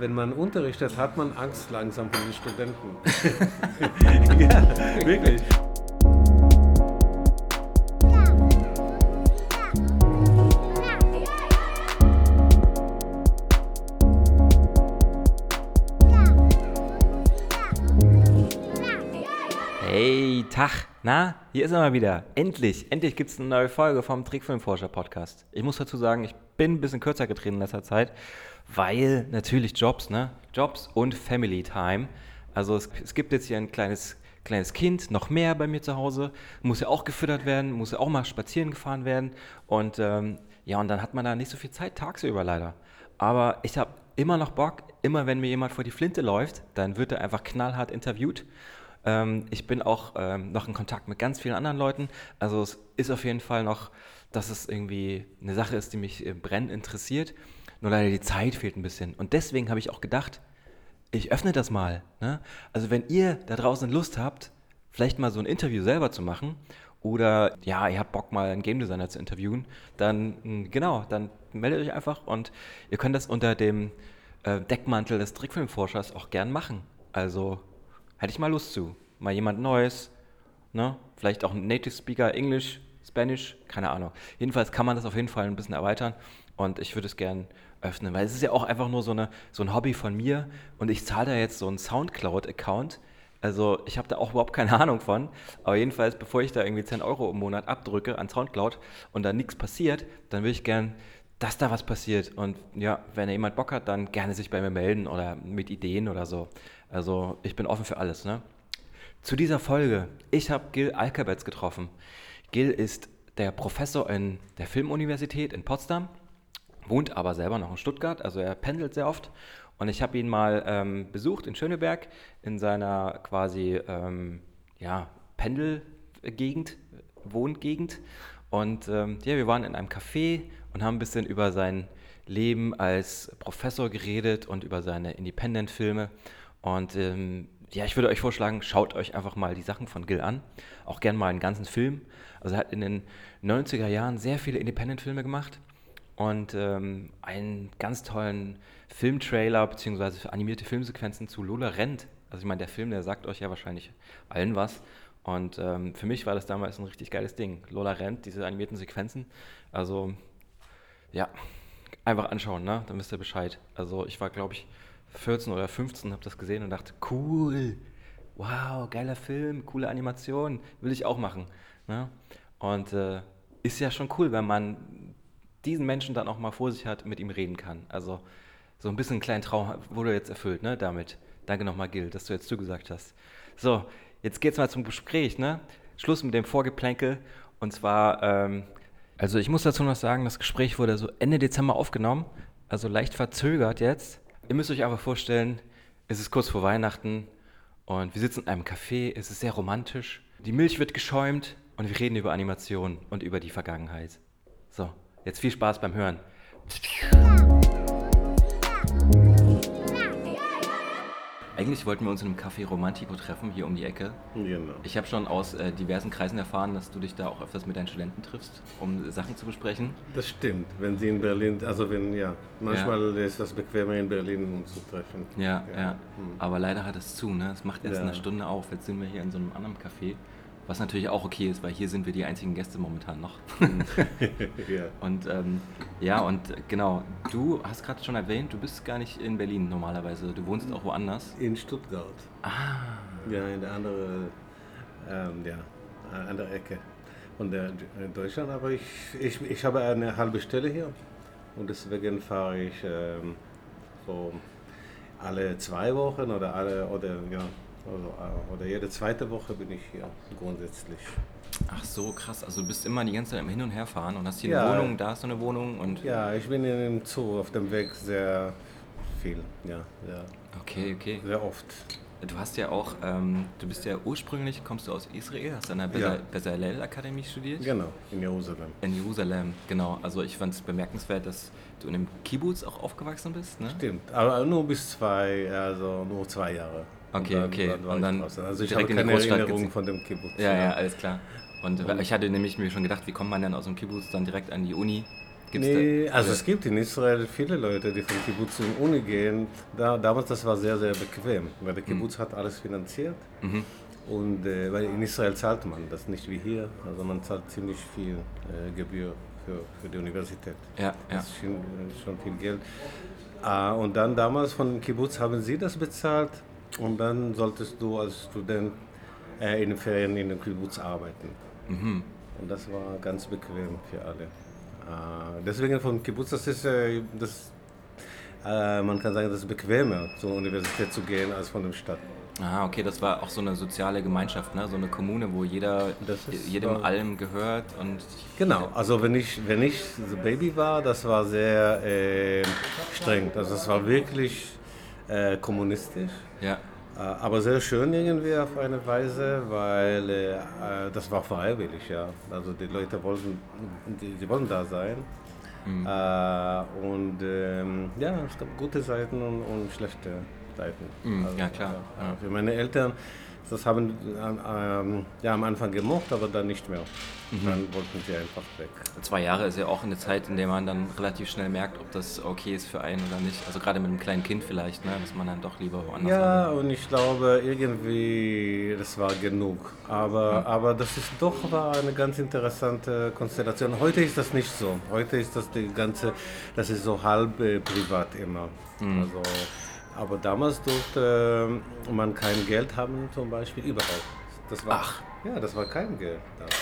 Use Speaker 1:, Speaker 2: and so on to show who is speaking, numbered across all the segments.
Speaker 1: wenn man unterrichtet, hat man Angst langsam vor den Studenten. ja, wirklich.
Speaker 2: Tag. Na, hier ist er mal wieder. Endlich, endlich gibt es eine neue Folge vom Trickfilmforscher Podcast. Ich muss dazu sagen, ich bin ein bisschen kürzer getreten in letzter Zeit, weil natürlich Jobs, ne? Jobs und Family Time. Also es, es gibt jetzt hier ein kleines, kleines Kind, noch mehr bei mir zu Hause, muss ja auch gefüttert werden, muss ja auch mal spazieren gefahren werden. Und ähm, ja, und dann hat man da nicht so viel Zeit tagsüber leider. Aber ich habe immer noch Bock, immer wenn mir jemand vor die Flinte läuft, dann wird er einfach knallhart interviewt. Ähm, ich bin auch ähm, noch in Kontakt mit ganz vielen anderen Leuten. Also es ist auf jeden Fall noch, dass es irgendwie eine Sache ist, die mich äh, brennend interessiert. Nur leider die Zeit fehlt ein bisschen. Und deswegen habe ich auch gedacht, ich öffne das mal. Ne? Also wenn ihr da draußen Lust habt, vielleicht mal so ein Interview selber zu machen oder ja, ihr habt Bock mal einen Game Designer zu interviewen, dann mh, genau, dann meldet euch einfach und ihr könnt das unter dem äh, Deckmantel des Trickfilmforschers auch gern machen. Also hätte ich mal Lust zu. Mal jemand Neues, ne? Vielleicht auch ein Native Speaker, Englisch, Spanish, keine Ahnung. Jedenfalls kann man das auf jeden Fall ein bisschen erweitern und ich würde es gern öffnen, weil es ist ja auch einfach nur so, eine, so ein Hobby von mir und ich zahle da jetzt so einen Soundcloud-Account. Also ich habe da auch überhaupt keine Ahnung von, aber jedenfalls, bevor ich da irgendwie 10 Euro im Monat abdrücke an Soundcloud und da nichts passiert, dann würde ich gern, dass da was passiert. Und ja, wenn da jemand Bock hat, dann gerne sich bei mir melden oder mit Ideen oder so. Also ich bin offen für alles. Ne? Zu dieser Folge, ich habe Gil Alkabetz getroffen. Gil ist der Professor in der Filmuniversität in Potsdam, wohnt aber selber noch in Stuttgart, also er pendelt sehr oft. Und ich habe ihn mal ähm, besucht in Schöneberg in seiner quasi ähm, ja, Pendelgegend, Wohngegend. Und ähm, ja, wir waren in einem Café und haben ein bisschen über sein Leben als Professor geredet und über seine Independent-Filme. Und ähm, ja, ich würde euch vorschlagen, schaut euch einfach mal die Sachen von Gil an. Auch gern mal einen ganzen Film. Also er hat in den 90er Jahren sehr viele Independent-Filme gemacht und ähm, einen ganz tollen Filmtrailer bzw. animierte Filmsequenzen zu Lola Rent. Also ich meine, der Film, der sagt euch ja wahrscheinlich allen was. Und ähm, für mich war das damals ein richtig geiles Ding. Lola Rent, diese animierten Sequenzen. Also ja, einfach anschauen, ne? Dann wisst ihr Bescheid. Also ich war, glaube ich, 14 oder 15, habe das gesehen und dachte, cool, wow, geiler Film, coole Animation, will ich auch machen. Ne? Und äh, ist ja schon cool, wenn man diesen Menschen dann auch mal vor sich hat, mit ihm reden kann. Also so ein bisschen einen kleinen Traum wurde jetzt erfüllt, ne, damit. Danke nochmal, Gil, dass du jetzt zugesagt hast. So, jetzt geht's mal zum Gespräch, ne? Schluss mit dem Vorgeplänkel. Und zwar, ähm, also ich muss dazu noch sagen, das Gespräch wurde so Ende Dezember aufgenommen, also leicht verzögert jetzt. Ihr müsst euch einfach vorstellen, es ist kurz vor Weihnachten und wir sitzen in einem Café, es ist sehr romantisch. Die Milch wird geschäumt und wir reden über Animation und über die Vergangenheit. So, jetzt viel Spaß beim Hören. Eigentlich wollten wir uns in einem Café Romantico treffen, hier um die Ecke.
Speaker 1: Genau.
Speaker 2: Ich habe schon aus äh, diversen Kreisen erfahren, dass du dich da auch öfters mit deinen Studenten triffst, um Sachen zu besprechen.
Speaker 1: Das stimmt, wenn sie in Berlin, also wenn, ja, manchmal ist das bequemer in Berlin, uns zu treffen.
Speaker 2: Ja, ja.
Speaker 1: Hm.
Speaker 2: Aber leider hat es zu, ne? Es macht erst
Speaker 1: Ja.
Speaker 2: eine Stunde auf. Jetzt sind wir hier in so einem anderen Café, was natürlich auch okay ist, weil hier sind wir die einzigen Gäste momentan noch.
Speaker 1: ja.
Speaker 2: und ähm, ja, und genau, du hast gerade schon erwähnt, du bist gar nicht in Berlin normalerweise, du wohnst auch woanders.
Speaker 1: In Stuttgart.
Speaker 2: Ah,
Speaker 1: Ja, in der anderen, ähm, ja, andere Ecke von der äh, Deutschland. Aber ich, ich, ich habe eine halbe Stelle hier und deswegen fahre ich ähm, so alle zwei Wochen oder alle oder ja oder, äh, oder jede zweite Woche bin ich hier grundsätzlich.
Speaker 2: ach so, krass. Also du bist immer die ganze Zeit im Hin und Her fahren und hast hier
Speaker 1: Ja.
Speaker 2: eine Wohnung, da hast du eine Wohnung und.
Speaker 1: Ja, ich bin in dem Zoo auf dem Weg sehr viel, ja, ja
Speaker 2: Okay, okay.
Speaker 1: sehr oft.
Speaker 2: Du hast ja auch, ähm, du bist ja ursprünglich, kommst du aus Israel, hast an der
Speaker 1: Ja.
Speaker 2: Beza- Bezalel Akademie studiert?
Speaker 1: Genau, in Jerusalem.
Speaker 2: In Jerusalem, genau. Also ich fand es bemerkenswert, dass du in einem Kibbutz auch aufgewachsen bist, ne?
Speaker 1: Stimmt, aber nur bis zwei, also nur zwei Jahre.
Speaker 2: Okay, okay.
Speaker 1: war
Speaker 2: Und dann
Speaker 1: draußen. also ich
Speaker 2: direkt
Speaker 1: habe
Speaker 2: in die
Speaker 1: keine
Speaker 2: Großstadt
Speaker 1: Erinnerung
Speaker 2: gezogen.
Speaker 1: von dem Kibbutz.
Speaker 2: Ja, ja, alles klar. Und
Speaker 1: Und-
Speaker 2: ich hatte nämlich mir schon gedacht, wie kommt man denn aus dem Kibbutz dann direkt an die Uni? Gibt's
Speaker 1: nee,
Speaker 2: da,
Speaker 1: also es gibt in Israel viele Leute, die von Kibbutz in die Uni gehen. Da, damals das war sehr, sehr bequem, weil der Kibbutz hat alles finanziert.
Speaker 2: Mhm.
Speaker 1: Und äh, weil in Israel zahlt man das nicht wie hier. Also man zahlt ziemlich viel äh, Gebühr für, für die Universität.
Speaker 2: Ja, ja.
Speaker 1: Das ist schon, schon viel Geld. Ah, und dann damals von Kibbutz haben sie das bezahlt und dann solltest du als Student äh, in den Ferien in den Kibbutz arbeiten.
Speaker 2: Mhm.
Speaker 1: Und das war ganz bequem für alle. Äh, deswegen von Kibbutz, das ist, äh, das, äh, man kann sagen, das ist bequemer zur Universität zu gehen als von der Stadt.
Speaker 2: Ah, okay, das war auch so eine soziale Gemeinschaft, ne? so eine Kommune, wo jeder
Speaker 1: ist
Speaker 2: jedem
Speaker 1: wahr.
Speaker 2: allem gehört und
Speaker 1: Genau, also wenn ich, wenn ich Baby war, das war sehr äh, streng. Also das war wirklich äh, kommunistisch.
Speaker 2: Ja.
Speaker 1: Äh, Aber sehr schön irgendwie auf eine Weise, weil äh, äh, das war freiwillig, ja. Also die Leute wollten, die, die wollten da sein. Äh, und ähm, ja, es gab gute Seiten und, und schlechte Seiten.
Speaker 2: Mhm, ja, klar,
Speaker 1: äh,
Speaker 2: ja.
Speaker 1: Für meine Eltern, das haben äh, ähm, ja, am Anfang gemocht, aber dann nicht mehr.
Speaker 2: Mhm.
Speaker 1: Dann wollten sie einfach weg.
Speaker 2: Zwei Jahre ist ja auch eine Zeit, in der man dann relativ schnell merkt, ob das okay ist für einen oder nicht. Also gerade mit einem kleinen Kind vielleicht, ne? dass man dann doch lieber woanders
Speaker 1: Ja,
Speaker 2: arbeitet.
Speaker 1: und ich glaube irgendwie, das war genug. Aber, aber das ist doch war eine ganz interessante Konstellation. Heute ist das nicht so. Heute ist das die ganze, das ist so halb äh, privat immer. Also, aber damals durfte äh, man kein Geld haben, zum Beispiel überhaupt. Das war,
Speaker 2: Ach.
Speaker 1: Ja, das war kein Geld.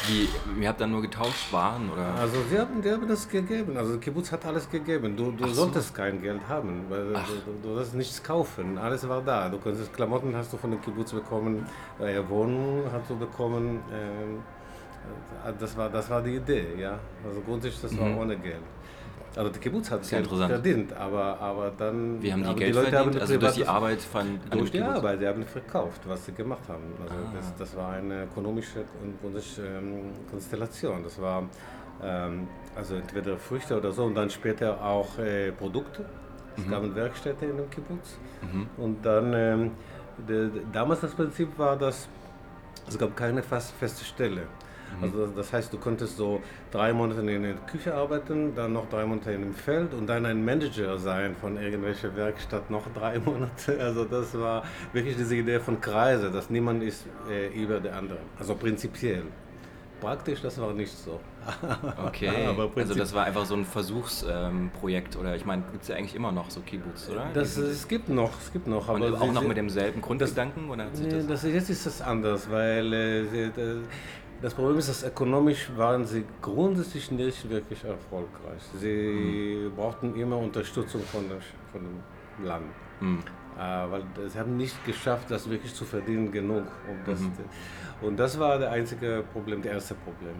Speaker 2: Wie, ihr habt dann nur getauscht Waren oder?
Speaker 1: Also sie haben, die haben das gegeben. Also Kibbutz hat alles gegeben. Du, du
Speaker 2: Ach so.
Speaker 1: solltest kein Geld haben, weil du, du solltest nichts kaufen. Alles war da. Du konntest Klamotten hast du von dem Kibbutz bekommen, äh, Wohnung hast du bekommen. Ähm, äh, das war das war die Idee, ja. Also grundsätzlich das war ohne Geld. Also der Kibbutz hat
Speaker 2: Mhm. ja
Speaker 1: Geld
Speaker 2: interessant.
Speaker 1: verdient, aber aber dann.
Speaker 2: Wie haben die Geld
Speaker 1: Leute
Speaker 2: verdient?
Speaker 1: haben
Speaker 2: also durch die Arbeit von
Speaker 1: durch die
Speaker 2: Kibbutz?
Speaker 1: Arbeit, sie haben verkauft, was sie gemacht haben. Also
Speaker 2: Ah.
Speaker 1: das, das war eine ökonomische ähm, Konstellation. Das war ähm, also entweder Früchte oder so und dann später auch äh, Produkte. Es
Speaker 2: Mhm.
Speaker 1: gab Werkstätte in dem Kibbutz. Und dann, ähm, de, de, damals das Prinzip war, dass es gab keine fast, feste Stelle. Also das- das heißt, du konntest so drei Monate in der Küche arbeiten, dann noch drei Monate in dem Feld und dann ein Manager sein von irgendwelcher Werkstatt noch drei Monate. Also das war wirklich diese Idee von Kreise, dass niemand ist äh, über der andere. Also prinzipiell. Praktisch, das war nicht so.
Speaker 2: Okay, also das war einfach so ein Versuchsprojekt oder ich meine, gibt es ja eigentlich immer noch so Kibbutz, oder?
Speaker 1: Das, es gibt noch, es gibt noch.
Speaker 2: Und
Speaker 1: aber
Speaker 2: auch noch mit demselben Grundgedanken oder hat sich
Speaker 1: Nee,
Speaker 2: das?
Speaker 1: das, jetzt ist das anders, weil äh, äh, das Problem ist, dass ökonomisch waren sie grundsätzlich nicht wirklich erfolgreich. Sie brauchten immer Unterstützung von, der, von dem Land.
Speaker 2: Hm.
Speaker 1: Äh, weil sie haben nicht geschafft, das wirklich zu verdienen genug. Um das, Und das war das einzige Problem, das erste Problem.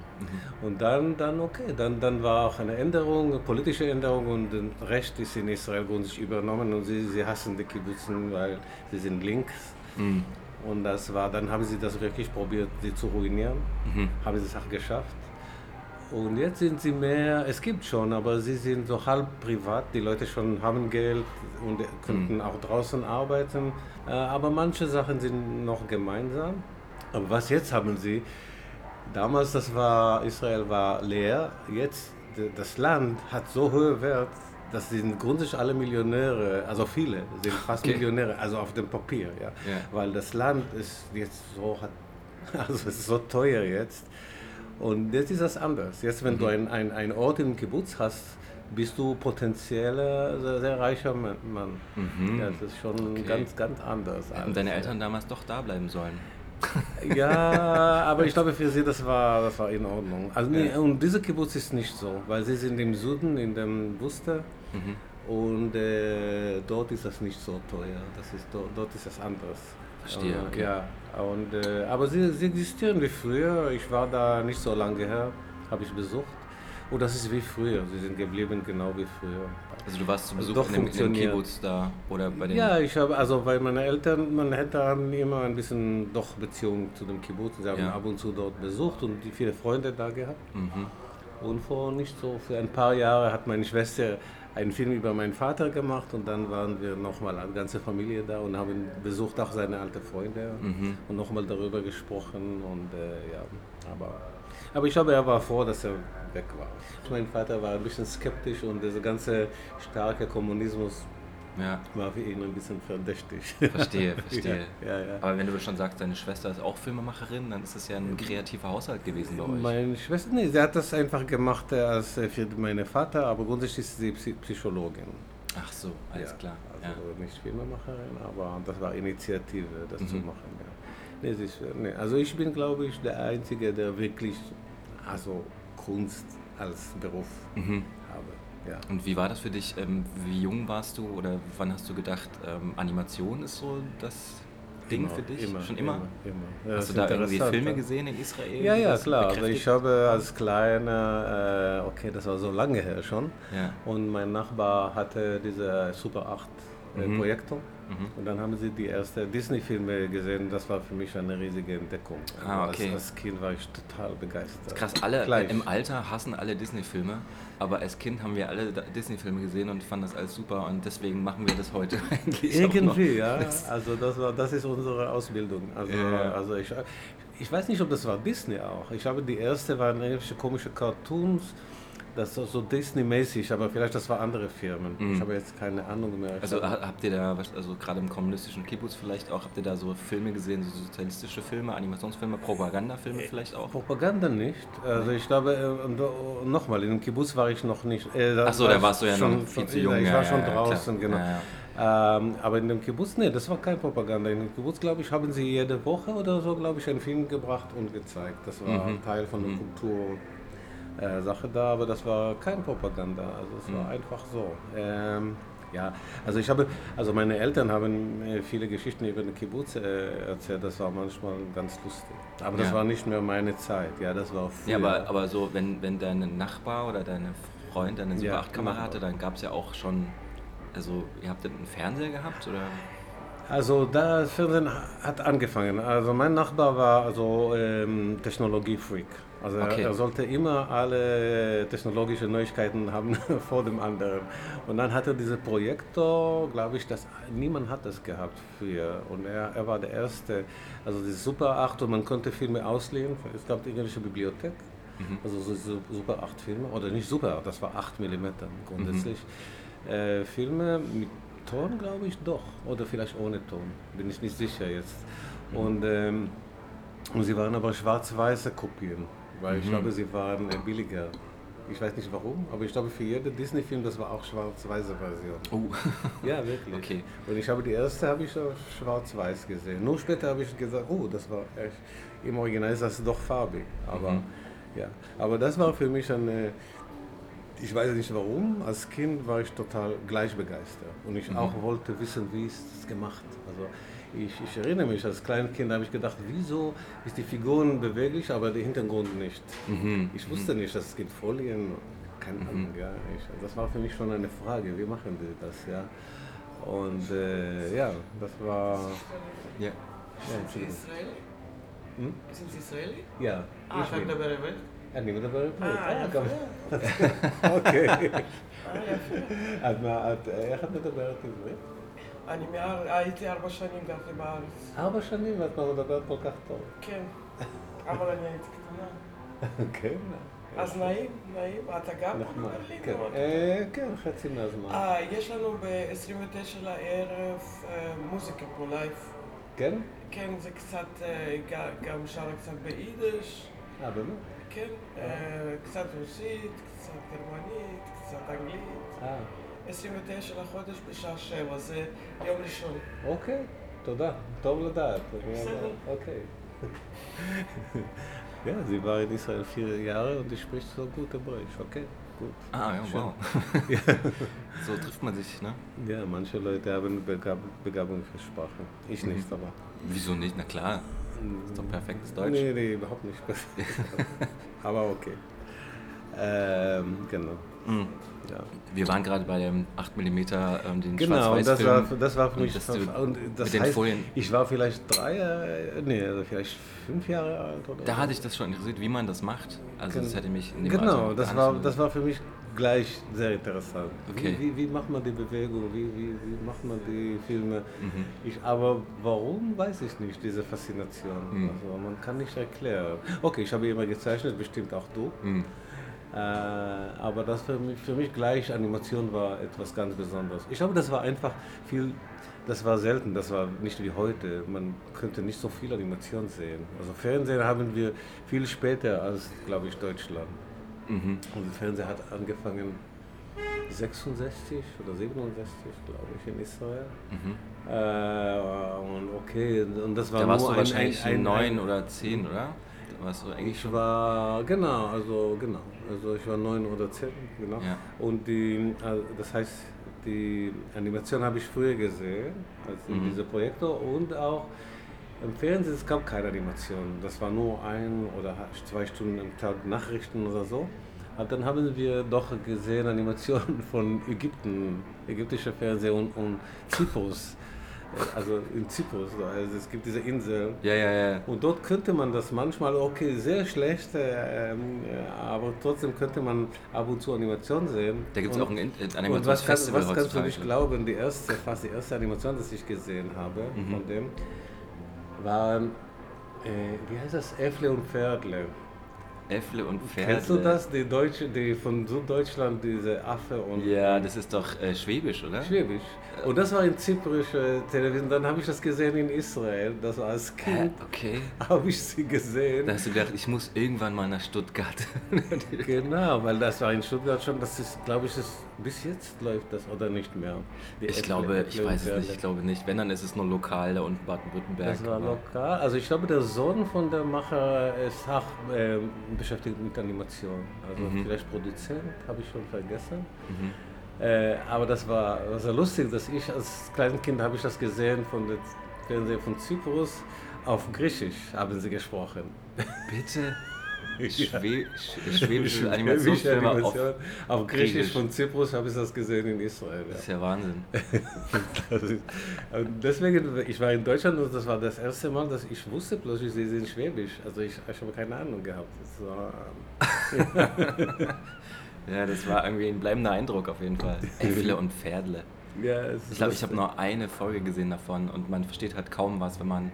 Speaker 1: Und dann, dann okay, dann, dann war auch eine Änderung, eine politische Änderung und das Recht ist in Israel grundsätzlich übernommen und sie, sie hassen die Kibbutzen, weil sie sind links. Und das war, dann haben sie das wirklich probiert, sie zu ruinieren. Haben sie es auch geschafft. Und jetzt sind sie mehr, es gibt schon, aber sie sind so halb privat. Die Leute schon haben Geld und könnten auch draußen arbeiten. Äh, Aber manche Sachen sind noch gemeinsam. Aber was jetzt haben sie? Damals, das war, Israel war leer. Jetzt, das Land hat so hohe Wert, dass sind grundsätzlich alle Millionäre, also viele sind fast
Speaker 2: Okay.
Speaker 1: Millionäre, also auf dem Papier, ja.
Speaker 2: Ja.
Speaker 1: Weil das Land ist jetzt so, also es ist so teuer jetzt. Und jetzt ist das anders. Jetzt, wenn du
Speaker 2: Mhm.
Speaker 1: ein, ein, ein Ort im Kibbutz hast, bist du potenzieller sehr, sehr reicher Mann. Mann. Ja, das ist schon
Speaker 2: Mhm. Okay.
Speaker 1: ganz, ganz anders.
Speaker 2: Hätten deine Eltern damals doch da bleiben sollen.
Speaker 1: ja, aber ich glaube für sie, das war, das war in Ordnung. Also, nee, und dieser Kibbutz ist nicht so, weil sie sind im Süden, in dem Buster.
Speaker 2: Mhm.
Speaker 1: Und äh, dort ist das nicht so teuer. Das ist, dort, dort ist das anders.
Speaker 2: Verstehe,
Speaker 1: Und,
Speaker 2: okay.
Speaker 1: Ja, und, äh, aber sie, sie existieren wie früher. Ich war da nicht so lange her, habe ich besucht. Und das ist wie früher. Sie sind geblieben genau wie früher.
Speaker 2: Also du warst zu
Speaker 1: Also
Speaker 2: Besuch
Speaker 1: doch
Speaker 2: in dem, in. Kibbutz da oder bei den...
Speaker 1: Ja, ich habe, also weil meine Eltern, meine Eltern haben immer ein bisschen doch Beziehung zu dem Kibbutz. Sie haben
Speaker 2: Ja.
Speaker 1: ab und zu dort besucht und viele Freunde da gehabt.
Speaker 2: Mhm.
Speaker 1: Und vor nicht so, für ein paar Jahre hat meine Schwester einen Film über meinen Vater gemacht und dann waren wir nochmal als ganze Familie da und haben besucht auch seine alten Freunde
Speaker 2: Mhm.
Speaker 1: und nochmal darüber gesprochen und äh, ja, aber Aber ich glaube, er war froh, dass er weg war. Mein Vater war ein bisschen skeptisch und dieser ganze starke Kommunismus
Speaker 2: Ja,
Speaker 1: war für ihn ein bisschen verdächtig.
Speaker 2: verstehe, verstehe.
Speaker 1: Ja, ja.
Speaker 2: Aber wenn du schon sagst, deine Schwester ist auch Filmemacherin, dann ist das ja ein kreativer Haushalt gewesen bei euch.
Speaker 1: Meine Schwester, nee, sie hat das einfach gemacht äh, als äh, für meinen Vater, aber grundsätzlich ist sie Psy- Psychologin.
Speaker 2: Ach so, alles klar.
Speaker 1: Also nicht Filmemacherin, aber das war Initiative, das zu
Speaker 2: Mhm.
Speaker 1: machen. Ja. Nee, ist, nee, also ich bin, glaube ich, der Einzige, der wirklich also Kunst als Beruf
Speaker 2: Mhm.
Speaker 1: Ja.
Speaker 2: Und wie war das für dich? Ähm, wie jung warst du oder wann hast du gedacht, ähm, Animation ist so das Ding
Speaker 1: Immer,
Speaker 2: für dich?
Speaker 1: Immer,
Speaker 2: Schon immer?
Speaker 1: immer. Ja,
Speaker 2: Hast du da irgendwie Filme gesehen in Israel?
Speaker 1: Ja, ja, klar. Also ich habe als kleiner, äh, okay, das war so lange her schon,
Speaker 2: Ja.
Speaker 1: und mein Nachbar hatte diese Super 8 äh,
Speaker 2: Mhm.
Speaker 1: Projektor.
Speaker 2: Mhm.
Speaker 1: Und dann haben sie die ersten Disney-Filme gesehen. Das war für mich eine riesige Entdeckung.
Speaker 2: Ah,
Speaker 1: Also
Speaker 2: okay.
Speaker 1: als, als Kind war ich total begeistert.
Speaker 2: Krass, alle
Speaker 1: Gleich.
Speaker 2: im Alter hassen alle Disney-Filme, aber als Kind haben wir alle Disney-Filme gesehen und fanden das alles super und deswegen machen wir das heute eigentlich.
Speaker 1: Irgendwie, ja. Also das war, das ist unsere Ausbildung. Also,
Speaker 2: Ja.
Speaker 1: also ich, ich weiß nicht, ob das war Disney auch. Ich habe die erste waren irgendwelche komische Cartoons. Das war so Disney-mäßig, aber vielleicht das war andere Firmen.
Speaker 2: Mhm.
Speaker 1: Ich habe jetzt keine Ahnung mehr.
Speaker 2: Also habt ihr da, also gerade im kommunistischen Kibbutz vielleicht auch, habt ihr da so Filme gesehen, so sozialistische Filme, Animationsfilme, Propagandafilme vielleicht auch?
Speaker 1: Propaganda nicht. Also ich glaube, äh, äh, nochmal, in dem Kibbutz war ich noch nicht. Äh,
Speaker 2: Ach so,
Speaker 1: war
Speaker 2: da warst du ja noch viel zu jung,
Speaker 1: Ich
Speaker 2: ja,
Speaker 1: war schon
Speaker 2: ja, klar.
Speaker 1: draußen, genau.
Speaker 2: Ja,
Speaker 1: Ähm, aber in dem Kibbutz, nee, das war kein Propaganda. In dem Kibbutz, glaube ich, haben sie jede Woche oder so, glaube ich, einen Film gebracht und gezeigt. Das war
Speaker 2: Mhm.
Speaker 1: Teil von der
Speaker 2: Mhm.
Speaker 1: Kultur. Äh, Sache da, aber das war kein Propaganda, also es war
Speaker 2: Mhm.
Speaker 1: einfach so. Ähm, ja, also ich habe, also meine Eltern haben viele Geschichten über den Kibbutz äh, erzählt, das war manchmal ganz lustig. Aber das
Speaker 2: Ja.
Speaker 1: war nicht mehr meine Zeit, ja, das war früher.
Speaker 2: Ja, aber, aber so, wenn, wenn dein Nachbar oder deine Freund, deine Super 8-Kamera
Speaker 1: genau.
Speaker 2: hatte, dann gab es ja auch schon, also ihr habt einen Fernseher gehabt oder?
Speaker 1: Also das Fernsehen hat angefangen. Also mein Nachbar war also ähm, Technologiefreak. Also
Speaker 2: Okay.
Speaker 1: er, er sollte immer alle technologischen Neuigkeiten haben vor dem anderen. Und dann hatte dieser Projektor, glaube ich, dass niemand hat das gehabt früher. Und er, er war der erste. Also diese Super 8 und man konnte Filme ausleihen. Es gab irgendwelche Bibliothek.
Speaker 2: Mhm.
Speaker 1: Also so Super 8 Filme, oder nicht Super 8, das war 8 mm grundsätzlich. Äh, Filme mit Ton, glaube ich, doch. Oder vielleicht ohne Ton, bin ich nicht sicher jetzt. Und, ähm, und sie waren aber schwarz-weiße Kopien, weil ich
Speaker 2: Mhm.
Speaker 1: glaube, sie waren äh, billiger. Ich weiß nicht warum, aber ich glaube, für jeden Disney-Film, das war auch schwarz-weiße Version.
Speaker 2: Oh,
Speaker 1: Ja, wirklich.
Speaker 2: Okay.
Speaker 1: Und ich habe die erste habe ich schwarz-weiß gesehen. Nur später habe ich gesagt, oh, das war echt, im Original ist das doch farbig. Aber
Speaker 2: Mhm.
Speaker 1: ja, aber das war für mich eine, ich weiß nicht warum, als Kind war ich total gleich begeistert. Und ich
Speaker 2: Mhm.
Speaker 1: auch wollte wissen, wie ist das gemacht. Also ich, ich erinnere mich, als kleines Kind habe ich gedacht, wieso ist die Figuren beweglich, aber der Hintergrund nicht.
Speaker 2: Mhm.
Speaker 1: Ich wusste nicht, dass es gibt Folien, keine Ahnung, ja. Ich, das war für mich schon eine Frage, wie machen die das, ja. Und äh, ja, das war,
Speaker 2: Ja.
Speaker 1: ja,
Speaker 3: Sie
Speaker 1: Entschuldigung.
Speaker 3: Israeli?
Speaker 1: Hm?
Speaker 3: Sind Sie Israeli?
Speaker 1: Ja,
Speaker 3: אה,
Speaker 1: ich
Speaker 3: אתה
Speaker 1: bin.
Speaker 3: מדבר עברית?
Speaker 1: אני מדבר עברית.
Speaker 3: אה,
Speaker 1: אה,
Speaker 3: יפה.
Speaker 1: גם- אוקיי.
Speaker 3: אה, יפה.
Speaker 1: את מה- את- איך את מדברת עברית?
Speaker 3: אני מאר- הייתי ארבע שנים גרתי בארץ.
Speaker 1: ארבע שנים ואת לא מדברת כל כך טוב.
Speaker 3: כן. אבל אני הייתי קטנה.
Speaker 1: כן,
Speaker 3: אז נעים, נעים. אתה גם
Speaker 1: נחמד. כן, אה, כן, חצי מהזמן.
Speaker 3: אה, יש לנו ב-29 לערב אה, מוזיקה פה לייב.
Speaker 1: כן?
Speaker 3: כן, זה קצת, גם שרה קצת ביידיש.
Speaker 1: אה, באמת?
Speaker 3: כן, קצת רוסית, קצת גרמנית, קצת אנגלית.
Speaker 1: אה,
Speaker 3: 29 לחודש בשעה שבע, זה יום ראשון.
Speaker 1: אוקיי, תודה. טוב לדעת. אני-
Speaker 3: בסדר.
Speaker 1: Okay. Ja, sie war in Israel vier Jahre und sie spricht so gut Hebräisch. Okay, gut.
Speaker 2: Ah, ja,
Speaker 1: Schön.
Speaker 2: wow. so trifft man sich, ne?
Speaker 1: Ja, manche Leute haben Begab Begabung für Sprache. Ich
Speaker 2: Mhm.
Speaker 1: nicht, aber.
Speaker 2: Wieso nicht? Na klar. Ist doch perfektes Deutsch.
Speaker 1: Nee, nee, überhaupt nicht. aber okay. Ähm, genau.
Speaker 2: Mhm.
Speaker 1: Ja.
Speaker 2: Wir waren gerade bei dem 8 mm, ähm, den
Speaker 1: Genau, und das war, das war für
Speaker 2: Und
Speaker 1: mich.
Speaker 2: dass du
Speaker 1: und das heißt,
Speaker 2: Folien-
Speaker 1: ich war vielleicht drei, nee, also vielleicht fünf Jahre alt oder
Speaker 2: Da hatte ich das schon interessiert, wie man das macht. Also das hätte mich in dem
Speaker 1: Genau, das war, das war für mich gleich sehr interessant.
Speaker 2: Okay.
Speaker 1: Wie, wie, wie macht man die Bewegung? Wie, wie, wie macht man die Filme?
Speaker 2: Mhm.
Speaker 1: Ich, aber warum, weiß ich nicht, diese Faszination.
Speaker 2: Mhm.
Speaker 1: Also man kann nicht erklären. Okay, ich habe immer gezeichnet, bestimmt auch du.
Speaker 2: Mhm.
Speaker 1: Äh, aber das für mich, für mich gleich Animation war etwas ganz Besonderes. Ich glaube, das war einfach viel, das war selten, das war nicht wie heute. Man könnte nicht so viel Animation sehen. Also Fernsehen haben wir viel später als, glaube ich, Deutschland.
Speaker 2: Mhm.
Speaker 1: Und der Fernseher hat angefangen 66 oder 67, glaube ich, in Israel.
Speaker 2: Mhm.
Speaker 1: Äh, und okay, und das war
Speaker 2: Da
Speaker 1: nur
Speaker 2: warst du
Speaker 1: ein,
Speaker 2: wahrscheinlich
Speaker 1: ein, ein,
Speaker 2: neun
Speaker 1: ein,
Speaker 2: oder zehn, oder? Da warst du eigentlich
Speaker 1: Ich
Speaker 2: schon.
Speaker 1: war, genau, also genau. Also ich war neun oder zehn, genau.
Speaker 2: Ja.
Speaker 1: Und die, also das heißt, die Animation habe ich früher gesehen, als in
Speaker 2: Mhm.
Speaker 1: diese Projektor und auch im Fernsehen, es gab keine Animation. Das war nur ein oder zwei Stunden am Tag Nachrichten oder so. Aber dann haben wir doch gesehen Animationen von Ägypten, ägyptischer Fernsehen und, und Zyprus. Also in Zyprus, also es gibt diese Insel.
Speaker 2: Ja, ja, ja.
Speaker 1: Und dort könnte man das manchmal, okay, sehr schlecht, äh, ähm, äh, aber trotzdem könnte man ab und zu Animation sehen.
Speaker 2: Da gibt es auch ein In-
Speaker 1: und was, kann,
Speaker 2: Animationsfestival
Speaker 1: was kannst du nicht glauben, die erste, fast die erste Animation, die ich gesehen habe
Speaker 2: Mhm.
Speaker 1: von dem, waren, äh, wie heißt das, Äffle und Pferdle.
Speaker 2: Äffle und Pferde.
Speaker 1: Kennst du das? Die Deutsche, die von Süddeutschland, diese Affe und
Speaker 2: Ja, das ist doch äh, Schwäbisch, oder?
Speaker 1: Schwäbisch. Und das war in zyprischer Television. Dann habe ich das gesehen in Israel. Das war als? Kind,
Speaker 2: Okay.
Speaker 1: habe ich sie gesehen.
Speaker 2: Da hast du gedacht, ich muss irgendwann mal nach Stuttgart.
Speaker 1: Genau, weil das war in Stuttgart schon, das ist, glaube ich, ist, bis jetzt läuft das oder nicht mehr. Die
Speaker 2: Ich glaube, ich weiß es nicht, ich glaube nicht. Wenn, dann ist es nur lokal da unten Baden-Württemberg.
Speaker 1: Das war lokal. Also ich glaube, der Sohn von der Macher ist auch ähm, beschäftigt mit Animation. Also
Speaker 2: Mhm.
Speaker 1: vielleicht Produzent, habe ich schon vergessen.
Speaker 2: Mhm.
Speaker 1: Äh, aber das war, war sehr lustig, dass ich als kleines Kind habe ich das gesehen von der Fernseher von Zyprus. Auf Griechisch haben sie gesprochen.
Speaker 2: Bitte?
Speaker 1: Ja.
Speaker 2: Schwä sch schwäbische Animationsfilme auf.
Speaker 1: Animation. auf Griechisch
Speaker 2: Griechisch.
Speaker 1: von Zyprus habe ich das gesehen in Israel.
Speaker 2: Das ist
Speaker 1: Ja.
Speaker 2: ja Wahnsinn.
Speaker 1: Ist, deswegen, ich war in Deutschland und das war das erste Mal, dass ich wusste plötzlich, sie sind Schwäbisch. Also ich, ich habe keine Ahnung gehabt. War,
Speaker 2: Ja, das war irgendwie ein bleibender Eindruck auf jeden Fall. Äffle und Pferdle.
Speaker 1: ja, es ist
Speaker 2: Ich glaube, ich habe nur eine Folge gesehen davon und man versteht halt kaum was, wenn man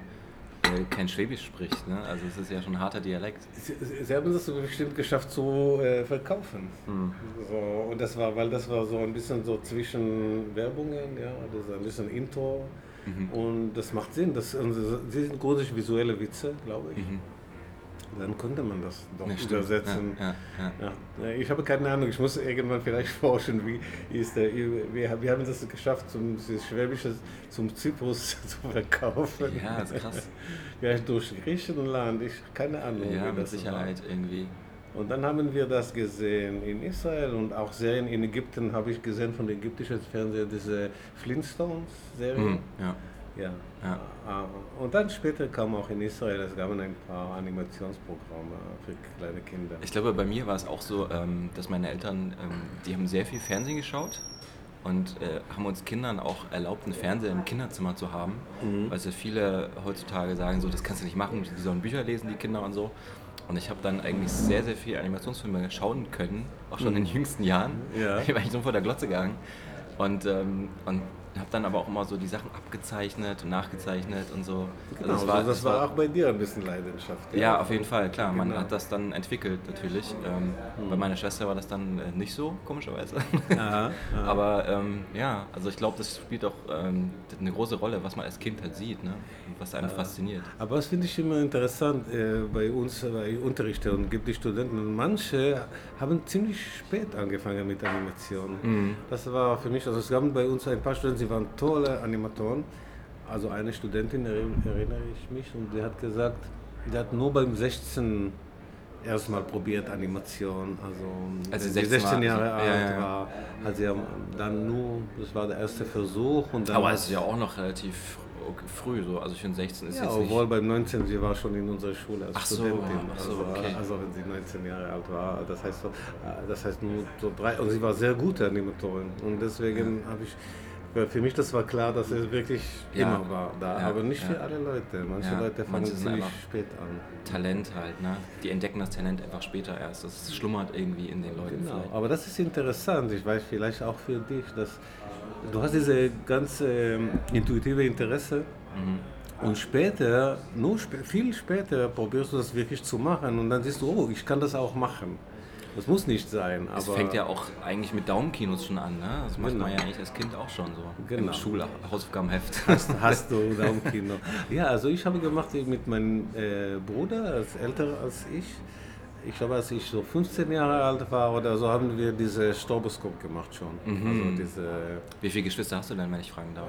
Speaker 2: äh, kein Schwäbisch spricht. Ne? Also es ist ja schon ein harter Dialekt.
Speaker 1: Sie, haben das so bestimmt geschafft zu äh, verkaufen.
Speaker 2: Hm.
Speaker 1: So, und das war, weil das war so ein bisschen so zwischen Werbungen, ja, das ist ein bisschen Intro.
Speaker 2: Mhm.
Speaker 1: Und das macht Sinn. Das, und sie sind große visuelle Witze, glaube ich.
Speaker 2: Mhm.
Speaker 1: Dann könnte man das doch
Speaker 2: Ja,
Speaker 1: übersetzen.
Speaker 2: Ja, ja, ja.
Speaker 1: Ja, ich habe keine Ahnung, ich muss irgendwann vielleicht forschen, wie ist der, wir, wir haben das geschafft, zum das Schwäbische zum Zyprus zu verkaufen.
Speaker 2: Ja, das ist krass.
Speaker 1: Vielleicht durch Griechenland, ich keine Ahnung.
Speaker 2: Ja, mit Sicherheit irgendwie.
Speaker 1: War. Und dann haben wir das gesehen in Israel und auch Serien in Ägypten habe ich gesehen von der ägyptischen Fernseher, diese Flintstones-Serie.
Speaker 2: Mhm. Ja.
Speaker 1: Ja.
Speaker 2: Ja.
Speaker 1: Ah, Und dann später kam auch in Israel, es gab ein paar Animationsprogramme für kleine Kinder.
Speaker 2: Ich glaube, bei mir war es auch so, ähm, dass meine Eltern, ähm, die haben sehr viel Fernsehen geschaut und äh, haben uns Kindern auch erlaubt, einen Fernseher im Kinderzimmer zu haben.
Speaker 1: Mhm.
Speaker 2: Weil so viele heutzutage sagen, so, das kannst du nicht machen, die sollen Bücher lesen, die Kinder und so. Und ich habe dann eigentlich sehr, sehr viel Animationsfilme schauen können, auch schon in den jüngsten Jahren.
Speaker 1: Ja.
Speaker 2: Ich war eigentlich so vor der Glotze gegangen. Und, ähm, und habe dann aber auch immer so die Sachen abgezeichnet und nachgezeichnet und so.
Speaker 1: Genau,
Speaker 2: Also
Speaker 1: das, war, das war auch bei dir ein bisschen Leidenschaft.
Speaker 2: ja, auf jeden Fall, klar. Man
Speaker 1: Genau.
Speaker 2: hat das dann entwickelt natürlich. Ähm, Bei meiner Schwester war das dann äh, nicht so, komischerweise.
Speaker 1: Aha, aha.
Speaker 2: Aber ähm, ja, also ich glaube, das spielt auch ähm, eine große Rolle, was man als Kind halt sieht, ne? Und was einen fasziniert.
Speaker 1: Aber das finde ich immer interessant äh, bei uns, bei Unterrichten und gibt die Studenten. Und manche haben ziemlich spät angefangen mit Animation.
Speaker 2: Mhm.
Speaker 1: Das war für mich, also es gab bei uns ein paar Studenten, sie waren tolle Animatoren. Also eine Studentin erinn- erinnere ich mich und die hat gesagt, die hat nur beim 16 erstmal probiert Animation. Also,
Speaker 2: Als sie
Speaker 1: wenn
Speaker 2: 16
Speaker 1: 16 Jahre alt
Speaker 2: ja, ja, ja.
Speaker 1: war, hat sie dann nur, das war der erste Versuch. Und dann,
Speaker 2: Aber es ist ja auch noch relativ früh so. Also ich finde 16 ist
Speaker 1: ja,
Speaker 2: jetzt
Speaker 1: obwohl beim 19, sie war schon in unserer Schule als
Speaker 2: Ach so,
Speaker 1: Studentin.
Speaker 2: ach so,
Speaker 1: also,
Speaker 2: okay.
Speaker 1: also wenn sie 19 Jahre alt war, das heißt, so, äh, das heißt nur so drei, und sie war sehr gute Animatorin. Und deswegen habe ich Weil für mich das war klar, dass es wirklich
Speaker 2: Ja.
Speaker 1: immer war da,
Speaker 2: Ja,
Speaker 1: aber nicht für alle Leute. Manche Leute fangen ziemlich
Speaker 2: einfach-
Speaker 1: spät an.
Speaker 2: Talent halt, ne? Die entdecken das Talent einfach später erst. Das schlummert irgendwie in den Leuten
Speaker 1: Genau,
Speaker 2: vielleicht.
Speaker 1: aber das ist interessant. Ich weiß vielleicht auch für dich, dass du hast diese ganz ähm, intuitive Interesse
Speaker 2: Mhm.
Speaker 1: und später, nur spä viel später, probierst du das wirklich zu machen und dann siehst du, oh, ich kann das auch machen. Das muss nicht sein,
Speaker 2: Es fängt ja auch eigentlich mit Daumenkinos schon an, ne? Das macht
Speaker 1: Genau.
Speaker 2: man ja eigentlich als Kind auch schon so.
Speaker 1: Genau.
Speaker 2: Im Schulhausaufgabenheft.
Speaker 1: hast, hast du Daumenkino. Ja, also ich habe gemacht mit meinem äh, Bruder, als älter als ich. Ich glaube, als ich so 15 Jahre alt war oder so, haben wir diese Stroboskop gemacht schon.
Speaker 2: Mhm.
Speaker 1: Also diese
Speaker 2: Wie viele Geschwister hast du denn, wenn ich fragen darf?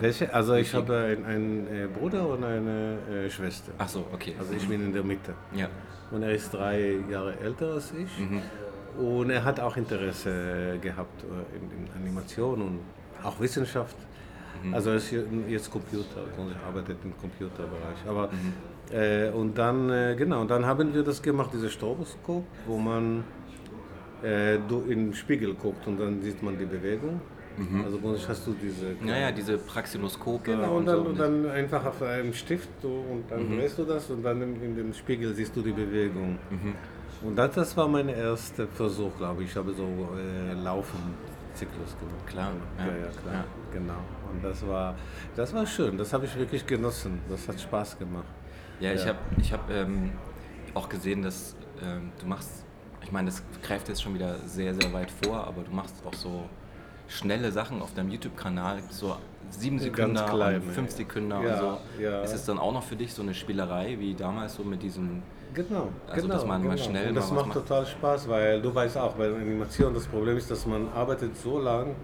Speaker 1: Welche? Also ich habe einen, einen äh, Bruder und eine äh, Schwester.
Speaker 2: Ach so, okay.
Speaker 1: Also ich bin in der Mitte.
Speaker 2: Ja.
Speaker 1: Und er ist drei Jahre älter als ich. Und er hat auch Interesse gehabt äh, in, in Animation und auch Wissenschaft. Also er ist jetzt Computer, also er arbeitet im Computerbereich. Aber äh, und dann äh, genau, dann haben wir das gemacht, dieses Stroboskop, wo man äh, in den Spiegel guckt und dann sieht man die Bewegung. Also bei uns hast du diese
Speaker 2: Naja, diese Praxiloskope
Speaker 1: Genau, und
Speaker 2: und
Speaker 1: dann,
Speaker 2: so.
Speaker 1: und dann einfach auf einem Stift so, und dann
Speaker 2: Mhm.
Speaker 1: drehst du das und dann in, in dem Spiegel siehst du die Bewegung.
Speaker 2: Mhm.
Speaker 1: Und das, das war mein erster Versuch, glaube ich. Ich habe so äh, Laufen-Zyklus gemacht.
Speaker 2: Klar,
Speaker 1: Ja,
Speaker 2: ja,
Speaker 1: ja, klar.
Speaker 2: ja.
Speaker 1: Genau. Und das war, das war schön. Das habe ich wirklich genossen. Das hat Spaß gemacht.
Speaker 2: Ja, ich
Speaker 1: Ja.
Speaker 2: habe ich hab, ähm, auch gesehen, dass ähm, du machst, ich meine, das greift jetzt schon wieder sehr, sehr weit vor, aber du machst auch so schnelle Sachen auf deinem YouTube-Kanal, so sieben Sekunden fünf Sekunden
Speaker 1: ja.
Speaker 2: und so.
Speaker 1: Ja.
Speaker 2: Ist es dann auch noch für dich so eine Spielerei wie damals so mit diesem,
Speaker 1: Genau,
Speaker 2: Also,
Speaker 1: genau.
Speaker 2: dass man mal
Speaker 1: genau.
Speaker 2: schnell
Speaker 1: Und das
Speaker 2: mal
Speaker 1: macht
Speaker 2: macht.
Speaker 1: total Spaß, weil du weißt auch, bei der Animation das Problem ist, dass man arbeitet so lang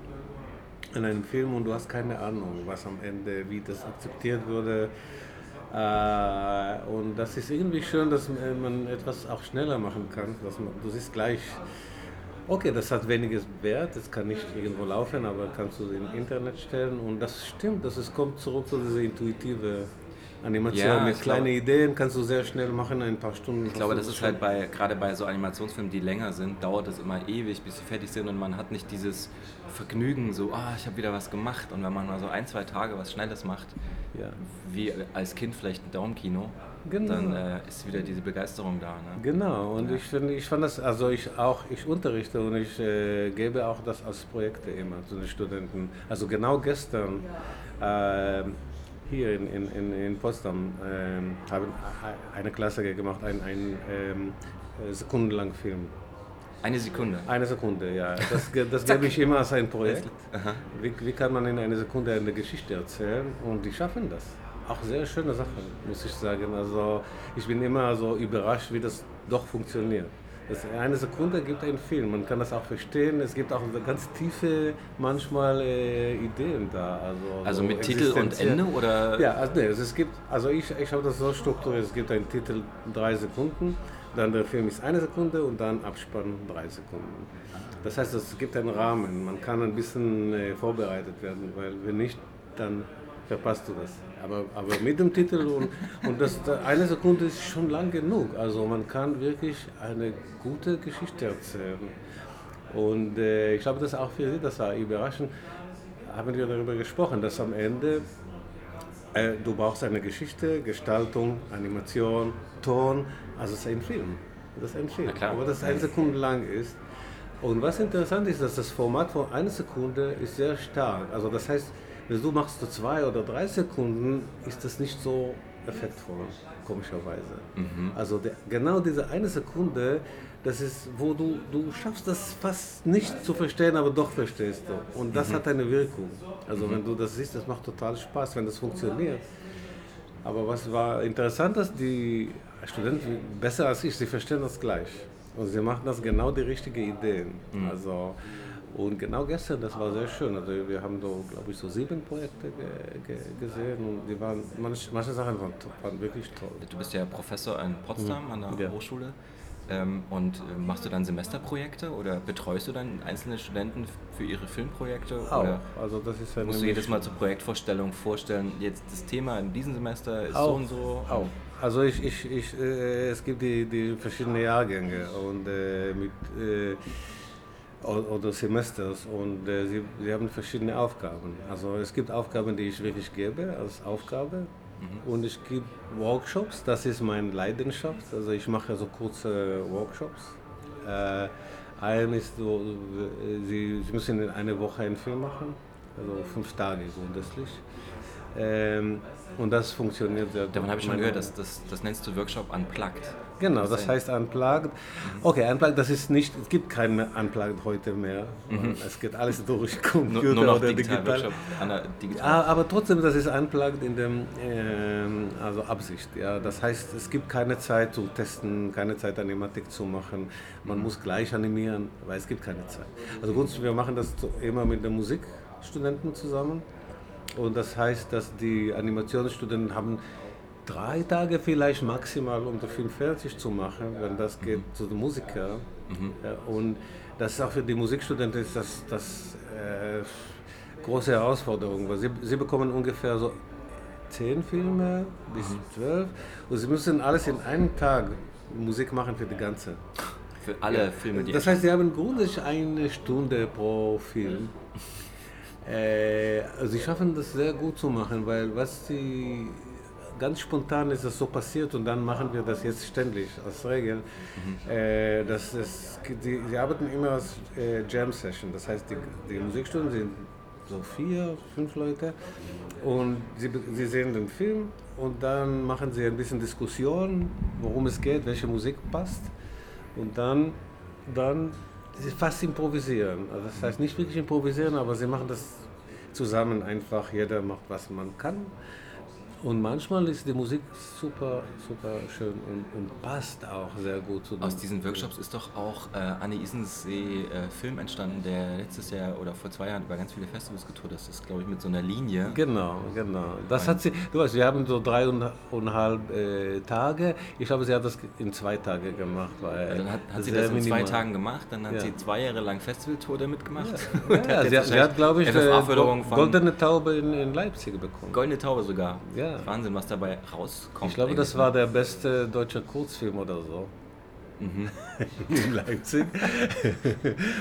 Speaker 1: an einem Film und du hast keine Ahnung, was am Ende, wie das akzeptiert würde. Äh, und das ist irgendwie schön, dass man etwas auch schneller machen kann. Dass man, du siehst gleich, okay, das hat weniges Wert, das kann nicht irgendwo laufen, aber kannst du im Internet stellen. Und das stimmt, dass es kommt zurück zu dieser intuitive Animation.
Speaker 2: Ja,
Speaker 1: Mit kleinen
Speaker 2: glaube-
Speaker 1: Ideen kannst du sehr schnell machen, ein paar Stunden.
Speaker 2: ich glaube, das ist halt bei, gerade bei so Animationsfilmen, die länger sind, dauert es immer ewig, bis sie fertig sind und man hat nicht dieses Vergnügen, so, ah, ich habe wieder was gemacht. Und wenn man mal so ein, zwei Tage was Schnelles macht,
Speaker 1: Ja.
Speaker 2: wie als Kind vielleicht ein Daumenkino,
Speaker 1: Genau.
Speaker 2: dann äh, ist wieder diese Begeisterung da. Ne?
Speaker 1: Genau, und ich finde, ich fand das, also ich auch, ich unterrichte und ich äh, gebe auch das als Projekte immer zu den Studenten. Also genau gestern ähm, hier in, in, in, in Potsdam ähm, haben eine Klasse gemacht, ein, ein ähm, äh, sekundenlang Film.
Speaker 2: Eine Sekunde.
Speaker 1: Eine Sekunde, ja. Das, das gebe ich immer als ein Projekt. Wie, wie kann man in einer Sekunde eine Geschichte erzählen? Und die schaffen das. Auch sehr schöne Sachen, muss ich sagen. Also ich bin immer so überrascht, wie das doch funktioniert. Das eine Sekunde gibt einen Film, man kann das auch verstehen. Es gibt auch ganz tiefe manchmal äh, Ideen da. Also,
Speaker 2: Also
Speaker 1: so
Speaker 2: mit Titel und Ende oder?
Speaker 1: ja, also, nee, also es gibt, also ich, ich habe das so strukturiert, es gibt einen Titel drei Sekunden, dann der Film ist eine Sekunde und dann Abspann drei Sekunden. Das heißt, es gibt einen Rahmen, man kann ein bisschen äh, vorbereitet werden, weil wenn nicht, dann verpasst du das. Aber, aber mit dem Titel und, und das, da- eine Sekunde ist schon lang genug, also man kann wirklich eine gute Geschichte erzählen. Und äh, ich glaube, das auch für Sie, das war überraschend, haben wir darüber gesprochen, dass am Ende äh, du brauchst eine Geschichte, Gestaltung, Animation, Ton, also es ist ein Film. Das ist ein Film, aber das eine Sekunde lang ist. Und was interessant ist, dass das Format von einer Sekunde ist sehr stark. Also das heißt, wenn du machst du zwei oder drei Sekunden, ist das nicht so effektvoll, komischerweise. Also der, genau diese eine Sekunde, das ist, wo du, du schaffst das fast nicht zu verstehen, aber doch verstehst du. Und das hat eine Wirkung. Also wenn du das siehst, das macht total Spaß, wenn das funktioniert. Aber was war interessant, dass die Studenten besser als ich, sie verstehen das gleich. Und sie machen das genau die richtigen Ideen. Also, und genau gestern, das war sehr schön. Also wir haben so, glaube ich, so sieben Projekte ge ge gesehen und die waren, manche, manche Sachen waren, waren wirklich toll.
Speaker 2: Du bist ja Professor in Potsdam an der
Speaker 1: Mhm. Ja.
Speaker 2: Hochschule. Ähm, und äh, machst du dann Semesterprojekte oder betreust du dann einzelne Studenten für ihre Filmprojekte?
Speaker 1: Auch.
Speaker 2: Oder
Speaker 1: Also das ist eine
Speaker 2: musst du jedes. Mal zur Projektvorstellung vorstellen, jetzt das Thema in diesem Semester ist so
Speaker 1: Auch,
Speaker 2: und so?
Speaker 1: Auch. Also ich, ich, ich, äh, es gibt die, die verschiedenen Jahrgänge und äh, mit, äh, oder Semesters und äh, sie, sie haben verschiedene Aufgaben. Also es gibt Aufgaben, die ich wirklich gebe als Aufgabe und ich gebe Workshops, das ist meine Leidenschaft. Also ich mache so kurze Workshops. Äh, ein ist so, sie, sie müssen in einer Woche einen Film machen, also fünf Tage grundsätzlich. Ähm, und das funktioniert sehr gut.
Speaker 2: Davon habe ich schon gehört, das, das, das nennst du Workshop Unplugged.
Speaker 1: Genau, das heißt Unplugged. Okay, Unplugged, das ist nicht, es gibt keine Unplugged heute mehr. Es geht alles durch Computer
Speaker 2: Nur, nur noch
Speaker 1: oder
Speaker 2: digital,
Speaker 1: digital.
Speaker 2: Digital.
Speaker 1: Aber trotzdem, das ist Unplugged in dem, ähm, also Absicht. Ja, das heißt, es gibt keine Zeit zu testen, keine Zeit Animatik zu machen. Man muss gleich animieren, weil es gibt keine Zeit. Also grundsätzlich, wir machen das immer mit den Musikstudenten zusammen. Und das heißt, dass die Animationsstudenten haben drei Tage vielleicht maximal, um den Film fertig zu machen, wenn das geht zu den Musikern. Ja, und das ist auch für die Musikstudenten ist das, das äh, große Herausforderung, weil sie, sie bekommen ungefähr so zehn Filme bis zwölf und sie müssen alles in einem Tag Musik machen für die ganze.
Speaker 2: Für alle Filme, die
Speaker 1: Das heißt, sie haben grundsätzlich eine Stunde pro Film. Äh, also sie schaffen das sehr gut zu machen, weil was sie ganz spontan ist, das so passiert und dann machen wir das jetzt ständig als Regel. Äh, das ist, die, sie arbeiten immer als äh, Jam Session, das heißt, die, die Musikstunden sind so vier, fünf Leute und sie, sie sehen den Film und dann machen sie ein bisschen Diskussion, worum es geht, welche Musik passt. Und dann, dann sie fast improvisieren. Also das heißt nicht wirklich improvisieren, aber sie machen das zusammen einfach. Jeder macht, was man kann. Und manchmal ist die Musik super, super schön und, und passt auch sehr gut zu
Speaker 2: Aus diesen Workshops ist doch auch äh, Anne Isensee äh, Film entstanden, der letztes Jahr oder vor zwei Jahren über ganz viele Festivals getourt ist. Das ist, glaube ich, mit so einer Linie.
Speaker 1: Genau, genau. Das hat sie, du weißt, wir haben so dreieinhalb äh, Tage. Ich glaube, sie hat das in zwei Tage gemacht. Weil
Speaker 2: Dann hat, hat sie das in zwei
Speaker 1: minimal.
Speaker 2: Tagen gemacht, dann hat
Speaker 1: Ja.
Speaker 2: sie zwei Jahre lang Festivaltour damit gemacht.
Speaker 1: Ja, ja,
Speaker 2: jetzt
Speaker 1: sie, hat, sie hat, glaube ich, äh,
Speaker 2: von
Speaker 1: Goldene Taube in, in Leipzig bekommen.
Speaker 2: Goldene Taube sogar.
Speaker 1: Ja.
Speaker 2: Wahnsinn, was dabei rauskommt.
Speaker 1: Ich glaube, das
Speaker 2: eigentlich,
Speaker 1: war der beste deutsche Kurzfilm oder so.
Speaker 2: Mhm.
Speaker 1: in Leipzig.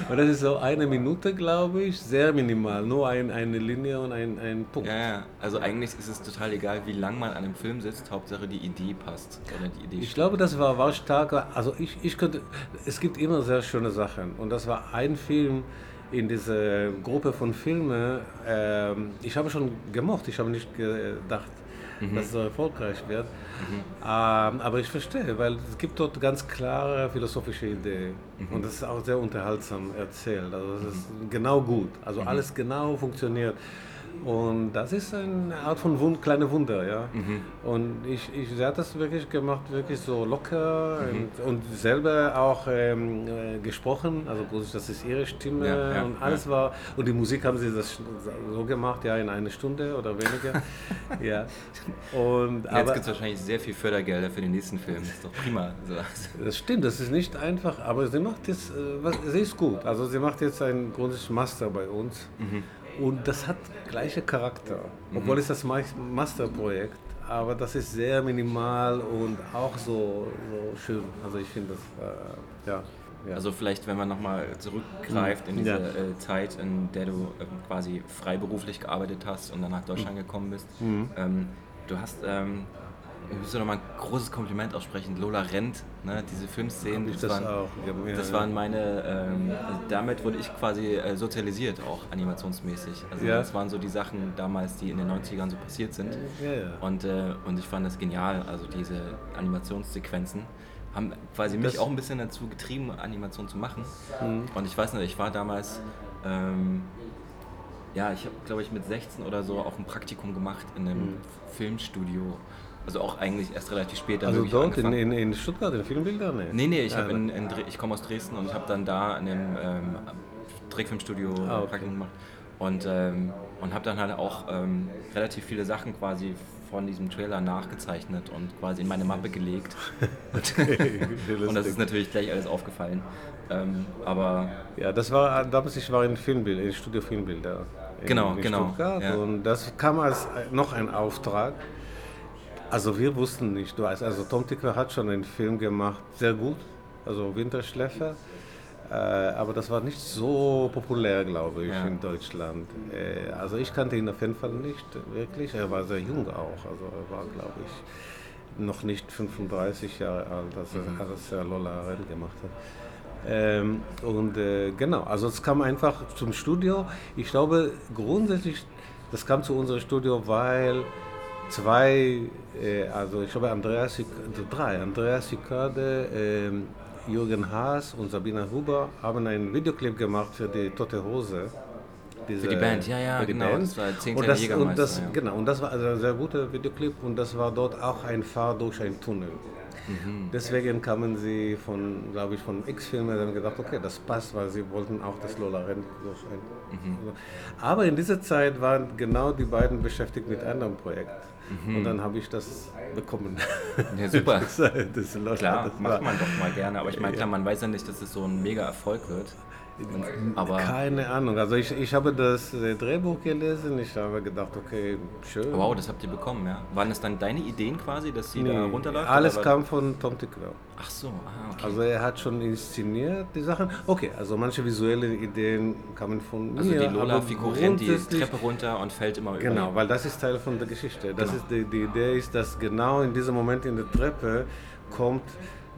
Speaker 1: und das ist so eine Minute, glaube ich, sehr minimal. Nur ein, eine Linie und ein, ein Punkt.
Speaker 2: Ja, ja, also eigentlich ist es total egal, wie lang man an einem Film sitzt, Hauptsache die Idee passt. Oder die Idee
Speaker 1: Ich glaube, das war, war stark. Also ich, ich könnte, es gibt immer sehr schöne Sachen. Und das war ein Film in dieser Gruppe von Filmen. Ähm, ich habe schon gemocht. Ich habe nicht gedacht, dass es so erfolgreich wird. Ähm, aber ich verstehe, weil es gibt dort ganz klare philosophische Ideen. Und das ist auch sehr unterhaltsam erzählt. Also das ist genau gut. Also alles genau funktioniert. Und das ist eine Art von Wund, kleine Wunder, ja. Und ich, ich, sie hat das wirklich gemacht, wirklich so locker und, und selber auch ähm, äh, gesprochen. Also das ist ihre Stimme
Speaker 2: Ja, ja,
Speaker 1: und alles war. Und die Musik haben sie das so gemacht, ja, in eine Stunde oder weniger. ja. Und
Speaker 2: Jetzt
Speaker 1: aber
Speaker 2: gibt es wahrscheinlich sehr viel Fördergelder für den nächsten Film. Das ist doch prima.
Speaker 1: Das stimmt, das ist nicht einfach, aber sie macht jetzt, äh, was, sie ist gut. Also sie macht jetzt ein grundsätzlich Master bei uns und das hat gleiche Charakter, obwohl es das Ma- Masterprojekt, aber das ist sehr minimal und auch so, so schön. Also ich finde das, äh, ja. ja.
Speaker 2: Also vielleicht, wenn man nochmal zurückgreift in diese
Speaker 1: Ja.
Speaker 2: äh, Zeit, in der du ähm, quasi freiberuflich gearbeitet hast und dann nach Deutschland
Speaker 1: Mhm.
Speaker 2: gekommen bist. Ähm, du hast, ähm, ich muss nochmal ein großes Kompliment aussprechen, Lola Rent, ne, diese Filmszenen, das,
Speaker 1: das
Speaker 2: waren,
Speaker 1: ja,
Speaker 2: das
Speaker 1: ja.
Speaker 2: waren meine, ähm, also damit wurde ich quasi äh, sozialisiert, auch animationsmäßig. Also
Speaker 1: Ja.
Speaker 2: das waren so die Sachen damals, die in den 90ern so passiert sind. Und, äh, und ich fand das genial, also diese Animationssequenzen haben quasi mich
Speaker 1: Das-
Speaker 2: auch ein bisschen dazu getrieben, Animation zu machen.
Speaker 1: Mhm.
Speaker 2: Und ich weiß nicht, ich war damals, ähm, ja, ich habe, glaube ich, mit 16 oder so auch ein Praktikum gemacht in einem Filmstudio. Also auch eigentlich erst relativ spät
Speaker 1: also dort in, in, in Stuttgart, in Filmbildern?
Speaker 2: Nee, nee, ich, hab in, in, ich komme aus Dresden und ich habe dann da in einem ähm, Trickfilmstudio
Speaker 1: Ah, okay.
Speaker 2: Praktikum gemacht und, ähm, und habe dann halt auch ähm, relativ viele Sachen quasi von diesem Trailer nachgezeichnet und quasi in meine Mappe gelegt. und das ist natürlich gleich alles aufgefallen. Ähm, aber
Speaker 1: Ja, das war damals, ich war in Filmbild, in Studio Filmbilder. In,
Speaker 2: Genau,
Speaker 1: in
Speaker 2: genau,
Speaker 1: Stuttgart.
Speaker 2: ja.
Speaker 1: Und das kam als äh, noch ein Auftrag. Also wir wussten nicht, du weißt, also Tom Tickler hat schon einen Film gemacht, sehr gut, also Winterschläfer. Äh, aber das war nicht so populär, glaube ich,
Speaker 2: Ja.
Speaker 1: in Deutschland. Äh, also ich kannte ihn auf jeden Fall nicht wirklich. Er war sehr jung auch. Also er war, glaube ich, noch nicht 35 Jahre alt, als er, als er Lola Rent gemacht hat. Ähm, und äh, genau, also es kam einfach zum Studio. Ich glaube grundsätzlich, das kam zu unserem Studio, weil zwei, äh, also ich glaube Andreas, also drei, Andreas Sicade, ähm, Jürgen Haas und Sabina Huber haben einen Videoclip gemacht für die Tote Hose. Diese,
Speaker 2: Für die Band, ja, ja, genau,
Speaker 1: Band.
Speaker 2: das war Zehn
Speaker 1: und das, und das,
Speaker 2: ja.
Speaker 1: Genau, und das war also ein sehr guter Videoclip und das war dort auch ein Fahr durch einen Tunnel.
Speaker 2: Mhm.
Speaker 1: Deswegen kamen sie von, glaube ich, von X-Filmen und haben gedacht, okay, das passt, weil sie wollten auch das Lola Rent durch ein.
Speaker 2: Mhm.
Speaker 1: Aber in dieser Zeit waren genau die beiden beschäftigt mit einem Projekt.
Speaker 2: Mhm.
Speaker 1: Und dann habe ich das bekommen.
Speaker 2: Ja, super.
Speaker 1: das, das
Speaker 2: Klar, macht man doch mal gerne. Aber ich meine, klar, man weiß ja nicht, dass es so ein mega Erfolg wird. Aber,
Speaker 1: Keine Ahnung. Also ich, ich habe das äh, Drehbuch gelesen, ich habe gedacht, okay, schön.
Speaker 2: wow, das habt ihr bekommen, ja? Waren das dann deine Ideen quasi, dass sie da
Speaker 1: Nee,
Speaker 2: runterläuft?
Speaker 1: Alles kam von Tom Tickler.
Speaker 2: Ach so, ah, okay.
Speaker 1: Also er hat schon inszeniert die Sachen. Okay, also manche visuelle Ideen kamen von mir.
Speaker 2: Also die Lola
Speaker 1: aber
Speaker 2: Figur rennt die Treppe runter und fällt immer über.
Speaker 1: Genau, weil das ist Teil von der Geschichte. Das
Speaker 2: Genau.
Speaker 1: ist die, die Idee ist, dass genau in diesem Moment in der Treppe kommt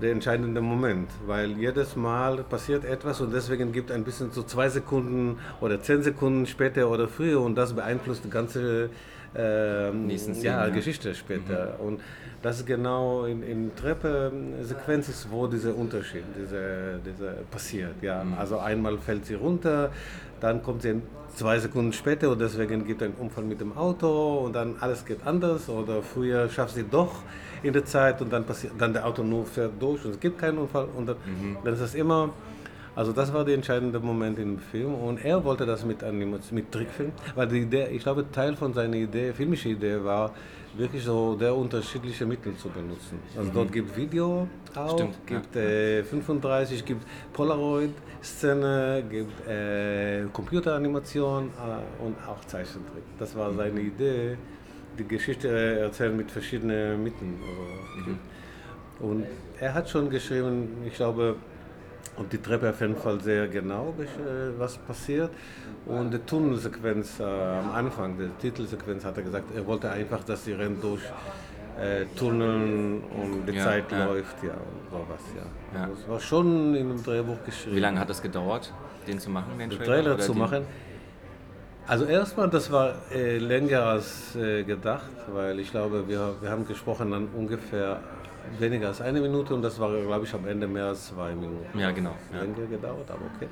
Speaker 1: der entscheidende Moment, weil jedes Mal passiert etwas und deswegen gibt ein bisschen so zwei Sekunden oder zehn Sekunden später oder früher und das beeinflusst die ganze ähm,
Speaker 2: Szenen,
Speaker 1: ja,
Speaker 2: ja. Mhm.
Speaker 1: Geschichte später. Und das ist genau in, in Treppe-Sequenz ist, wo dieser Unterschied diese, diese passiert. Ja.
Speaker 2: Mhm.
Speaker 1: Also einmal fällt sie runter, dann kommt sie zwei Sekunden später und deswegen gibt es einen Unfall mit dem Auto und dann alles geht anders oder früher schafft sie doch in der Zeit und dann passiert dann der Auto nur fährt durch und es gibt keinen Unfall und dann,
Speaker 2: Mhm.
Speaker 1: dann ist das immer also das war der entscheidende Moment im Film und er wollte das mit Animation, mit Trickfilm, weil die Idee, ich glaube Teil von seiner Idee, filmische Idee war wirklich so der unterschiedliche Mittel zu benutzen. Also dort gibt Video auch,
Speaker 2: Stimmt, ja,
Speaker 1: gibt äh, 35, gibt Polaroid Szene, gibt äh, Computeranimation äh, und auch Zeichentrick. Das war seine Idee, die Geschichte äh, erzählen mit verschiedenen Mitteln. Also, und er hat schon geschrieben, ich glaube, und die Treppe auf jeden Fall sehr genau, äh, was passiert. Und die Tunnelsequenz äh, am Anfang, die Titelsequenz, hat er gesagt, er wollte einfach, dass sie rennt durch äh, Tunneln und die
Speaker 2: Ja,
Speaker 1: Zeit
Speaker 2: ja.
Speaker 1: läuft, ja, und sowas, ja.
Speaker 2: Ja.
Speaker 1: Das war schon in dem Drehbuch geschrieben.
Speaker 2: Wie lange hat das gedauert, den zu machen, den
Speaker 1: den
Speaker 2: Trailer?
Speaker 1: Trailer zu
Speaker 2: den-
Speaker 1: machen? Also erstmal, das war äh, länger als äh, gedacht, weil ich glaube, wir, wir haben gesprochen dann ungefähr weniger als eine Minute und das war, glaube ich, am Ende mehr als zwei Minuten.
Speaker 2: Ja, genau. Ja.
Speaker 1: Länger gedauert, aber okay.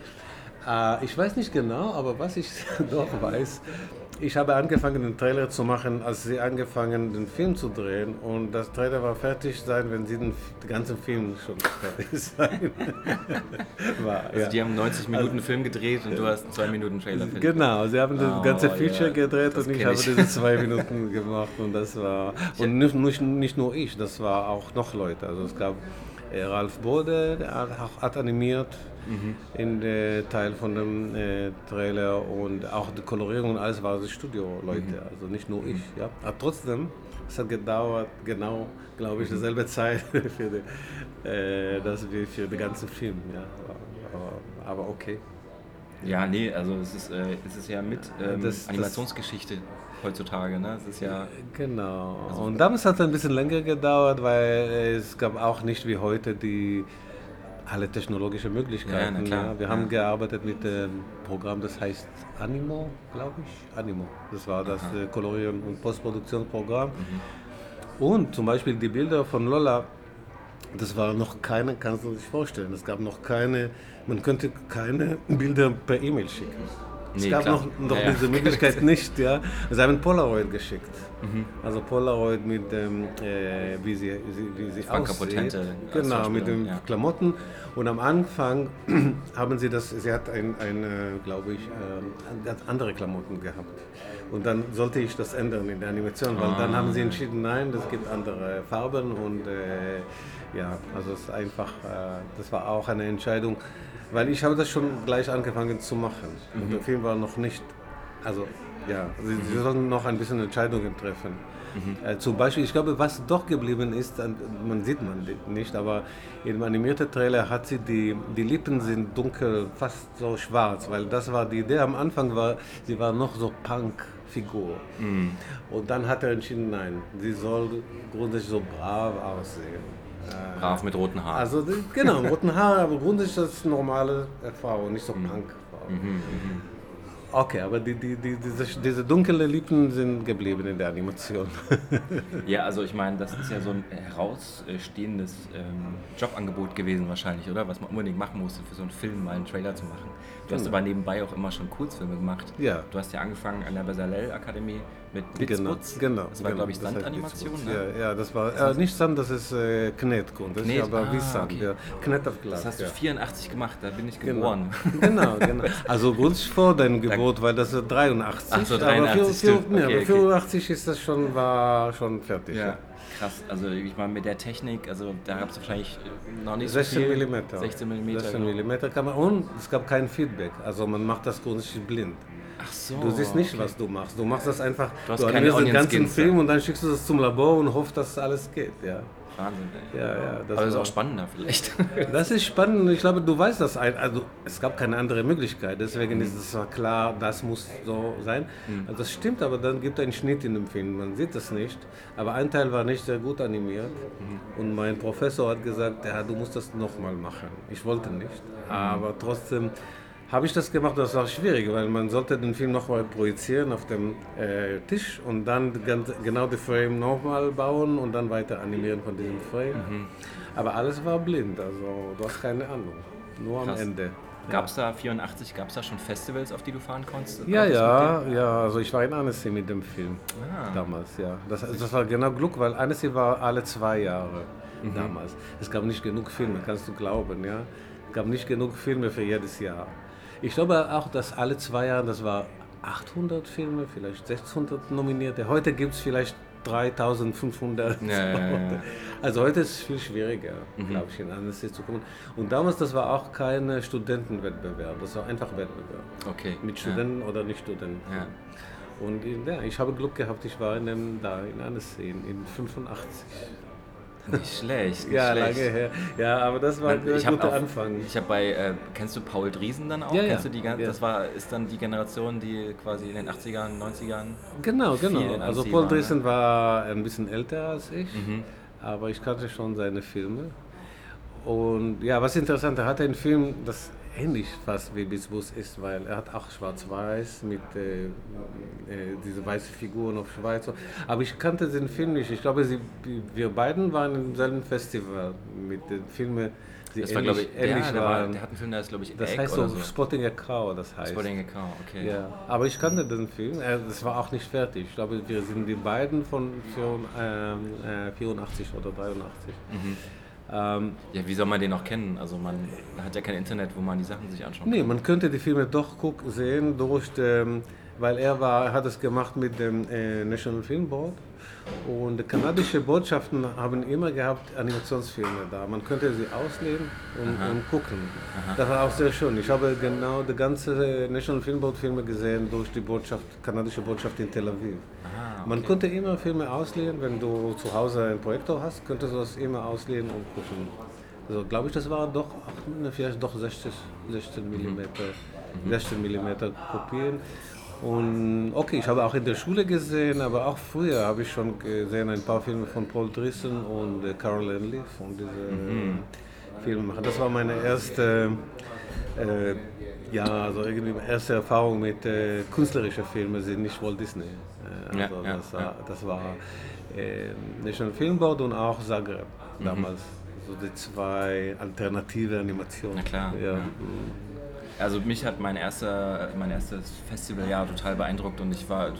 Speaker 1: Äh, ich weiß nicht genau, aber was ich doch weiß, ich habe angefangen, den Trailer zu machen, als sie angefangen, den Film zu drehen. Und das Trailer war fertig sein, wenn sie den, den ganzen Film schon fertig sein. war,
Speaker 2: Also
Speaker 1: ja.
Speaker 2: die haben 90 Minuten Film gedreht und du hast einen 2 Minuten Trailer.
Speaker 1: Genau, sie haben das
Speaker 2: Oh,
Speaker 1: ganze
Speaker 2: ja,
Speaker 1: Feature gedreht
Speaker 2: das
Speaker 1: und ich
Speaker 2: kenn
Speaker 1: habe
Speaker 2: ich.
Speaker 1: diese zwei Minuten gemacht und das war und nicht, nicht, nicht nur ich, das war auch noch Leute. Also es gab Ralf Bode, der hat, animiert
Speaker 2: Mhm.
Speaker 1: in der Teil von dem äh, Trailer und auch die Kolorierung und alles war die Studio-Leute,
Speaker 2: Mhm.
Speaker 1: also nicht nur ich. Ja. Aber trotzdem, es hat gedauert, genau, glaube ich, dieselbe Zeit für die, äh, das wie für den ganzen Film. Ja. Aber, aber okay.
Speaker 2: Ja, nee, also es ist, äh, es ist ja mit ähm,
Speaker 1: Das- das-
Speaker 2: Animationsgeschichte heutzutage, ne? Es ist ja.
Speaker 1: Genau. Und damals hat es ein bisschen länger gedauert, weil es gab auch nicht wie heute die alle technologischen Möglichkeiten.
Speaker 2: Ja, na klar.
Speaker 1: Wir haben
Speaker 2: Ja.
Speaker 1: gearbeitet mit einem Programm, das heißt Animo, glaube ich. Animo. Das war das äh, Kolorieren- und Postproduktionsprogramm.
Speaker 2: Mhm.
Speaker 1: Und zum Beispiel die Bilder von Lola, das war noch keine, kannst du dir vorstellen, es gab noch keine, man könnte keine Bilder per E-Mail schicken. Es
Speaker 2: Nee,
Speaker 1: gab
Speaker 2: klar.
Speaker 1: noch, noch
Speaker 2: Ja,
Speaker 1: diese Möglichkeit nicht, ja. Sie haben Polaroid geschickt.
Speaker 2: Mhm.
Speaker 1: Also Polaroid mit dem, äh, wie sie, wie, sie
Speaker 2: Franka
Speaker 1: aussieht.
Speaker 2: Potente
Speaker 1: Genau, mit den
Speaker 2: ja.
Speaker 1: Klamotten. Und am Anfang haben sie das, sie hat ein, eine, glaube ich, ähm, ganz andere Klamotten gehabt. Und dann sollte ich das ändern in der Animation, weil dann
Speaker 2: Ah.
Speaker 1: haben sie entschieden, nein, das gibt andere Farben und äh, ja, also es ist einfach, äh, das war auch eine Entscheidung, weil ich habe das schon gleich angefangen zu machen. Und der Film war noch nicht, also Ja, sie, sie sollen noch ein bisschen Entscheidungen treffen. Äh, zum Beispiel, ich glaube, was doch geblieben ist, an- man sieht man nicht, aber im animierten Trailer hat sie die, die Lippen sind dunkel, fast so schwarz, weil das war die Idee am Anfang, war, sie war noch so Punk-Figur. Und dann hat er entschieden, nein, sie soll grundsätzlich so brav aussehen. Äh,
Speaker 2: Brav mit roten Haaren.
Speaker 1: Also genau, roten Haare, aber grundsätzlich ist das normale Frau, nicht so Punk-Frau. Okay, aber die, die, die, diese, diese dunklen Lippen sind geblieben in der Animation.
Speaker 2: Ja, also ich meine, das ist ja so ein herausstehendes ähm, Jobangebot gewesen wahrscheinlich, oder? Was man unbedingt machen musste, für so einen Film mal einen Trailer zu machen. Du hast aber nebenbei auch immer schon Kurzfilme gemacht.
Speaker 1: Ja.
Speaker 2: Du hast ja angefangen an der Bezalel-Akademie mit
Speaker 1: genau,
Speaker 2: Blitzputz.
Speaker 1: genau.
Speaker 2: Das war,
Speaker 1: genau,
Speaker 2: glaube ich,
Speaker 1: das heißt
Speaker 2: Sandanimation, ne?
Speaker 1: Ja, ja, das war äh, nicht Sand, das ist äh, Knet grundsätzlich,
Speaker 2: Knet,
Speaker 1: aber wie
Speaker 2: ah,
Speaker 1: Sand.
Speaker 2: okay.
Speaker 1: Ja. Knet auf Glas.
Speaker 2: Das hast du
Speaker 1: ja.
Speaker 2: 84 gemacht, da bin ich
Speaker 1: Genau.
Speaker 2: geboren.
Speaker 1: genau, genau. Also grundsätzlich vor deinem Geburt, weil das ist 83.
Speaker 2: Ach so,
Speaker 1: aber
Speaker 2: 83,
Speaker 1: für, für,
Speaker 2: stimmt.
Speaker 1: nee,
Speaker 2: Okay,
Speaker 1: aber
Speaker 2: okay.
Speaker 1: 84 ist das schon, war schon fertig.
Speaker 2: Ja, krass. Also ich meine, mit der Technik, also da gab es wahrscheinlich noch nicht
Speaker 1: 16
Speaker 2: so viel.
Speaker 1: Millimeter.
Speaker 2: 16 Millimeter.
Speaker 1: 16
Speaker 2: genau.
Speaker 1: Millimeter kann man, und es gab kein Feedback. Also man macht das grundsätzlich blind.
Speaker 2: Ach so.
Speaker 1: Du siehst nicht,
Speaker 2: okay.
Speaker 1: was du machst. Du machst das einfach,
Speaker 2: Du hast
Speaker 1: du den ganzen Film und dann schickst du das zum Labor und hoffst, dass alles geht. Ja,
Speaker 2: Wahnsinn, ey.
Speaker 1: ja, ja. Das,
Speaker 2: Aber das ist auch spannender vielleicht.
Speaker 1: das ist spannend. Ich glaube, du weißt das. Also es gab keine andere Möglichkeit. Deswegen ist es klar, das muss so sein. Also das stimmt, aber dann gibt es einen Schnitt in dem Film. Man sieht das nicht. Aber ein Teil war nicht sehr gut animiert. Und mein Professor hat gesagt, ja, du musst das nochmal machen. Ich wollte nicht. Aber trotzdem habe ich das gemacht. Das war schwierig, weil man sollte den Film nochmal projizieren auf dem äh, Tisch und dann ganz, genau die Frame nochmal bauen und dann weiter animieren von diesem Frame. Aber alles war blind, also du hast keine Ahnung. Nur am
Speaker 2: Krass.
Speaker 1: Ende.
Speaker 2: Gab es da 84, gab es da schon Festivals, auf die du fahren konntest?
Speaker 1: Ja, ja, ja, also ich war in Annecy mit dem Film
Speaker 2: Ah.
Speaker 1: damals, ja. Das, das war genau Glück, weil Annecy war alle zwei Jahre
Speaker 2: Mhm.
Speaker 1: damals. Es gab nicht genug Filme, kannst du glauben, ja. Es gab nicht genug Filme für jedes Jahr. Ich glaube auch, dass alle zwei Jahre, das war 800 Filme, vielleicht 600 Nominierte. Heute gibt es vielleicht 3500.
Speaker 2: Ja, ja, ja.
Speaker 1: Also heute ist es viel schwieriger,
Speaker 2: Mhm.
Speaker 1: glaube ich, in Annecy zu kommen. Und damals, das war auch kein Studentenwettbewerb, das war einfach Wettbewerb.
Speaker 2: Okay.
Speaker 1: Mit Studenten oder nicht Studenten. Und ja, ich habe Glück gehabt, ich war in dem, da in Annecy in, in 85.
Speaker 2: ja. Nicht schlecht, nicht
Speaker 1: Ja,
Speaker 2: schlecht.
Speaker 1: lange her. Ja, aber das war
Speaker 2: Man,
Speaker 1: ein guter
Speaker 2: auch,
Speaker 1: Anfang.
Speaker 2: Ich habe bei, äh, kennst du Paul Driesen dann auch?
Speaker 1: Ja, ja.
Speaker 2: Kennst du die
Speaker 1: Ja.
Speaker 2: Das war, ist dann die Generation, die quasi in den 80ern, 90ern.
Speaker 1: Genau, genau. Also Paul
Speaker 2: war, ne?
Speaker 1: Dresen war ein bisschen älter als ich,
Speaker 2: Mhm.
Speaker 1: aber ich kannte schon seine Filme. Und ja, was interessant, er hat einen Film, das ähnlich fast wie Bisbus ist, weil er hat auch schwarz-weiß mit äh, äh, diese weißen Figuren auf Schweiz. Aber ich kannte den Film nicht. Ich glaube, sie, wir beiden waren im selben Festival mit den Filmen, die
Speaker 2: Das war,
Speaker 1: ähnlich,
Speaker 2: glaube ich,
Speaker 1: ähnlich
Speaker 2: der, der, war, der hat einen Film, der ist, glaube ich,
Speaker 1: das
Speaker 2: Egg
Speaker 1: heißt so
Speaker 2: so.
Speaker 1: Spotting a Cow, das heißt.
Speaker 2: Spotting Account, okay.
Speaker 1: Ja, aber ich kannte den Film. Das war auch nicht fertig. Ich glaube, wir sind die beiden von 84, ähm, äh, 84 oder 83.
Speaker 2: Mhm.
Speaker 1: Ähm,
Speaker 2: Ja, wie soll man den auch kennen? Also man hat ja kein Internet, wo man die Sachen sich anschauen
Speaker 1: nee,
Speaker 2: kann.
Speaker 1: man könnte die Filme doch guck, sehen durch, den, weil er war, hat es gemacht mit dem äh, National Film Board und kanadische Botschaften haben immer gehabt Animationsfilme da. Man könnte sie auslehnen und, und gucken. Das war auch sehr schön. Ich habe genau die ganze National Film Board Filme gesehen durch die Botschaft, kanadische Botschaft in Tel Aviv.
Speaker 2: Ah,
Speaker 1: Man konnte immer Filme auslehnen, wenn du zu Hause einen Projektor hast, könntest du das immer auslehnen und gucken. Also glaube ich, das waren doch ne, vielleicht doch 60, 16 mm, 16 mm Kopien. Und okay, ich habe auch in der Schule gesehen, aber auch früher habe ich schon gesehen ein paar Filme von Paul Drissen und äh, Carol Anley von diesen Filmen. Das war meine erste, äh, ja, also irgendwie erste Erfahrung mit äh, künstlerischen Filmen, sind nicht Walt Disney. Äh, also
Speaker 2: ja,
Speaker 1: das war,
Speaker 2: ja.
Speaker 1: das war äh, National Film Board und auch Zagreb damals. So die zwei alternative Animationen.
Speaker 2: Na klar,
Speaker 1: Ja.
Speaker 2: Also mich hat mein, erster, mein erstes Festivaljahr total beeindruckt und ich war,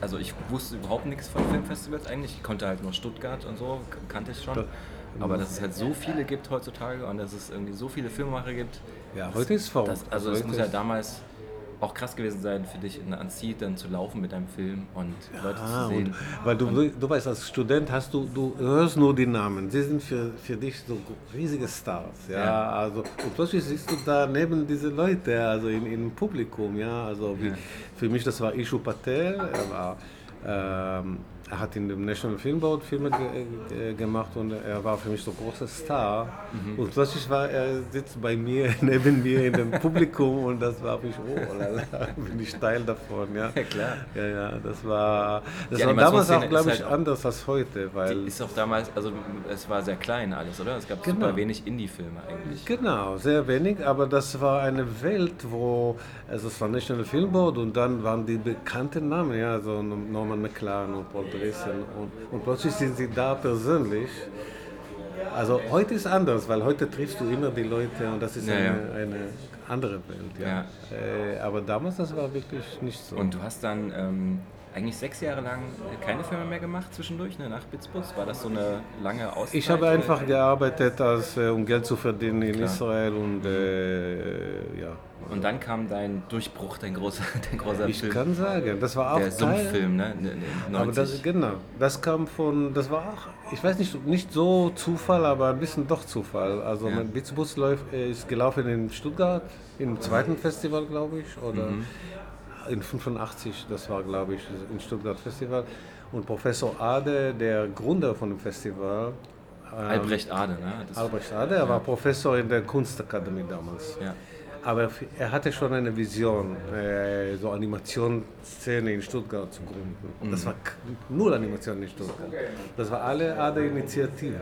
Speaker 2: also ich wusste überhaupt nichts von Filmfestivals eigentlich. Ich konnte halt nur Stuttgart und so, kannte ich schon. Aber dass es halt so viele gibt heutzutage und dass es irgendwie so viele Filmemacher gibt.
Speaker 1: Ja, heute ist verrückt.
Speaker 2: Das, also es muss ja damals, auch krass gewesen sein für dich in Annecy dann zu laufen mit deinem Film und Leute
Speaker 1: Ah,
Speaker 2: zu sehen.
Speaker 1: und, weil du, du weißt, als Student hast du, du hörst nur die Namen. Sie sind für, für dich so riesige Stars. Ja?
Speaker 2: Ja.
Speaker 1: Also, und plötzlich siehst du da neben diese Leute, also in, im Publikum. Ja? Also wie, Für mich, das war Ishu Patel. Er, war, ähm, er hat in dem National Film Board Filme ge ge gemacht und er war für mich so ein großer Star. Und plötzlich war er sitzt bei mir, neben mir in dem Publikum und das war für mich, oh, lala, bin ich Teil davon. Ja,
Speaker 2: Ja, klar.
Speaker 1: ja, ja, das war, das
Speaker 2: Die
Speaker 1: war damals auch, glaube ich,
Speaker 2: halt
Speaker 1: anders als heute, weil
Speaker 2: ist auch damals, also es war sehr klein alles, oder? Es gab
Speaker 1: Genau.
Speaker 2: super wenig Indie-Filme eigentlich.
Speaker 1: genau, sehr wenig, aber das war eine Welt, wo, also es war National Film Board und dann waren die bekannten Namen, ja, so Norman McLaren und Paul Dresden und, und plötzlich sind sie da persönlich. Also heute ist anders, weil heute triffst du immer die Leute und das ist
Speaker 2: Ja,
Speaker 1: eine,
Speaker 2: ja.
Speaker 1: eine andere Welt, ja. Äh, aber damals, das war wirklich nicht so.
Speaker 2: Und du hast dann ähm, eigentlich sechs Jahre lang keine Filme mehr gemacht zwischendurch, ne, nach Bitzbus? War das so eine lange Auszeit?
Speaker 1: Ich habe
Speaker 2: oder?
Speaker 1: einfach gearbeitet, als, äh, um Geld zu verdienen in
Speaker 2: Klar.
Speaker 1: Israel und äh, ja.
Speaker 2: Und dann kam dein Durchbruch, dein großer, dein großer
Speaker 1: Ich
Speaker 2: Film.
Speaker 1: kann sagen, das war auch
Speaker 2: der Sumpffilm, ne? ne, ne, 90.
Speaker 1: Aber das, genau, das kam von, das war auch, ich weiß nicht, nicht so Zufall, aber ein bisschen doch Zufall. Also
Speaker 2: Ja.
Speaker 1: mein Blitzbus läuft, äh, ist gelaufen in Stuttgart, im zweiten Festival, glaube ich, oder
Speaker 2: Mhm.
Speaker 1: In 85, das war, glaube ich, in Stuttgart Festival. Und Professor Ade, der Gründer von dem Festival, ähm,
Speaker 2: Albrecht Ade, ne? Das,
Speaker 1: Albrecht Ade, er war Professor in der Kunstakademie damals.
Speaker 2: Ja.
Speaker 1: Aber er hatte schon eine Vision, äh, so Animationsszene in Stuttgart zu gründen. Das war k- null Animation in Stuttgart. Das war alle Ade-Initiative.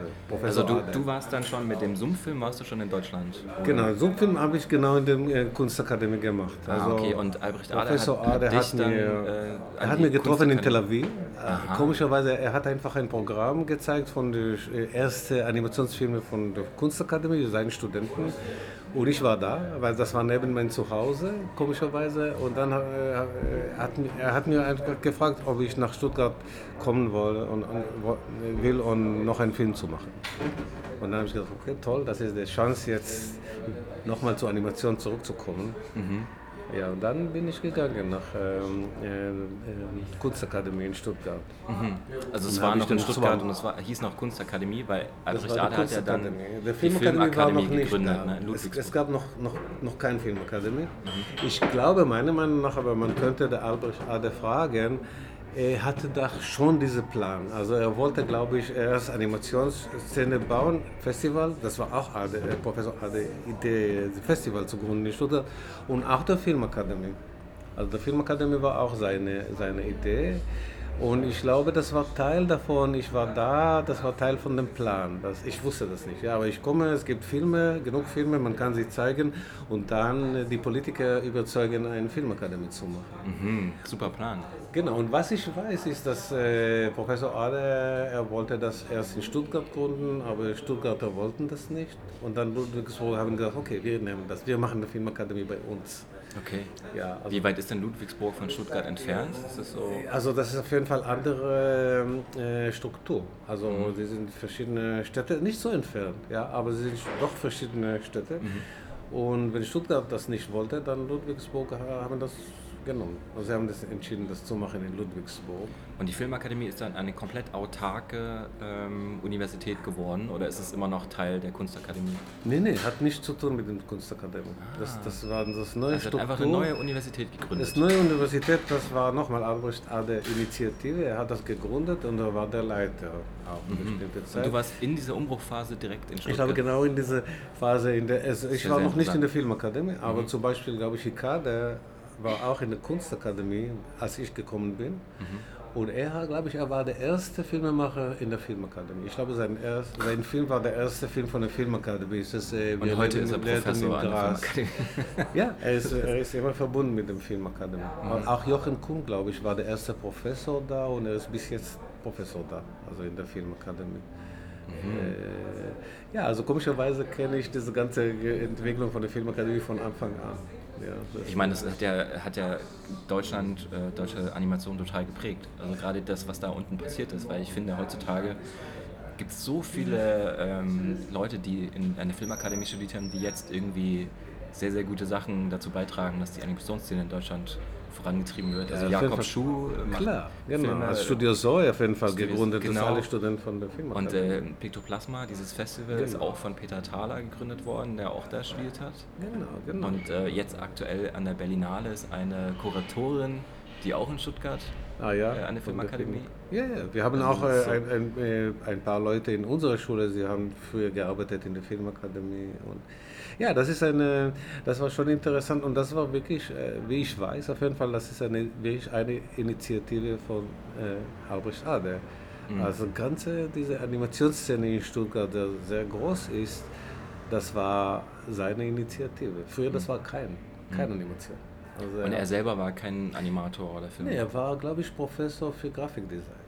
Speaker 2: Also du,
Speaker 1: Ade.
Speaker 2: du warst dann schon mit dem Sumpffilm, warst du schon in Deutschland? oder?
Speaker 1: Genau, so einen Film habe ich genau in der äh, Kunstakademie gemacht.
Speaker 2: Ah, okay, und Albrecht Ade
Speaker 1: Professor
Speaker 2: hat,
Speaker 1: Ade
Speaker 2: hat dann,
Speaker 1: mir,
Speaker 2: äh,
Speaker 1: er hat mir getroffen in Tel Aviv.
Speaker 2: Aha.
Speaker 1: Komischerweise, er hat einfach ein Programm gezeigt von den äh, ersten Animationsfilmen von der Kunstakademie, seinen Studenten. Und ich war da, weil das war neben mein Zuhause, komischerweise. Und dann äh, hat, mi- er hat mir gefragt, ob ich nach Stuttgart kommen wolle und, und will, um noch einen Film zu machen. Und dann habe ich gesagt, okay, toll, das ist die Chance jetzt nochmal zur Animation zurückzukommen. Ja, und dann bin ich gegangen nach ähm, ähm, Kunstakademie in Stuttgart.
Speaker 2: Also es war noch in Stuttgart und es war, hieß noch Kunstakademie, weil
Speaker 1: Das
Speaker 2: Albrecht
Speaker 1: war die
Speaker 2: Ade hat ja dann.
Speaker 1: Der
Speaker 2: die
Speaker 1: Filmakademie war
Speaker 2: Filmakademie
Speaker 1: noch nicht
Speaker 2: gegründet,
Speaker 1: da.
Speaker 2: ne,
Speaker 1: es, es gab noch, noch, noch keine Filmakademie. Ich glaube, meiner Meinung nach, aber man könnte der Albrecht Ade fragen, er hatte da schon diesen Plan. Also er wollte, glaube ich, erst Animationsszene bauen, Festival, das war auch Ade, äh, Professor Ade Idee, das Festival zu gründen in Stuttgart und auch der Filmakademie. Also der Filmakademie war auch seine, seine Idee. Und ich glaube, das war Teil davon. Ich war da, das war Teil von dem Plan. Das, ich wusste das nicht. Ja, aber ich komme, es gibt Filme, genug Filme, man kann sie zeigen und dann die Politiker überzeugen, eine Filmakademie zu machen.
Speaker 2: Mhm, super Plan.
Speaker 1: Genau, und was ich weiß, ist, dass äh, Professor Ade, er wollte das erst in Stuttgart gründen, aber Stuttgarter wollten das nicht. Und dann Ludwigsburg haben gesagt, okay, wir nehmen das, wir machen eine Filmakademie bei uns.
Speaker 2: Okay.
Speaker 1: Ja, also
Speaker 2: Wie weit ist denn Ludwigsburg von Stuttgart entfernt? Ist das so?
Speaker 1: Also das ist auf jeden Fall andere äh, Struktur. Also
Speaker 2: Mhm.
Speaker 1: sie sind verschiedene Städte, nicht so entfernt, ja, aber sie sind doch verschiedene Städte.
Speaker 2: Mhm.
Speaker 1: Und wenn Stuttgart das nicht wollte, dann Ludwigsburg ha- haben das genommen. Also sie haben das entschieden, das zu machen in Ludwigsburg.
Speaker 2: Und die Filmakademie ist dann eine komplett autarke ähm, Universität geworden oder ist es immer noch Teil der Kunstakademie?
Speaker 1: Nee, nee, hat nichts zu tun mit der Kunstakademie. Das, das war das neue
Speaker 2: Also hat
Speaker 1: Struktur.
Speaker 2: einfach eine neue Universität gegründet.
Speaker 1: Das neue Universität, das war nochmal Albrecht Ade Initiative. Er hat das gegründet und er war der Leiter auch eine bestimmte Zeit.
Speaker 2: Mhm. Und du warst in dieser Umbruchphase direkt in
Speaker 1: Ich
Speaker 2: Stuttgart.
Speaker 1: glaube genau in dieser Phase, in der also ich war noch nicht in der Filmakademie, aber zum Beispiel glaube ich Hikade war auch in der Kunstakademie, als ich gekommen bin. Und er, glaube ich, er war der erste Filmemacher in der Filmakademie. Ich glaube, sein, erst, sein Film war der erste Film von der Filmakademie. Das, äh,
Speaker 2: Und heute ist er Professor an der. Filmakademie.
Speaker 1: Ja, er ist, er ist immer verbunden mit dem Filmakademie. Auch Jochen Kuhn, glaube ich, war der erste Professor da und er ist bis jetzt Professor da, also in der Filmakademie. Äh, ja, also komischerweise kenne ich diese ganze Entwicklung von der Filmakademie von Anfang an. Ja,
Speaker 2: Ich meine, das hat ja, hat ja Deutschland, äh, deutsche Animation total geprägt. Also gerade das, was da unten passiert ist, weil ich finde, heutzutage gibt es so viele ähm, Leute, die in einer Filmakademie studiert haben, die jetzt irgendwie sehr, sehr gute Sachen dazu beitragen, dass die Animationsszene in Deutschland vorangetrieben wird. Also
Speaker 1: Ja,
Speaker 2: Jakob. Schuh äh,
Speaker 1: Klar, genau.
Speaker 2: Filme,
Speaker 1: Als Studio Soy auf jeden Fall
Speaker 2: Studios-
Speaker 1: gegründet, das
Speaker 2: genau.
Speaker 1: alle Studenten von der Firma.
Speaker 2: Und äh, Piktoplasma, dieses Festival, ist
Speaker 1: Genau.
Speaker 2: auch von Peter Thaler gegründet worden, der auch da gespielt hat.
Speaker 1: genau, genau.
Speaker 2: Und äh, jetzt aktuell an der Berlinale ist eine Kuratorin, die auch in Stuttgart
Speaker 1: ah, ja,
Speaker 2: äh, an der Filmakademie.
Speaker 1: Ja, ja. Wir haben
Speaker 2: Also
Speaker 1: auch
Speaker 2: das ist
Speaker 1: äh,
Speaker 2: so-
Speaker 1: ein, ein, äh, ein paar Leute in unserer Schule, sie haben früher gearbeitet in der Filmakademie. Und ja, das ist eine, das war schon interessant und das war wirklich, äh, wie ich weiß, auf jeden Fall, das ist eine, wirklich eine Initiative von äh, Albrecht Ade.
Speaker 2: Mhm.
Speaker 1: Also ganze diese Animationsszene in Stuttgart, der sehr groß ist, das war seine Initiative. Früher das war kein, keine Animation. Also
Speaker 2: Mhm. Und er selber war kein Animator oder Film.
Speaker 1: Nee, er war, glaube ich, Professor für Grafikdesign.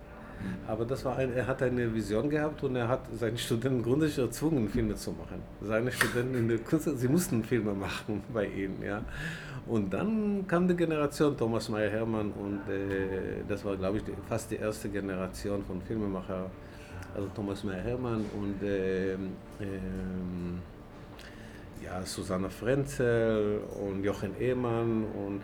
Speaker 1: Aber das war ein, er hat eine Vision gehabt und er hat seinen Studenten grundsätzlich erzwungen, Filme zu machen. Seine Studenten in der Kunst, sie mussten Filme machen bei ihm, ja. Und dann kam die Generation Thomas Meyer Hermann und äh, das war, glaube ich, die, fast die erste Generation von Filmemacher. Also Thomas Meyer Hermann und ähm, ähm, ja, Susanne Frenzel und Jochen Ehmann und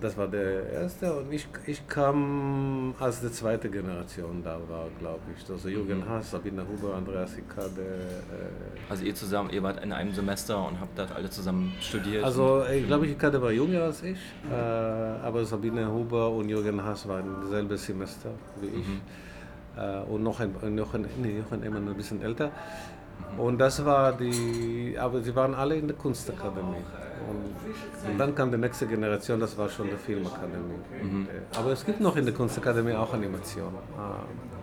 Speaker 1: das war der erste und ich, ich kam als die zweite Generation da war, glaube ich. Also Jürgen
Speaker 2: Mhm.
Speaker 1: Haas, Sabine Huber, Andreas Ikade. Äh,
Speaker 2: Also ihr zusammen, ihr wart in einem Semester und habt dort alle zusammen studiert.
Speaker 1: also ich glaube, Ikade war jünger als ich, äh, aber Sabine Huber und Jürgen Haas waren dasselbe Semester wie ich.
Speaker 2: Mhm.
Speaker 1: Äh, und noch ein, und Jochen, nee, Jochen Ehmann ein bisschen älter.
Speaker 2: Mhm.
Speaker 1: Und das war die, aber sie waren alle in der Kunstakademie. Und, und dann kam die nächste Generation, das war schon die Filmakademie.
Speaker 2: Mhm.
Speaker 1: Äh, Aber es gibt noch in der Kunstakademie auch Animationen.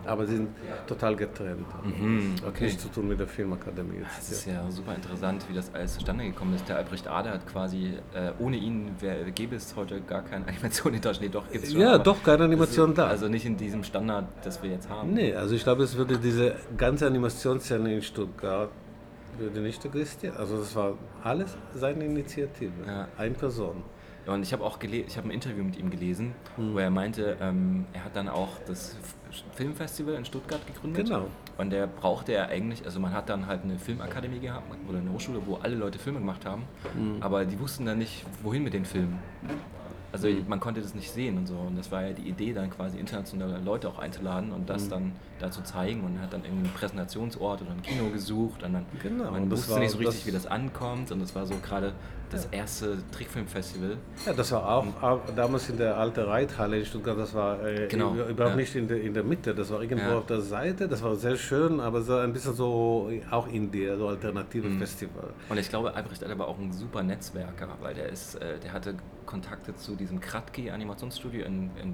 Speaker 1: äh, Aber sie sind total getrennt.
Speaker 2: Mhm,
Speaker 1: Hat
Speaker 2: okay.
Speaker 1: nichts zu tun mit der Filmakademie
Speaker 2: Es
Speaker 1: jetzt.
Speaker 2: ist ja super interessant, wie das alles zustande gekommen ist. Der Albrecht Ader hat quasi, äh, ohne ihn wär, gäbe es heute gar keine Animation in Deutschland. Nee, doch, gibt es schon.
Speaker 1: Ja, doch, keine Animation
Speaker 2: also,
Speaker 1: da.
Speaker 2: Also nicht in diesem Standard, das wir jetzt haben.
Speaker 1: Nee, also ich glaube, es würde diese ganze Animationsszene in Stuttgart würde nicht existieren. Also das war alles seine Initiative.
Speaker 2: Ja.
Speaker 1: Eine Person.
Speaker 2: Ja, Und ich habe auch ich habe ein Interview mit ihm gelesen,
Speaker 1: Hm.
Speaker 2: wo er meinte, ähm, er hat dann auch das Filmfestival in Stuttgart gegründet.
Speaker 1: Genau.
Speaker 2: Und der brauchte er eigentlich, also man hat dann halt eine Filmakademie gehabt oder eine Hochschule, wo alle Leute Filme gemacht haben,
Speaker 1: Hm.
Speaker 2: aber die wussten dann nicht, wohin mit den Filmen. Also man konnte das nicht sehen und so. Und das war ja die Idee, dann quasi internationale Leute auch einzuladen und das dann da zu zeigen. Und hat dann irgendwie einen Präsentationsort oder ein Kino gesucht. Und dann
Speaker 1: Genau,
Speaker 2: man wusste nicht so richtig,
Speaker 1: das-
Speaker 2: wie das ankommt. Und das war so gerade das erste Trickfilmfestival.
Speaker 1: Ja, das war auch, damals in der alten Reithalle in Stuttgart, das war äh,
Speaker 2: Genau,
Speaker 1: überhaupt
Speaker 2: ja.
Speaker 1: nicht in der, in der Mitte, das war irgendwo
Speaker 2: Ja.
Speaker 1: auf der Seite, das war sehr schön, aber so ein bisschen so auch Indie, so alternative
Speaker 2: Mhm.
Speaker 1: Festival.
Speaker 2: Und ich glaube, Albrecht Adler war auch ein super Netzwerker, weil der ist, äh, der hatte Kontakte zu diesem Kratky Animationsstudio in, in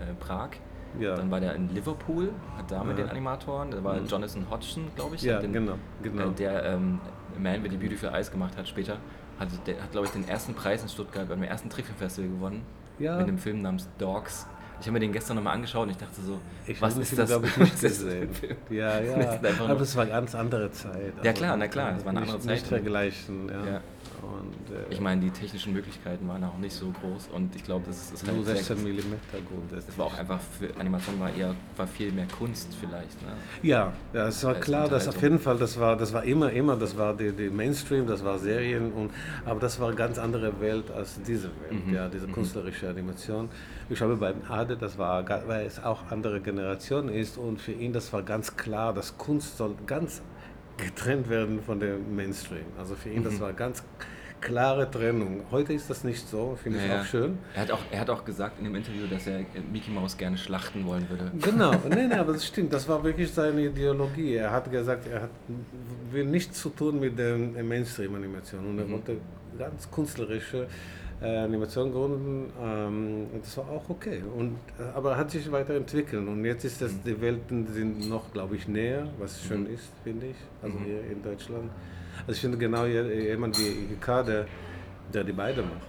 Speaker 2: äh, Prag.
Speaker 1: Ja.
Speaker 2: Dann war der in Liverpool, hat da mit
Speaker 1: Ja.
Speaker 2: den Animatoren, da war
Speaker 1: Mhm.
Speaker 2: Jonathan Hodgson, glaube ich,
Speaker 1: Ja,
Speaker 2: den,
Speaker 1: genau, genau.
Speaker 2: äh, der ähm, Man with the Beautiful Eyes gemacht hat später. Hat, der hat, glaube ich, den ersten Preis in Stuttgart beim ersten Trickfilmfestival gewonnen.
Speaker 1: Ja.
Speaker 2: Mit dem Film namens Dogs. Ich habe mir den gestern nochmal angeschaut und ich dachte so,
Speaker 1: Ich
Speaker 2: was ist das?
Speaker 1: glaube ich, nicht gesehen. Ja, ja. Aber es war eine ganz andere Zeit.
Speaker 2: Ja, klar, na klar, es war eine
Speaker 1: nicht,
Speaker 2: andere
Speaker 1: Nicht
Speaker 2: Zeit.
Speaker 1: vergleichen, ja.
Speaker 2: Ja.
Speaker 1: Und, äh,
Speaker 2: Ich meine, die technischen Möglichkeiten waren auch nicht so groß und ich glaube, das ist
Speaker 1: nur
Speaker 2: halt sehr-
Speaker 1: 16 mm grundsätzlich.
Speaker 2: Das war auch einfach für Animation war eher war viel mehr Kunst vielleicht. Ne?
Speaker 1: Ja, ja, es war klar, dass auf jeden Fall, das war, das war immer, immer, das war die, die Mainstream, das war Serien, und, aber das war eine ganz andere Welt als diese Welt,
Speaker 2: Mhm,
Speaker 1: ja, diese künstlerische Animation. Ich glaube, beim Ade, das war, weil es auch andere Generation ist und für ihn, das war ganz klar, dass Kunst soll ganz getrennt werden von dem Mainstream. Also für ihn, das
Speaker 2: Mhm.
Speaker 1: war ganz klare Trennung. Heute ist das nicht so, finde ich
Speaker 2: Ja, ja.
Speaker 1: auch schön.
Speaker 2: Er hat auch, er hat auch gesagt in dem Interview, dass er äh, Mickey Mouse gerne schlachten wollen würde.
Speaker 1: Genau, nee, nee, aber das stimmt, das war wirklich seine Ideologie. Er hat gesagt, er hat, will nichts zu tun mit der Mainstream-Animation und er
Speaker 2: Mhm.
Speaker 1: wollte ganz künstlerische äh, Animation gründen. Ähm, das war auch okay. Und, äh, aber er hat sich weiterentwickelt und jetzt ist
Speaker 2: Mhm.
Speaker 1: das, die Welten sind noch, glaube ich, näher, was schön ist, finde ich, also
Speaker 2: Mhm.
Speaker 1: hier in Deutschland. Also ich finde genau je- jemand wie Ika, der, der die beide macht.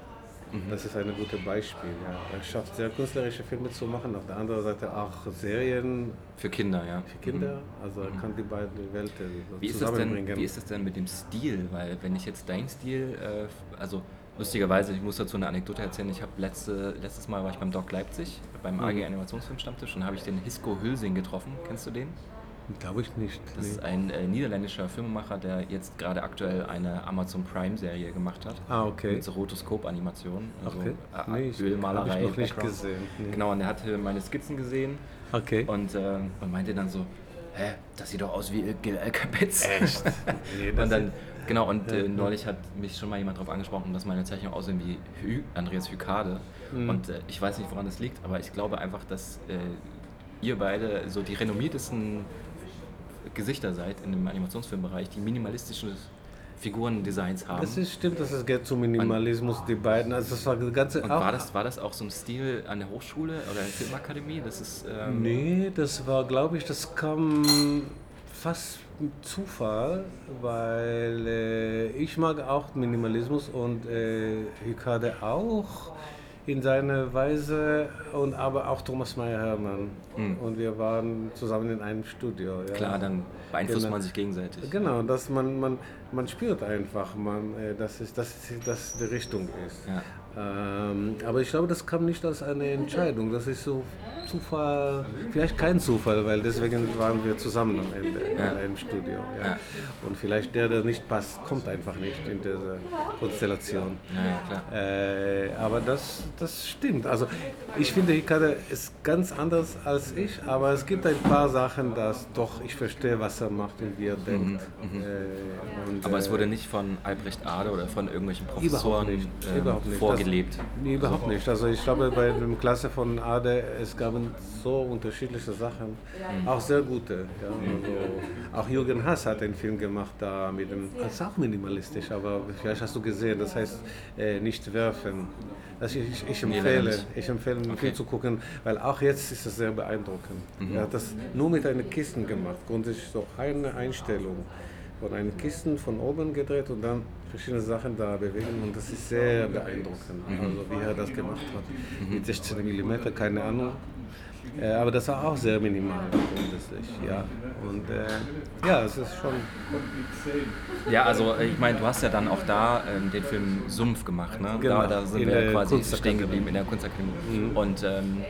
Speaker 2: Mhm.
Speaker 1: Das ist ein gutes Beispiel. Ja. Er schafft sehr künstlerische Filme zu machen, auf der anderen Seite auch Serien
Speaker 2: Für Kinder, ja.
Speaker 1: für Kinder. Also er kann die beiden Welten so
Speaker 2: Wie ist, das denn,
Speaker 1: zusammenbringen.
Speaker 2: wie ist das denn mit dem Stil? Weil wenn ich jetzt deinen Stil, äh, also lustigerweise, ich muss dazu eine Anekdote erzählen, ich habe letzte, letztes Mal war ich beim Doc Leipzig, beim
Speaker 1: Mhm.
Speaker 2: AG Animationsfilm Stammtisch und habe ich den Hisco Hülsing getroffen. Kennst du den?
Speaker 1: Glaube ich nicht.
Speaker 2: Das ist ein äh, niederländischer Filmemacher, der jetzt gerade aktuell eine Amazon Prime-Serie gemacht hat.
Speaker 1: Ah, okay.
Speaker 2: Mit so Rotoskop-Animationen. Also
Speaker 1: Okay.
Speaker 2: äh,
Speaker 1: Nee, ich-
Speaker 2: Ölmalerei.
Speaker 1: hab ich noch nicht
Speaker 2: Background.
Speaker 1: gesehen, nee.
Speaker 2: Genau, und er hatte meine Skizzen gesehen
Speaker 1: Okay.
Speaker 2: und, äh, und meinte dann so, hä, das sieht doch aus wie Gil Alkabetz.
Speaker 1: Echt? Nee, das
Speaker 2: und dann, genau, und äh, neulich hat mich schon mal jemand darauf angesprochen, dass meine Zeichnungen aussehen wie Hü Andreas Hykade.
Speaker 1: Mhm.
Speaker 2: Und äh, ich weiß nicht, woran das liegt, aber ich glaube einfach, dass äh, ihr beide so die renommiertesten Gesichter seid in dem Animationsfilmbereich, die minimalistischen Figurendesigns haben.
Speaker 1: Das ist, stimmt, dass es geht zum Minimalismus, die beiden. Also das war die ganze
Speaker 2: und war das, war das auch so ein Stil an der Hochschule oder der Filmakademie? Das ist, ähm,
Speaker 1: Nee, das war, glaube ich, das kam fast Zufall, weil äh, ich mag auch Minimalismus und äh, Hikade auch in seiner Weise und aber auch Thomas Meyer-Hermann.
Speaker 2: Mhm.
Speaker 1: Und wir waren zusammen in einem Studio. Ja.
Speaker 2: Klar, dann beeinflusst
Speaker 1: Genau.
Speaker 2: man sich gegenseitig.
Speaker 1: Genau, dass man, man, man spürt einfach, man, äh, dass, es, dass, es- dass die Richtung ist.
Speaker 2: Ja.
Speaker 1: Ähm, aber ich glaube, das kam nicht als eine Entscheidung. Das ist so Zufall, vielleicht kein Zufall, weil deswegen waren wir zusammen am Ende
Speaker 2: Ja.
Speaker 1: in einem Studio. Ja.
Speaker 2: Ja.
Speaker 1: Und vielleicht der, der nicht passt, kommt einfach nicht in diese Konstellation. Äh, aber das, das stimmt. Also ich finde, Hikade ist ganz anders als ich, aber es gibt ein paar Sachen, dass doch ich verstehe, was er macht und wie er denkt. Äh, und,
Speaker 2: Mhm, Aber es
Speaker 1: äh,
Speaker 2: wurde nicht von Albrecht Ade oder von irgendwelchen
Speaker 1: Überhaupt
Speaker 2: Professoren
Speaker 1: nicht.
Speaker 2: ähm,
Speaker 1: Überhaupt nicht.
Speaker 2: Vorgelebt.
Speaker 1: Das, nee, überhaupt nicht. Also ich glaube, bei der Klasse von Ade, es gab so unterschiedliche Sachen, auch sehr gute. Ja. Also, auch Jürgen Haas hat einen Film gemacht, da mit dem, das ist auch minimalistisch, aber vielleicht hast du gesehen, das heißt äh, nicht werfen. Also ich, ich empfehle, ich empfehle, den
Speaker 2: Okay.
Speaker 1: Film zu gucken, weil auch jetzt ist es sehr beeindruckend. Er hat das nur mit einer Kisten gemacht, grundsätzlich so eine Einstellung von einem Kisten von oben gedreht und dann verschiedene Sachen da bewegen und das ist sehr beeindruckend, also wie er das gemacht hat. Mit 16 mm, keine Ahnung. Äh, aber das war auch sehr minimal grundsätzlich, ja. Und äh, ja, es ist schon.
Speaker 2: Ja, also äh, ich meine, du hast ja dann auch da ähm, den Film Sumpf gemacht, ne?
Speaker 1: Genau,
Speaker 2: da, da sind
Speaker 1: in
Speaker 2: wir quasi stehen geblieben in der Kunstakademie. Und ähm,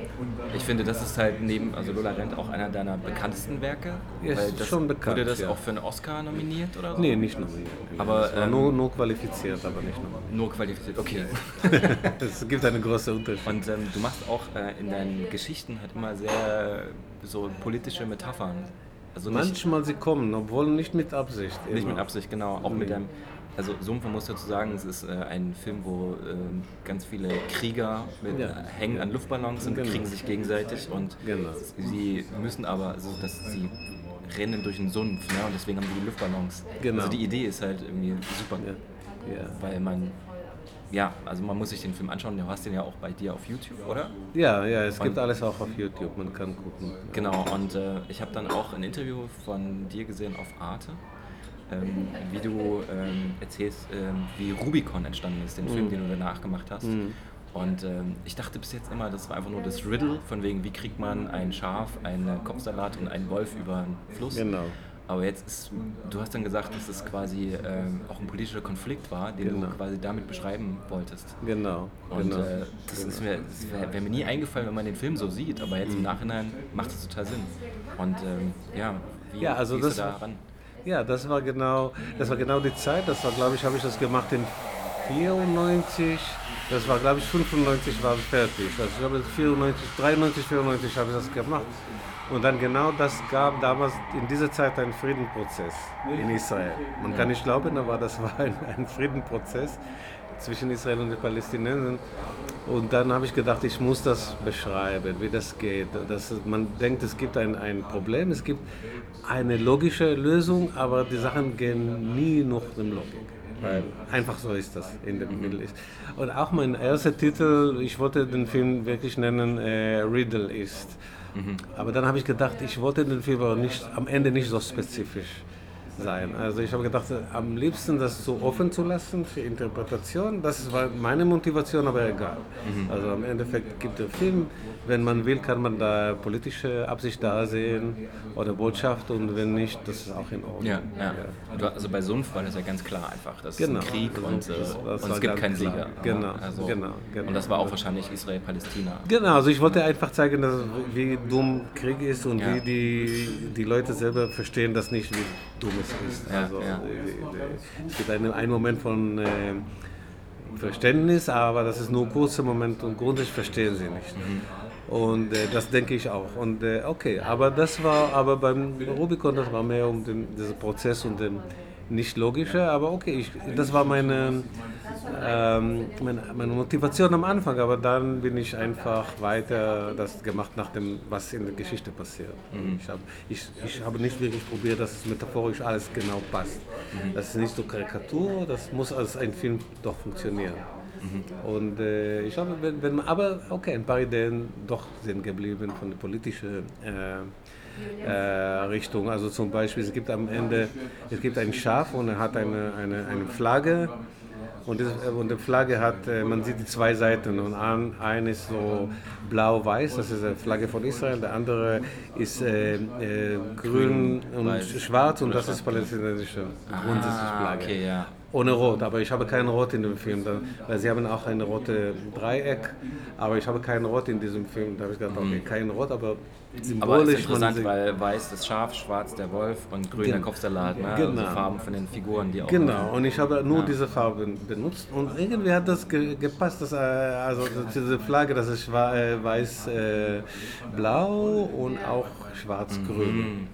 Speaker 2: ich finde, das ist halt neben, also Lola Rent auch einer deiner bekanntesten Werke.
Speaker 1: Ja, ist
Speaker 2: das,
Speaker 1: schon bekannt,
Speaker 2: Wurde das
Speaker 1: ja.
Speaker 2: auch für einen Oscar nominiert oder so?
Speaker 1: Nee, nicht nominiert.
Speaker 2: Aber, ähm,
Speaker 1: nur, nur qualifiziert, aber nicht nominiert.
Speaker 2: Nur qualifiziert, okay.
Speaker 1: es gibt einen großen Unterschied.
Speaker 2: Und ähm, du machst auch äh, in deinen Geschichten halt immer sehr so politische Metaphern. Also nicht,
Speaker 1: Manchmal sie kommen, obwohl nicht mit Absicht.
Speaker 2: nicht
Speaker 1: immer.
Speaker 2: mit Absicht, genau. Auch mit deinem. Also Sumpf, man muss dazu sagen, es ist äh, ein Film, wo ähm, ganz viele Krieger mit,
Speaker 1: Ja.
Speaker 2: äh, hängen an Luftballons und
Speaker 1: Genau.
Speaker 2: kriegen sich gegenseitig und
Speaker 1: Genau.
Speaker 2: sie müssen aber, also dass sie rennen durch den Sumpf ne? und deswegen haben sie die Luftballons.
Speaker 1: Genau.
Speaker 2: Also die Idee ist halt irgendwie super,
Speaker 1: Ja. Ja.
Speaker 2: weil man, ja, also man muss sich den Film anschauen, du hast den ja auch bei dir auf YouTube, oder?
Speaker 1: Ja, ja, es gibt
Speaker 2: Und-
Speaker 1: alles auch auf YouTube, man kann gucken.
Speaker 2: Genau, und äh, ich habe dann auch ein Interview von dir gesehen auf Arte, ähm, wie du ähm, erzählst, ähm, wie Rubicon entstanden ist, den Film, den du danach gemacht hast. Und ähm, ich dachte bis jetzt immer, das war einfach nur das Riddle, von wegen, wie kriegt man ein Schaf, einen Kopfsalat und einen Wolf über einen Fluss.
Speaker 1: Genau.
Speaker 2: Aber jetzt ist, du hast dann gesagt, dass es quasi ähm, auch ein politischer Konflikt war, den
Speaker 1: Genau.
Speaker 2: du quasi damit beschreiben wolltest.
Speaker 1: Genau.
Speaker 2: Und
Speaker 1: genau.
Speaker 2: äh, das ist mir, das wäre wär mir nie eingefallen, wenn man den Film so sieht, aber jetzt im Nachhinein macht es total Sinn. Und ähm, ja, wie
Speaker 1: Ja, also
Speaker 2: gehst
Speaker 1: das-
Speaker 2: du da ran?
Speaker 1: Ja, das war genau, das war genau die Zeit. Das war, glaube ich, habe ich das gemacht in 94. Das war, glaube ich, 95 war es fertig. Also ich glaube, 94, 93, 94 habe ich das gemacht. Und dann genau das gab damals in dieser Zeit einen Friedenprozess in Israel. Man kann nicht glauben, aber das war ein, ein Friedenprozess zwischen Israel und den Palästinensern. Und dann habe ich gedacht, ich muss das beschreiben, wie das geht. Dass man denkt, es gibt ein, ein Problem, es gibt eine logische Lösung, aber die Sachen gehen nie nach dem Logik. Weil einfach so ist das in dem Middle East. Und auch mein erster Titel, ich wollte den Film wirklich nennen, äh, Riddle ist. Aber dann habe ich gedacht, ich wollte den Film aber nicht, am Ende nicht so spezifisch sein. Also ich habe gedacht, am liebsten das so offen zu lassen für Interpretation. Das war meine Motivation, aber egal. Also im Endeffekt gibt der Film, wenn man will, kann man da politische Absicht da sehen oder Botschaft und wenn nicht, das ist auch in Ordnung.
Speaker 2: Ja, ja. Du, also bei Sumpf war das ja ganz klar einfach. Das
Speaker 1: Genau.
Speaker 2: ist ein Krieg
Speaker 1: Also
Speaker 2: und, äh, und
Speaker 1: war
Speaker 2: es gibt keinen
Speaker 1: klar.
Speaker 2: Sieger.
Speaker 1: Genau,
Speaker 2: also,
Speaker 1: genau, genau.
Speaker 2: Und das war auch wahrscheinlich Israel-Palästina.
Speaker 1: Genau, also ich wollte einfach zeigen, dass, wie dumm Krieg ist und
Speaker 2: Ja.
Speaker 1: wie die, die Leute selber verstehen das nicht, wie dumm es ist.
Speaker 2: Ja,
Speaker 1: also,
Speaker 2: ja.
Speaker 1: äh, Es gibt einen, einen Moment von äh, Verständnis, aber das ist nur ein kurzer Moment und grundsätzlich verstehen sie nicht. Und äh, das denke ich auch. Und äh, okay, aber das war, aber beim Rubicon, das war mehr um den, diesen Prozess und den nicht logische, aber okay, ich, das war meine, ähm, meine, meine Motivation am Anfang, aber dann bin ich einfach weiter das gemacht nach dem, was in der Geschichte passiert. Ich habe ich, ich habe nicht wirklich probiert, dass es metaphorisch alles genau passt. Das ist nicht so Karikatur, das muss als ein Film doch funktionieren. Und äh, ich habe, wenn, wenn, aber okay, ein paar Ideen doch sind geblieben von der politischen äh, äh, Richtung. Also zum Beispiel, es gibt am Ende, es gibt ein Schaf und er hat eine, eine, eine Flagge. Und, das, und die Flagge hat, äh, man sieht die zwei Seiten und ein, eine ist so blau-weiß, das ist die Flagge von Israel, der andere ist äh, äh, grün und schwarz und das ist palästinensische grundsätzliche
Speaker 2: Ah,
Speaker 1: Flagge.
Speaker 2: okay, ja.
Speaker 1: Ohne Rot, aber ich habe kein Rot in dem Film, da- weil sie haben auch ein rotes Dreieck, aber ich habe kein Rot in diesem Film. Da habe ich gedacht, okay, kein Rot, aber
Speaker 2: Mhm. Aber es ist
Speaker 1: symbolisch.
Speaker 2: interessant, weil weiß das Schaf, schwarz der Wolf und grün der
Speaker 1: Gen-
Speaker 2: Kopfsalat. Ne?
Speaker 1: Genau.
Speaker 2: Also Farben von den Figuren, die auch.
Speaker 1: Genau, und ich habe nur diese Farben benutzt und irgendwie hat das ge gepasst, dass, äh, also diese Flagge, das ist schwa- äh, weiß-blau und auch schwarz-grün.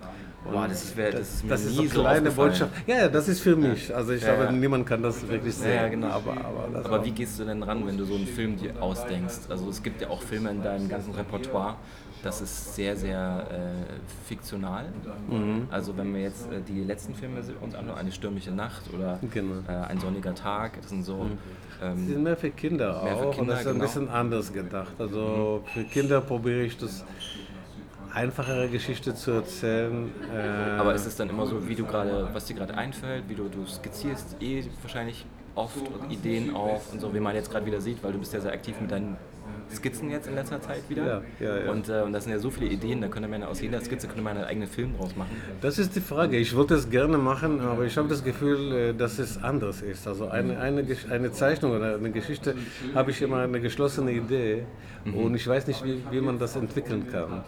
Speaker 2: Boah, das wäre das ist mir
Speaker 1: Das ist so kleine. Botschaft. Ja, das ist für mich. Also ich
Speaker 2: Ja,
Speaker 1: glaube,
Speaker 2: ja.
Speaker 1: niemand kann das wirklich sehen.
Speaker 2: Ja, genau.
Speaker 1: Aber, aber, das
Speaker 2: Aber wie gehst du denn ran, wenn du so einen Film dir ausdenkst? Also es gibt ja auch Filme in deinem ganzen Repertoire, das ist sehr, sehr äh, fiktional.
Speaker 1: Mhm.
Speaker 2: Also wenn wir jetzt äh, die letzten Filme uns anschauen, Eine stürmische Nacht oder
Speaker 1: Genau.
Speaker 2: äh, Ein sonniger Tag, das sind so...
Speaker 1: Die
Speaker 2: Ähm,
Speaker 1: sind mehr für Kinder
Speaker 2: Mehr
Speaker 1: auch
Speaker 2: für
Speaker 1: und
Speaker 2: Kinder,
Speaker 1: das ist ein
Speaker 2: genau.
Speaker 1: bisschen anders gedacht. Also für Kinder probiere ich das einfachere Geschichte zu erzählen. Äh,
Speaker 2: aber ist es dann immer so, wie du gerade, was dir gerade einfällt, wie du, du skizzierst eh wahrscheinlich oft Ideen auf und so, wie man jetzt gerade wieder sieht, weil du bist ja sehr aktiv mit deinen Skizzen jetzt in letzter Zeit wieder.
Speaker 1: Ja, ja, ja.
Speaker 2: Und, äh, und das sind ja so viele Ideen, da könnte man aus jeder Skizze könnte man einen eigenen Film draus machen.
Speaker 1: Das ist die Frage. Ich wollte es gerne machen, aber ich habe das Gefühl, äh, dass es anders ist. Also eine, eine, eine Zeichnung oder eine Geschichte habe ich immer eine geschlossene Idee und ich weiß nicht, wie, wie man das entwickeln kann.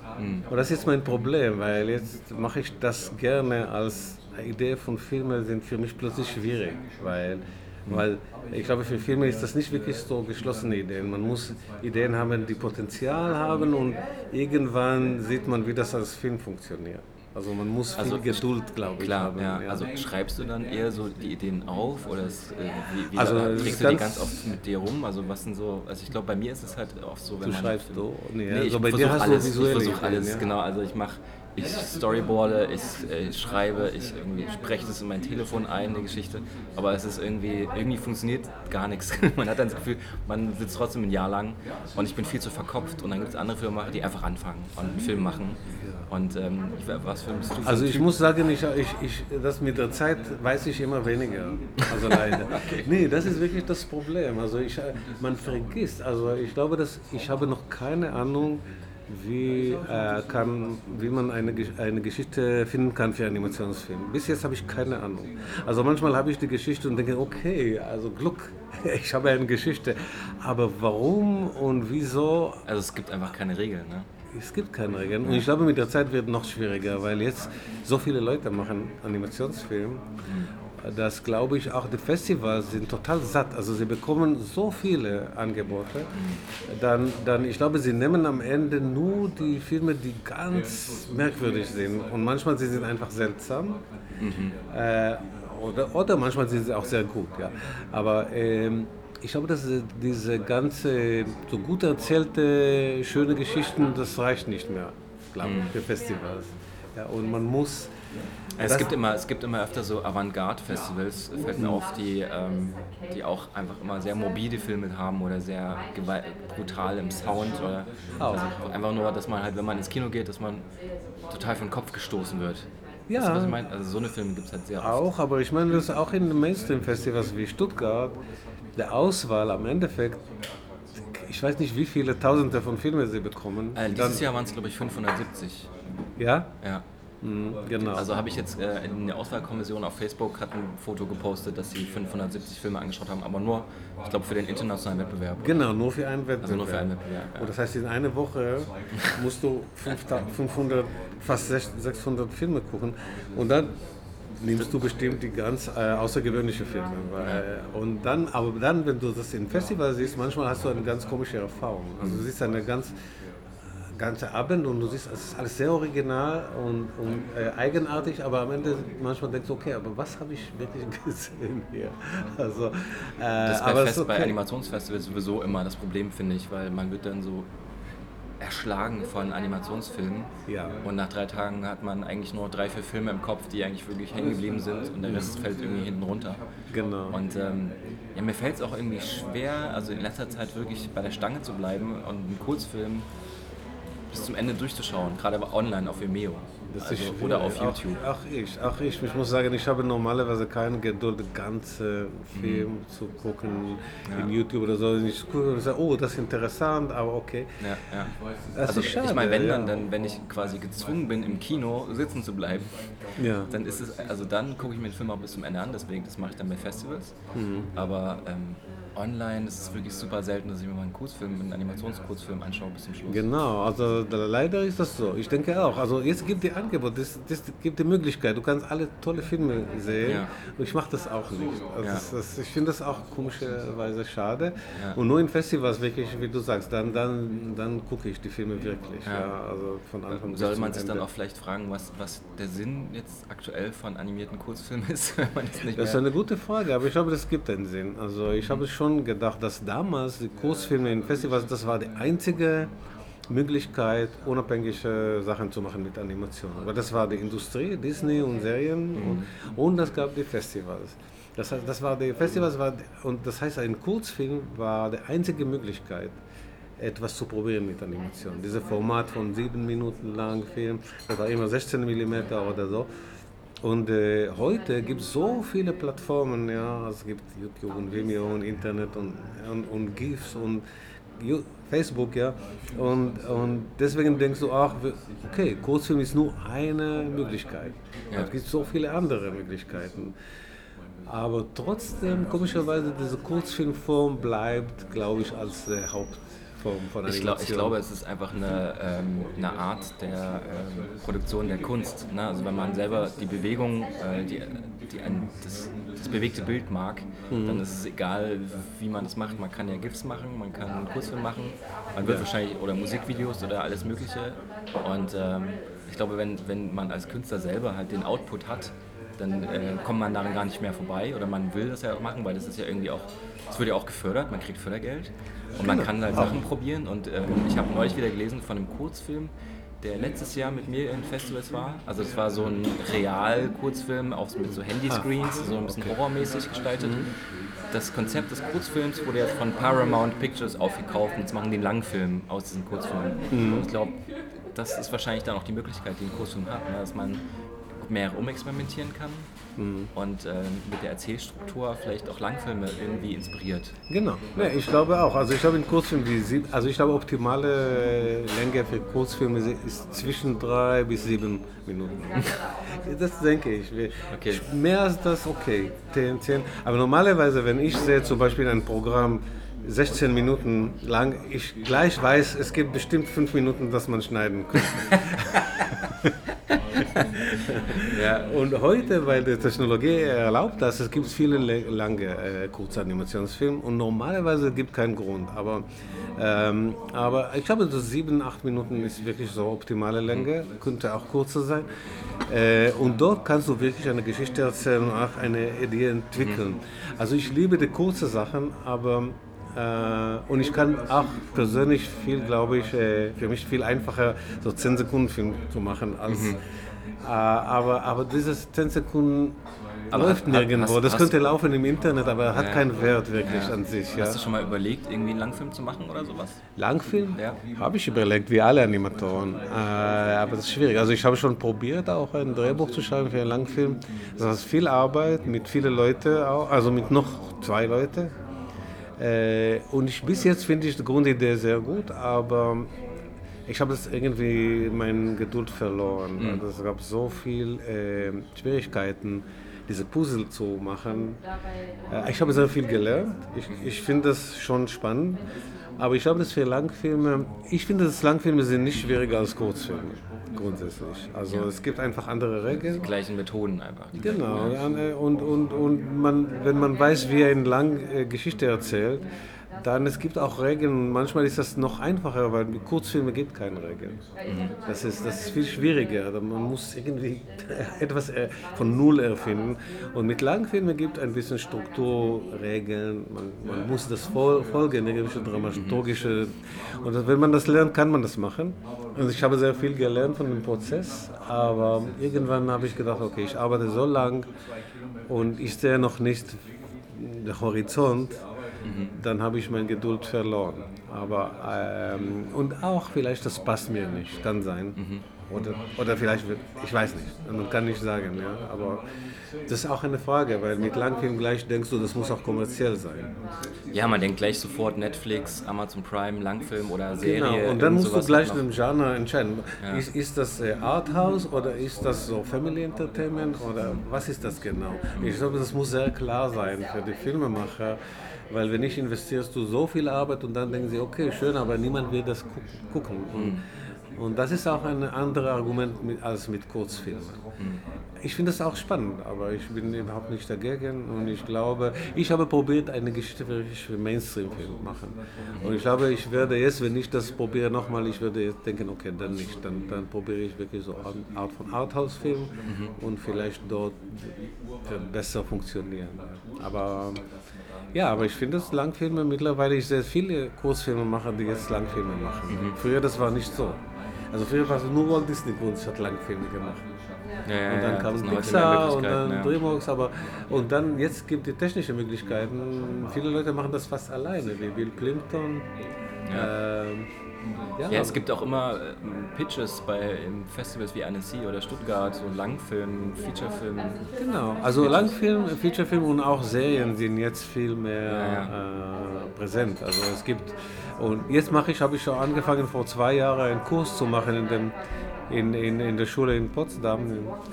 Speaker 1: Und das ist mein Problem, weil jetzt mache ich das gerne als Idee von Filmen sind für mich plötzlich schwierig, weil weil ich glaube, für Filme ist das nicht wirklich so geschlossene Ideen. Man muss Ideen haben, die Potenzial haben und irgendwann sieht man, wie das als Film funktioniert. Also man muss viel
Speaker 2: Also,
Speaker 1: Geduld, glaube ich,
Speaker 2: Klar,
Speaker 1: haben.
Speaker 2: ja. Also schreibst du dann eher so die Ideen auf oder ist, äh, wie, wie
Speaker 1: Also,
Speaker 2: trägst du die
Speaker 1: ganz-
Speaker 2: ganz oft mit dir rum? Also was sind so, also ich glaube bei mir ist es halt oft so, wenn
Speaker 1: Du
Speaker 2: man
Speaker 1: schreibst so? Nee,
Speaker 2: Nee, ich
Speaker 1: also bei dir
Speaker 2: versuche
Speaker 1: hast du
Speaker 2: alles,
Speaker 1: visuelle
Speaker 2: ich versuche
Speaker 1: Ideen,
Speaker 2: alles,
Speaker 1: ja?
Speaker 2: genau, also ich mache ich storyboarde, ich äh, schreibe, ich spreche das in mein Telefon ein, die Geschichte, aber es ist irgendwie, irgendwie funktioniert gar nichts. Man hat dann das Gefühl, man sitzt trotzdem ein Jahr lang und ich bin viel zu verkopft und dann gibt es andere Filmemacher, die einfach anfangen und einen Film machen und ähm, ich, was filmst du?
Speaker 1: Also ich
Speaker 2: Typ?
Speaker 1: muss sagen, ich, ich, ich, das mit der Zeit weiß ich immer weniger. Also leider. Nee, das ist wirklich das Problem. Also ich, man vergisst. Also ich glaube, dass ich habe noch keine Ahnung, wie, äh, kann, wie man eine, eine Geschichte finden kann für einen Animationsfilm. Bis jetzt habe ich keine Ahnung. Also manchmal habe ich die Geschichte und denke, okay, also Glück, ich habe eine Geschichte. Aber warum und wieso,
Speaker 2: Also es gibt einfach keine Regeln, ne?
Speaker 1: es gibt keine Regeln. Und ich glaube, mit der Zeit wird es noch schwieriger, weil jetzt so viele Leute machen Animationsfilme, dass, glaube ich, auch die Festivals sind total satt. Also sie bekommen so viele Angebote. Dann, dann, ich glaube, sie nehmen am Ende nur die Filme, die ganz merkwürdig sind. Und manchmal sie sind einfach seltsam. Äh, oder, oder manchmal sind sie auch sehr gut. Ja. Aber ähm, ich glaube, dass diese ganze so gut erzählte, schöne Geschichten, das reicht nicht mehr, glaube ich, für Festivals. Ja, und man muss.
Speaker 2: Es gibt, immer, es gibt immer öfter so Avantgarde-Festivals, fällt mir auf, die, ähm, die auch einfach immer sehr morbide Filme haben oder sehr brutal im Sound. Oder, also einfach nur, dass man halt, wenn man ins Kino geht, dass man total von Kopf gestoßen wird.
Speaker 1: Ja.
Speaker 2: Weißt du, was ich meine? Also so eine Filme gibt es halt sehr oft.
Speaker 1: Auch, aber ich meine, das ist auch in den Mainstream-Festivals wie Stuttgart, der Auswahl am Endeffekt, ich weiß nicht, wie viele Tausende von Filmen sie bekommen.
Speaker 2: Äh,
Speaker 1: Dann-
Speaker 2: dieses Jahr waren es, glaube ich, 570.
Speaker 1: Ja,
Speaker 2: Ja.
Speaker 1: Mhm, genau.
Speaker 2: Also habe ich jetzt äh, in der Auswahlkommission auf Facebook hat ein Foto gepostet, dass sie 570 Filme angeschaut haben, aber nur, ich glaube, für den internationalen Wettbewerb.
Speaker 1: genau, nur für einen Wettbewerb.
Speaker 2: Also nur für einen Wettbewerb. Ja.
Speaker 1: Und das heißt, in einer Woche musst du 5000 500, fast 600 Filme gucken und dann nimmst du bestimmt die ganz äh, außergewöhnliche Filme. Weil, und dann, aber dann, wenn du das im Festival siehst, manchmal hast du eine ganz komische Erfahrung. Also du siehst eine ganz ganze Abend und du siehst, es ist alles sehr original und, und äh, eigenartig, aber am Ende manchmal denkst du, okay, aber was habe ich wirklich gesehen hier? Also, äh,
Speaker 2: Das ist bei,
Speaker 1: aber es
Speaker 2: Fest,
Speaker 1: ist
Speaker 2: bei
Speaker 1: okay.
Speaker 2: Animationsfestivals sowieso immer das Problem, finde ich, weil man wird dann so erschlagen von Animationsfilmen
Speaker 1: Ja.
Speaker 2: und nach drei Tagen hat man eigentlich nur drei, vier Filme im Kopf, die eigentlich wirklich hängen geblieben sind und der Rest fällt irgendwie hinten runter.
Speaker 1: Genau.
Speaker 2: Und ähm, ja, mir fällt es auch irgendwie schwer, also in letzter Zeit wirklich bei der Stange zu bleiben und einen Kurzfilm bis zum Ende durchzuschauen, gerade aber online auf Vimeo also,
Speaker 1: ist
Speaker 2: oder auf
Speaker 1: schwierig.
Speaker 2: YouTube.
Speaker 1: Auch, auch ich, auch ich. Ich muss sagen, ich habe normalerweise keine Geduld, den ganzen Film zu gucken
Speaker 2: Mhm. Ja.
Speaker 1: in YouTube oder so. Ich gucke und sage, oh, das ist interessant, aber okay.
Speaker 2: Ja, ja.
Speaker 1: Das
Speaker 2: also ich meine, wenn dann, dann, wenn ich quasi gezwungen bin, im Kino sitzen zu bleiben,
Speaker 1: Ja.
Speaker 2: dann ist es, also dann gucke ich mir den Film auch bis zum Ende an, deswegen, das mache ich dann bei Festivals.
Speaker 1: Mhm.
Speaker 2: Aber ähm, online ist es wirklich super selten, dass ich mir mal einen Kurzfilm, einen Animationskurzfilm anschaue bis zum Schluss.
Speaker 1: Genau, also da, leider ist das so. Ich denke auch. Also jetzt gibt die Angebot, das, das gibt die Möglichkeit. Du kannst alle tolle Filme sehen.
Speaker 2: Ja.
Speaker 1: Und ich mache das auch nicht. Also
Speaker 2: Ja.
Speaker 1: das, das, ich finde das auch komischerweise schade.
Speaker 2: Ja.
Speaker 1: Und nur in Festivals wirklich, wie du sagst, dann, dann, dann gucke ich die Filme wirklich. Also von Anfang
Speaker 2: Soll man sich dann
Speaker 1: Ende.
Speaker 2: auch vielleicht fragen, was, was der Sinn jetzt aktuell von animierten Kurzfilmen ist, wenn man das nicht
Speaker 1: Das ist eine gute Frage, aber ich glaube, das gibt einen Sinn. Also ich habe schon gedacht, dass damals die Kurzfilme in Festivals, das war die einzige Möglichkeit, unabhängige Sachen zu machen mit Animation. Aber das war die Industrie, Disney und Serien und, und das gab die Festivals. Das heißt, das war die Festivals war und das heißt, ein Kurzfilm war die einzige Möglichkeit, etwas zu probieren mit Animation. Dieses Format von sieben Minuten lang Film, das war immer 16 mm oder so. Und äh, heute gibt es so viele Plattformen, ja, es gibt YouTube und Vimeo und Internet und, und, und GIFs und Facebook, ja. Und, und deswegen denkst du auch, okay, Kurzfilm ist nur eine Möglichkeit.
Speaker 2: Ja.
Speaker 1: Es gibt so viele andere Möglichkeiten. Aber trotzdem, komischerweise, diese Kurzfilmform bleibt, glaube ich, als äh, Hauptform von
Speaker 2: Ich,
Speaker 1: Animation.
Speaker 2: glaub, ich glaube, es ist einfach eine, ähm, eine Art der ähm, Produktion der Kunst. Ne? Also wenn man selber die Bewegung, äh, die, die ein, das, das bewegte Bild mag,
Speaker 1: Mhm.
Speaker 2: dann ist es egal, wie man das macht. Man kann ja GIFs machen, man kann einen Kurzfilm machen, man wird wahrscheinlich, oder Musikvideos oder alles Mögliche. Und ähm, ich glaube, wenn, wenn man als Künstler selber halt den Output hat, dann äh, kommt man daran gar nicht mehr vorbei oder man will das ja auch machen, weil das ist ja irgendwie auch, es wird ja auch gefördert, man kriegt Fördergeld und man kann halt Sachen probieren und ähm, ich habe neulich wieder gelesen von einem Kurzfilm, der letztes Jahr mit mir in Festivals war. Also es war so ein Real-Kurzfilm, auch mit so Handyscreens, so ein bisschen horrormäßig gestaltet. Das Konzept des Kurzfilms wurde jetzt von Paramount Pictures aufgekauft und jetzt machen die einen Langfilm aus diesem Kurzfilm. Und ich glaube, das ist wahrscheinlich dann auch die Möglichkeit, die ein Kurzfilm hat, ne? dass man mehr rumexperimentieren kann und ähm, mit der Erzählstruktur vielleicht auch Langfilme irgendwie inspiriert.
Speaker 1: Genau, ja, ich glaube auch. Also ich glaube in Kurzfilmen, die sieb, also ich glaube optimale Länge für Kurzfilme ist zwischen drei bis sieben Minuten. Das denke ich.
Speaker 2: Okay.
Speaker 1: Mehr als das, okay, 10, 10. Aber normalerweise, wenn ich sehe zum Beispiel ein Programm 16 Minuten lang, ich gleich weiß, es gibt bestimmt fünf Minuten, das man schneiden kann.
Speaker 2: Ja.
Speaker 1: Und heute, weil die Technologie erlaubt das, es gibt viele le- lange äh, Kurzanimationsfilme und normalerweise gibt keinen Grund. Aber, ähm, aber ich glaube, so sieben, acht Minuten ist wirklich so optimale Länge, könnte auch kurzer sein. Äh, und dort kannst du wirklich eine Geschichte erzählen und auch eine Idee entwickeln. Also ich liebe die kurzen Sachen, aber und ich kann auch persönlich viel, glaube ich, äh, für mich viel einfacher so 10 Sekunden Film zu machen als. Äh, aber, aber dieses 10 Sekunden
Speaker 2: Aber
Speaker 1: läuft
Speaker 2: hast- hast-
Speaker 1: nirgendwo.
Speaker 2: hast-
Speaker 1: das
Speaker 2: hast-
Speaker 1: könnte laufen im Internet, aber hat
Speaker 2: Ja.
Speaker 1: keinen Wert wirklich
Speaker 2: Ja.
Speaker 1: an sich. Ja.
Speaker 2: Hast du schon mal überlegt, irgendwie einen Langfilm zu machen oder sowas?
Speaker 1: Langfilm?
Speaker 2: Ja.
Speaker 1: Habe ich überlegt, wie alle Animatoren. Äh, aber das ist schwierig. Also ich habe schon probiert, auch ein Drehbuch zu schreiben für einen Langfilm. Das ist viel Arbeit mit vielen Leuten, also mit noch zwei Leuten. Äh, und ich, bis jetzt finde ich die Grundidee sehr gut, aber ich habe jetzt irgendwie meine Geduld verloren. Also es gab so viele äh, Schwierigkeiten, diese Puzzle zu machen. Äh, ich habe sehr viel gelernt. Ich, ich finde das schon spannend. Aber ich glaube, das für Langfilme, ich finde, dass Langfilme sind nicht schwieriger als Kurzfilme, grundsätzlich. Also es gibt einfach andere Regeln.
Speaker 2: Gleichen Methoden einfach.
Speaker 1: Genau, ja, ne, und, und, und man, wenn man weiß, wie ein lang äh, Geschichte erzählt, dann es gibt auch Regeln. Manchmal ist das noch einfacher, weil mit Kurzfilmen gibt keine Regeln. Das ist, das ist viel schwieriger. Also Man muss irgendwie etwas äh, von Null erfinden. Und mit Langfilmen gibt es ein bisschen Strukturregeln. Man, man muss das fol folgen, irgendwelche dramaturgische. Und wenn man das lernt, kann man das machen. Und ich habe sehr viel gelernt von dem Prozess. Aber irgendwann habe ich gedacht, okay, ich arbeite so lang und ich sehe noch nicht den Horizont, dann habe ich meine Geduld verloren. Aber ähm, und auch vielleicht das passt mir nicht, kann sein. Oder, oder vielleicht, wird- ich weiß nicht, man kann nicht sagen, ja. Aber das ist auch eine Frage, weil mit Langfilm gleich denkst du, das muss auch kommerziell sein.
Speaker 2: Ja, man denkt gleich sofort Netflix, Amazon Prime, Langfilm oder Serie.
Speaker 1: Genau, und dann musst du gleich den Genre entscheiden. Ist, ist das äh, Arthouse oder ist das so Family Entertainment oder was ist das genau? Ich glaube, das muss sehr klar sein für die Filmemacher, weil wenn nicht investierst du so viel Arbeit und dann denken sie, okay, schön, aber niemand wird das gu- gucken. Und, und das ist auch ein anderes Argument mit, als mit Kurzfilmen. Ich finde das auch spannend, aber ich bin überhaupt nicht dagegen und ich glaube, ich habe probiert, eine Geschichte wirklich für Mainstream-Film zu machen. Und ich glaube, ich werde jetzt, wenn ich das probiere nochmal, ich würde jetzt denken, okay, dann nicht. Dann, dann probiere ich wirklich so Art Art von Arthouse-Film und vielleicht dort besser funktionieren. Aber ja, aber ich finde, dass Langfilme mittlerweile, ich sehe viele Kurzfilmemacher, die jetzt Langfilme machen. Früher das war nicht so. Also früher war es nur Walt Disney Grund, hat Langfilme gemacht.
Speaker 2: Ja, ja,
Speaker 1: Und dann
Speaker 2: ja,
Speaker 1: kam Pixar und dann
Speaker 2: ja.
Speaker 1: Dreamworks, aber und dann jetzt gibt die technische Möglichkeiten. Viele Leute machen das fast alleine, wie Bill Clinton. Ähm, ja,
Speaker 2: Ja, es gibt auch immer ähm, Pitches bei in Festivals wie Annecy oder Stuttgart, so Langfilm, Featurefilm.
Speaker 1: genau. Also Langfilm, Featurefilm und auch Serien sind jetzt viel mehr
Speaker 2: Ja,
Speaker 1: Äh, präsent. Also es gibt und jetzt mache ich, habe ich schon angefangen vor zwei Jahren einen Kurs zu machen in dem in, in, in der Schule in Potsdam,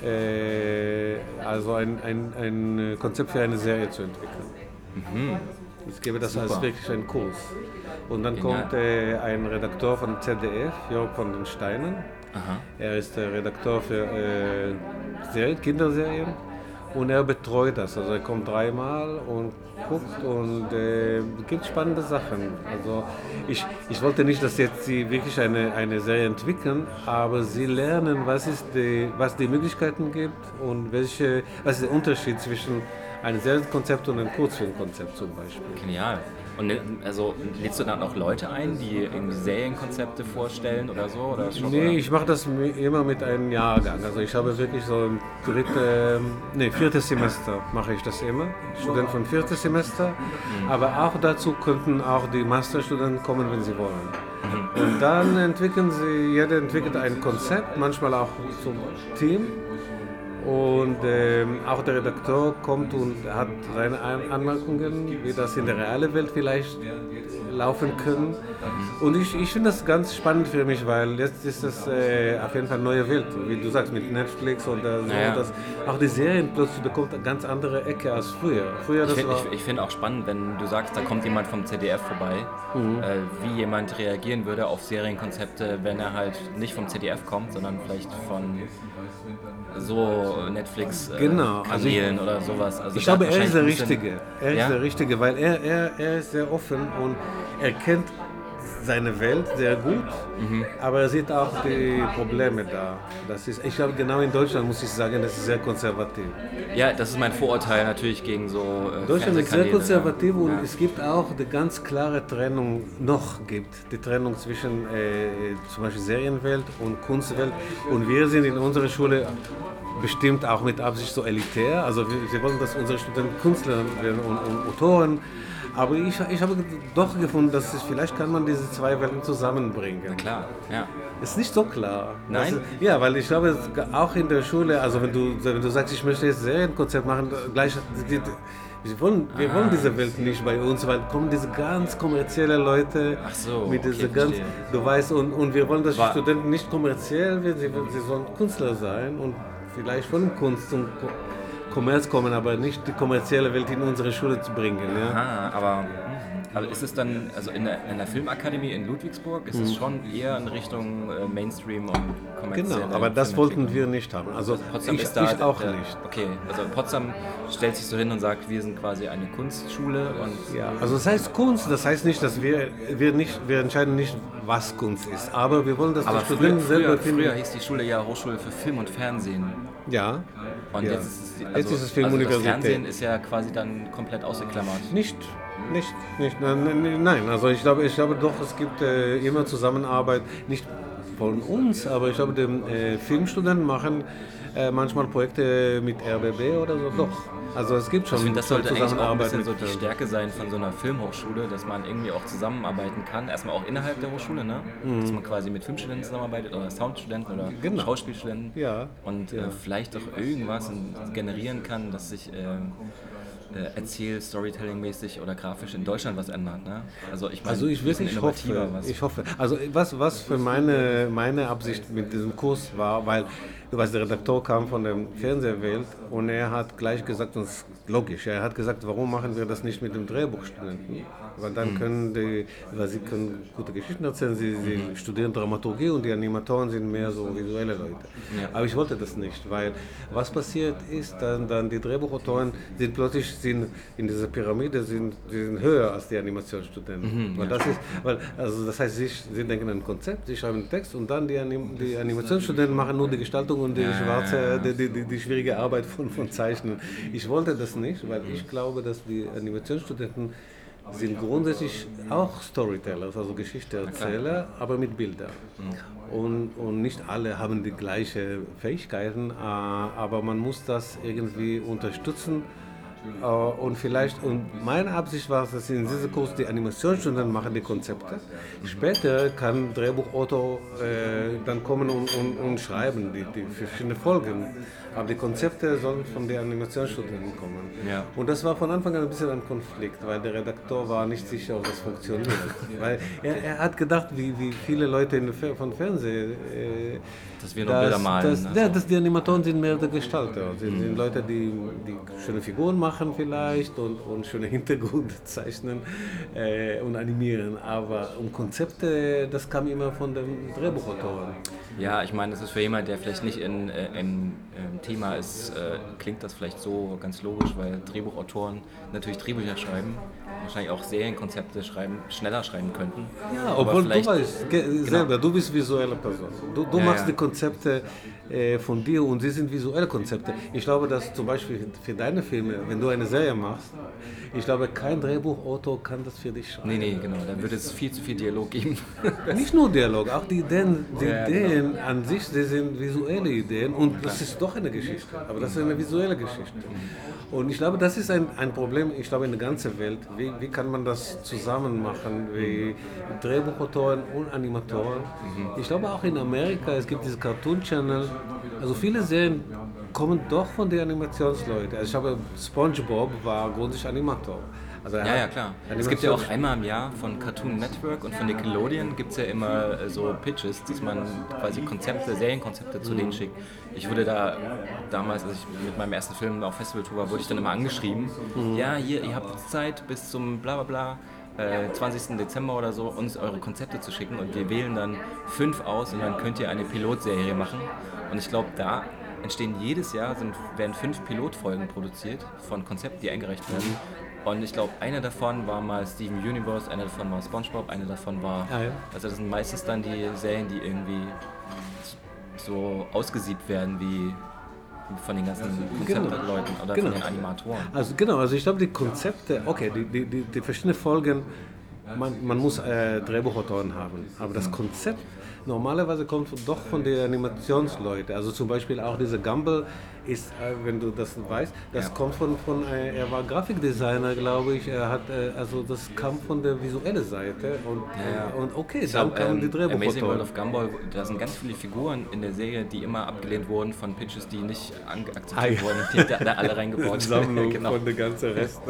Speaker 1: äh, also ein, ein, ein Konzept für eine Serie zu entwickeln. Ich gebe das als wirklich einen Kurs. Und dann
Speaker 2: Genial.
Speaker 1: kommt äh, ein Redakteur von ZDF, Jörg von den Steinen.
Speaker 2: Aha.
Speaker 1: Er ist der Redakteur für äh, Serien, Kinderserien und er betreut das. Also er kommt dreimal und guckt und äh, gibt spannende Sachen. Also ich, ich wollte nicht, dass jetzt sie wirklich eine, eine Serie entwickeln, aber sie lernen, was es die, was die Möglichkeiten gibt und welche, was ist der Unterschied zwischen einem Serienkonzept und einem Kurzfilmkonzept zum Beispiel.
Speaker 2: Genial. Und ne- also lädst du dann auch Leute ein, die irgendwie Serienkonzepte vorstellen oder so? Oder schon, oder?
Speaker 1: Nee, ich mache das immer mit einem Jahrgang. Also ich habe wirklich so im dritten, nee, viertes Semester mache ich das immer. Student von viertes Semester. Aber auch dazu könnten auch die Masterstudenten kommen, wenn sie wollen. Und dann entwickeln sie, jeder entwickelt ein Konzept, manchmal auch zum Team. Und ähm, auch der Redakteur kommt und hat seine An- Anmerkungen, wie das in der realen Welt vielleicht laufen können. Und ich, ich finde das ganz spannend für mich, weil jetzt ist das äh, auf jeden Fall eine neue Welt, wie du sagst, mit Netflix oder so.
Speaker 2: Ja, ja.
Speaker 1: Das, auch die Serien plötzlich bekommt eine ganz andere Ecke als früher. Früher
Speaker 2: Ich finde find auch spannend, wenn du sagst, da kommt jemand vom ZDF vorbei,
Speaker 1: Mhm.
Speaker 2: äh, wie jemand reagieren würde auf Serienkonzepte, wenn er halt nicht vom ZDF kommt, sondern vielleicht von so Netflix-Kanälen
Speaker 1: Genau, also ich-
Speaker 2: oder sowas. Also
Speaker 1: Ich glaube, er ist der Richtige. Er ist
Speaker 2: Ja?
Speaker 1: der Richtige, weil er, er, er ist sehr offen und er kennt seine Welt sehr gut,
Speaker 2: Mhm.
Speaker 1: aber er sieht auch die Probleme da. Das ist, ich glaube, genau in Deutschland muss ich sagen, das ist sehr konservativ.
Speaker 2: Ja, das ist mein Vorurteil natürlich gegen so äh,
Speaker 1: Deutschland ist sehr
Speaker 2: Fernsehkanäle,
Speaker 1: konservativ
Speaker 2: ja.
Speaker 1: und
Speaker 2: Ja.
Speaker 1: es gibt auch die ganz klare Trennung, noch gibt, die Trennung zwischen äh, zum Beispiel Serienwelt und Kunstwelt. Und wir sind in unserer Schule bestimmt auch mit Absicht so elitär. Also wir, wir wollen, dass unsere Studenten Künstler werden und, und Autoren. Aber ich, ich habe doch gefunden, dass es, vielleicht kann man diese zwei Welten zusammenbringen.
Speaker 2: Klar, ja.
Speaker 1: Ist nicht so klar.
Speaker 2: Nein?
Speaker 1: Das, ja, weil ich glaube, auch in der Schule, also wenn du, wenn du sagst, ich möchte jetzt Serienkonzert machen, gleich, die, wir wollen, wir
Speaker 2: Ah.
Speaker 1: wollen diese Welt nicht bei uns, weil kommen diese ganz kommerzielle Leute
Speaker 2: Ach so,
Speaker 1: mit
Speaker 2: okay,
Speaker 1: diese ganz,
Speaker 2: verstehe.
Speaker 1: du weißt, und, und wir wollen, dass die
Speaker 2: War-
Speaker 1: Studenten nicht kommerziell werden, sie, sie sollen Künstler sein und vielleicht von Kunst Ko- Kommerz kommen, aber nicht die kommerzielle Welt in unsere Schule zu bringen. Ja?
Speaker 2: Aha, aber, hm, aber ist es dann, also in der, in der Filmakademie in Ludwigsburg, ist es schon eher in Richtung äh, Mainstream und kommerzielle
Speaker 1: Genau, aber das wollten wir nicht haben. Also
Speaker 2: Potsdam
Speaker 1: ich,
Speaker 2: ist da
Speaker 1: ich auch
Speaker 2: der,
Speaker 1: nicht.
Speaker 2: Okay, also Potsdam stellt sich so hin und sagt, wir sind quasi eine Kunstschule und
Speaker 1: Ja, also das heißt Kunst, das heißt nicht, dass wir, wir nicht, wir entscheiden nicht, was Kunst ist, aber wir wollen, dass
Speaker 2: aber
Speaker 1: die
Speaker 2: früher,
Speaker 1: Studenten selber
Speaker 2: früher,
Speaker 1: finden.
Speaker 2: früher hieß die Schule ja Hochschule für Film und Fernsehen.
Speaker 1: ja,
Speaker 2: Und
Speaker 1: ja.
Speaker 2: jetzt ist es, also,
Speaker 1: Jetzt ist es
Speaker 2: also
Speaker 1: Filmuniversität.
Speaker 2: das Fernsehen ist ja quasi dann komplett ausgeklammert.
Speaker 1: Nicht, nicht, nicht, nein, nein, also ich glaube, ich glaube doch, es gibt äh, immer Zusammenarbeit, nicht von uns, aber ich glaube, die äh, Filmstudenten machen äh, manchmal Projekte mit RBB oder so, doch. Also es gibt schon
Speaker 2: Ich finde, das sollte eigentlich auch ein bisschen so die
Speaker 1: äh,
Speaker 2: Stärke sein von so einer Filmhochschule, dass man irgendwie auch zusammenarbeiten kann. Erstmal auch innerhalb der Hochschule, ne? dass man quasi mit Filmstudenten zusammenarbeitet oder Soundstudenten oder
Speaker 1: Mhm. Genau.
Speaker 2: Schauspielstudenten.
Speaker 1: Ja,
Speaker 2: Und Äh, vielleicht auch irgendwas generieren kann, dass sich äh, äh, Erzähl-, Storytelling-mäßig oder grafisch in Deutschland was ändert. Ne? Also ich meine,
Speaker 1: Also ich
Speaker 2: bisschen
Speaker 1: wirklich hoffe,
Speaker 2: was.
Speaker 1: ich hoffe. Also was, was für meine, meine Absicht mit diesem Kurs war, weil du weißt, der Redakteur kam von der Fernsehwelt und er hat gleich gesagt, und das ist logisch, er hat gesagt, warum machen wir das nicht mit dem Drehbuchstudenten? Weil dann
Speaker 2: Hm.
Speaker 1: können die, weil sie können gute Geschichten erzählen, sie, sie
Speaker 2: Mhm.
Speaker 1: studieren Dramaturgie und die Animatoren sind mehr so visuelle Leute. Aber ich wollte das nicht, weil was passiert ist, dann, dann die Drehbuchautoren sind plötzlich sind in dieser Pyramide sind, sind höher als die Animationsstudenten.
Speaker 2: Mhm,
Speaker 1: weil das ist, weil, also das heißt, sie, sie denken an ein Konzept, sie schreiben einen Text und dann die, Anim, die Animationsstudenten machen nur die Gestaltung und die schwarze, die, die, die, schwierige Arbeit von, von Zeichnen. Ich wollte das nicht, weil ich glaube, dass die Animationsstudenten sind grundsätzlich auch Storytellers, also Geschichteerzähler, aber mit Bildern. Und, und nicht alle haben die gleichen Fähigkeiten, äh, aber man muss das irgendwie unterstützen. Äh, Und vielleicht, und meine Absicht war es, dass in diesem Kurs die Animationsstunden machen die Konzepte. Später kann Drehbuchautor äh, dann kommen und, und, und schreiben die, die verschiedenen Folgen. Aber die Konzepte sollen von den Animationsstudenten kommen.
Speaker 2: Ja.
Speaker 1: Und das war von Anfang an ein bisschen ein Konflikt, weil der Redakteur war nicht sicher, ob das funktioniert. weil er, er hat gedacht, wie, wie viele Leute in von Fernsehen. Äh,
Speaker 2: Dass wir nur Bilder malen,
Speaker 1: Dass,
Speaker 2: also.
Speaker 1: ja, dass die Animatoren sind mehr der Gestalter. Sie sind Leute, die, die schöne Figuren machen vielleicht und, und schöne Hintergründe zeichnen äh, und animieren. Aber um Konzepte, das kam immer von den Drehbuchautoren.
Speaker 2: Ja, ich meine, das ist für jemanden, der vielleicht nicht in, äh, im Thema ist, äh, klingt das vielleicht so ganz logisch, weil Drehbuchautoren natürlich Drehbücher schreiben, wahrscheinlich auch Serienkonzepte schreiben, schneller schreiben könnten.
Speaker 1: Ja,
Speaker 2: Aber
Speaker 1: obwohl du weißt, ge- selber, du bist visuelle Person. Du, du
Speaker 2: Ja,
Speaker 1: machst
Speaker 2: ja.
Speaker 1: die Konzepte äh, von dir und sie sind visuelle Konzepte. Ich glaube, dass zum Beispiel für deine Filme, wenn du eine Serie machst, ich glaube, kein Drehbuchautor kann das für dich schreiben.
Speaker 2: Nee, nee, genau, da würde es viel zu viel Dialog geben.
Speaker 1: Nicht nur Dialog, auch die Ideen, die
Speaker 2: Ja,
Speaker 1: Ideen an sich, die sind visuelle Ideen und das ist doch eine Geschichte, aber das ist eine visuelle Geschichte. Und ich glaube, das ist ein, ein Problem, ich glaube, in der ganzen Welt. Wie, wie kann man das zusammen machen, wie Drehbuchautoren und Animatoren? Ich glaube auch in Amerika, es gibt diese Cartoon Channel, also viele Serien kommen doch von den Animationsleuten. Also ich habe SpongeBob war grundsätzlich Animator. Also
Speaker 2: Ja, ja, klar. Es gibt ja auch einmal im Jahr von Cartoon Network und von Nickelodeon gibt es ja immer äh, so Pitches, dass man quasi Konzepte, Serienkonzepte zu denen schickt. Ich wurde da damals, als ich mit meinem ersten Film auf Festivaltour war, wurde ich dann immer angeschrieben. Ja, hier, ihr habt Zeit bis zum bla bla bla. Äh, 20. Dezember oder so, uns eure Konzepte zu schicken und wir wählen dann fünf aus und dann könnt ihr eine Pilotserie machen. Und ich glaube, da entstehen jedes Jahr, sind, werden fünf Pilotfolgen produziert von Konzepten, die eingereicht werden. Und ich glaube, eine davon war mal Steven Universe, eine davon war SpongeBob, eine davon war.
Speaker 1: Ah, ja.
Speaker 2: Also das sind meistens dann die Serien, die irgendwie so ausgesiebt werden wie von den ganzen Konzeptleuten oder
Speaker 1: Genau.
Speaker 2: von den Animatoren.
Speaker 1: Also genau, also ich glaube die Konzepte, okay, die, die, die, die verschiedenen Folgen, man, man muss äh, Drehbuchautoren haben, aber das Konzept normalerweise kommt doch von den Animationsleuten. Also zum Beispiel auch dieser Gumball ist, äh, wenn du das weißt, das
Speaker 2: Ja.
Speaker 1: kommt von, von äh, er war Grafikdesigner, glaube ich, er hat, äh, also das kam von der visuellen Seite und,
Speaker 2: Ja,
Speaker 1: und okay,
Speaker 2: Ich
Speaker 1: dann
Speaker 2: glaub,
Speaker 1: kamen die
Speaker 2: ähm, Amazing World
Speaker 1: Drehbuchautoren.
Speaker 2: of Gumball, da sind ganz viele Figuren in der Serie, die immer abgelehnt wurden von Pitches, die nicht akzeptiert
Speaker 1: Ah, ja.
Speaker 2: wurden. Die hat da alle reingebaut.
Speaker 1: Sammlung
Speaker 2: genau.
Speaker 1: von der ganzen Rest.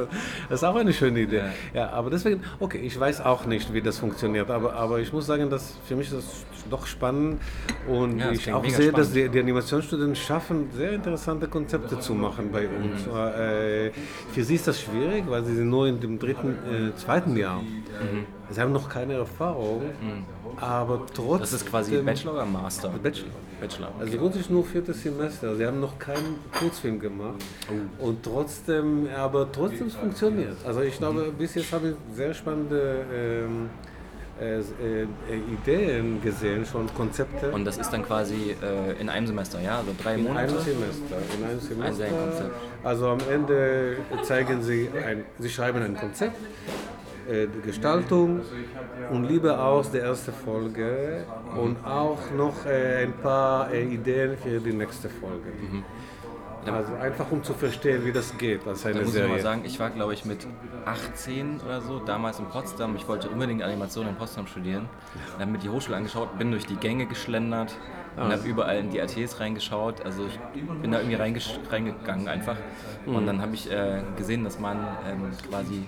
Speaker 1: Das ist auch eine schöne Idee. Ja. aber deswegen, okay, ich weiß auch nicht, wie das funktioniert, aber, aber ich muss sagen, dass für mich das doch spannend und ich auch sehe, dass
Speaker 2: spannend.
Speaker 1: die, die Animationsstudenten schaffen, sehr interessante Konzepte zu machen bei
Speaker 2: Mhm.
Speaker 1: uns. Äh, für sie ist das schwierig, weil sie sind nur in dem dritten, äh, zweiten Jahr.
Speaker 2: Mhm.
Speaker 1: Sie haben noch keine Erfahrung, aber trotzdem...
Speaker 2: Das ist quasi Bachelor oder Master?
Speaker 1: Bachelor.
Speaker 2: Bachelor.
Speaker 1: Also
Speaker 2: Okay.
Speaker 1: grundsätzlich nur viertes Semester. Sie haben noch keinen Kurzfilm gemacht. Und trotzdem, aber trotzdem es funktioniert. Also ich glaube, bis jetzt habe ich sehr spannende ähm, äh, äh, Ideen gesehen, schon Konzepte.
Speaker 2: Und das ist dann quasi äh, in einem Semester, ja? Also drei
Speaker 1: in
Speaker 2: Monate?
Speaker 1: einem Semester. In einem Semester.
Speaker 2: Serienkonzept.
Speaker 1: Also am Ende zeigen Sie, ein, Sie schreiben ein Konzept, äh, die Gestaltung und Liebe aus der ersten Folge und auch noch äh, ein paar Ideen für die nächste Folge. Also einfach um zu verstehen, wie das geht als
Speaker 2: Da
Speaker 1: eine
Speaker 2: muss ich mal
Speaker 1: Serie.
Speaker 2: sagen, ich war glaube ich mit 18 oder so, damals in Potsdam. Ich wollte unbedingt Animation in Potsdam studieren. Dann habe mir die Hochschule angeschaut, bin durch die Gänge geschlendert. Und habe überall in die ATs reingeschaut. Also ich bin da irgendwie reingegangen einfach.
Speaker 1: Mhm.
Speaker 2: Und dann habe ich äh, gesehen, dass man ähm, quasi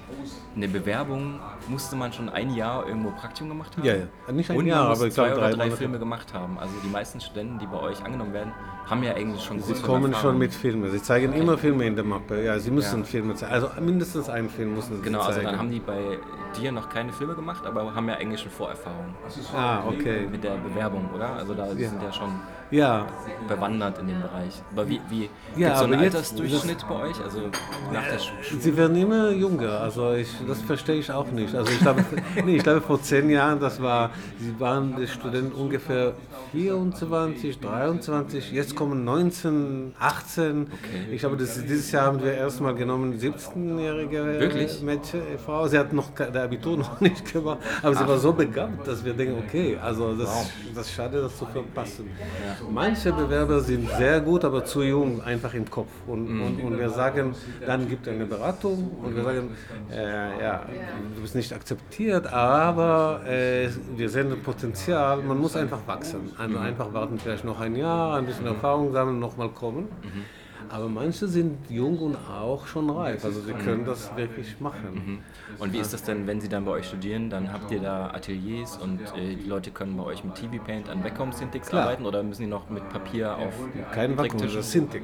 Speaker 2: in der Bewerbung musste man schon ein Jahr irgendwo Praktikum gemacht haben.
Speaker 1: Ja, ja. Nicht ein
Speaker 2: und
Speaker 1: Jahr, aber
Speaker 2: zwei oder
Speaker 1: drei
Speaker 2: drei. Filme gemacht haben. Also die meisten Studenten, die bei euch angenommen werden, haben ja eigentlich schon
Speaker 1: Sie kommen schon mit Filmen. Sie zeigen immer Filme in der Mappe. Ja, Sie müssen
Speaker 2: Ja.
Speaker 1: Filme zeigen. Also mindestens einen Film müssen Sie
Speaker 2: Genau,
Speaker 1: zeigen.
Speaker 2: also dann haben die bei dir noch keine Filme gemacht, aber haben ja eigentlich schon Vorerfahrung
Speaker 1: ah, okay.
Speaker 2: mit der Bewerbung, oder? Also da die sind ja schon
Speaker 1: Ja,
Speaker 2: bewandert in dem Bereich. Aber wie, wie
Speaker 1: Ja,
Speaker 2: gibt's so einen Altersdurchschnitt bei euch? Also nach der Schule?
Speaker 1: Sie werden immer jünger, also ich, das verstehe ich auch nicht. Also ich glaube, nee, ich glaube vor zehn Jahren, das war, sie waren die Studenten ungefähr 24, 23, jetzt kommen 19, 18. Ich glaube, das, dieses Jahr haben wir erstmal genommen 17-jährige
Speaker 2: Wirklich?
Speaker 1: Mädchen, äh, Frau. Sie hat noch der Abitur noch nicht gemacht, aber sie war so begabt, dass wir denken, okay, also das, das ist schade, das zu verpassen. Manche Bewerber sind sehr gut, aber zu jung, einfach im Kopf. Und,
Speaker 2: Mhm.
Speaker 1: und, und wir sagen, dann gibt es eine Beratung und wir sagen, äh, ja, du bist nicht akzeptiert, aber äh, wir sehen das Potenzial, man muss einfach wachsen. Also
Speaker 2: Mhm.
Speaker 1: einfach warten, vielleicht noch ein Jahr, ein bisschen Erfahrung sammeln, nochmal kommen.
Speaker 2: Mhm.
Speaker 1: Aber manche sind jung und auch schon reif, also sie können das wirklich machen.
Speaker 2: Und wie ist das denn, wenn sie dann bei euch studieren? Dann habt ihr da Ateliers und äh, die Leute können bei euch mit TV Paint an
Speaker 1: Klar.
Speaker 2: arbeiten oder müssen die noch mit Papier auf
Speaker 1: Kein
Speaker 2: Tricktischen?
Speaker 1: das ist Cintiq.